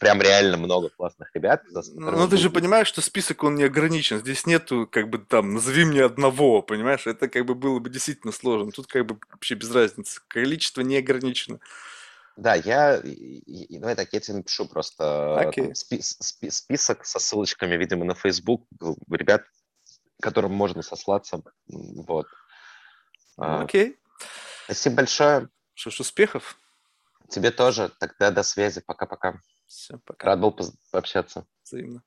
прям реально много классных ребят. Ну, ты же понимаешь, что список, он не ограничен. Здесь нету, как бы, там, назови мне одного, понимаешь? Это, как бы, было бы действительно сложно. Тут, как бы, вообще без разницы. Количество не ограничено. Да, я, давай так, я тебе напишу просто okay. там, спи, спи, список со ссылочками, видимо, на Facebook ребят, которым можно сослаться. Вот. А, окей. Okay. Спасибо большое. Что ж, успехов. Тебе тоже. Тогда до связи. Пока-пока. Все, пока. Рад был пообщаться. Взаимно.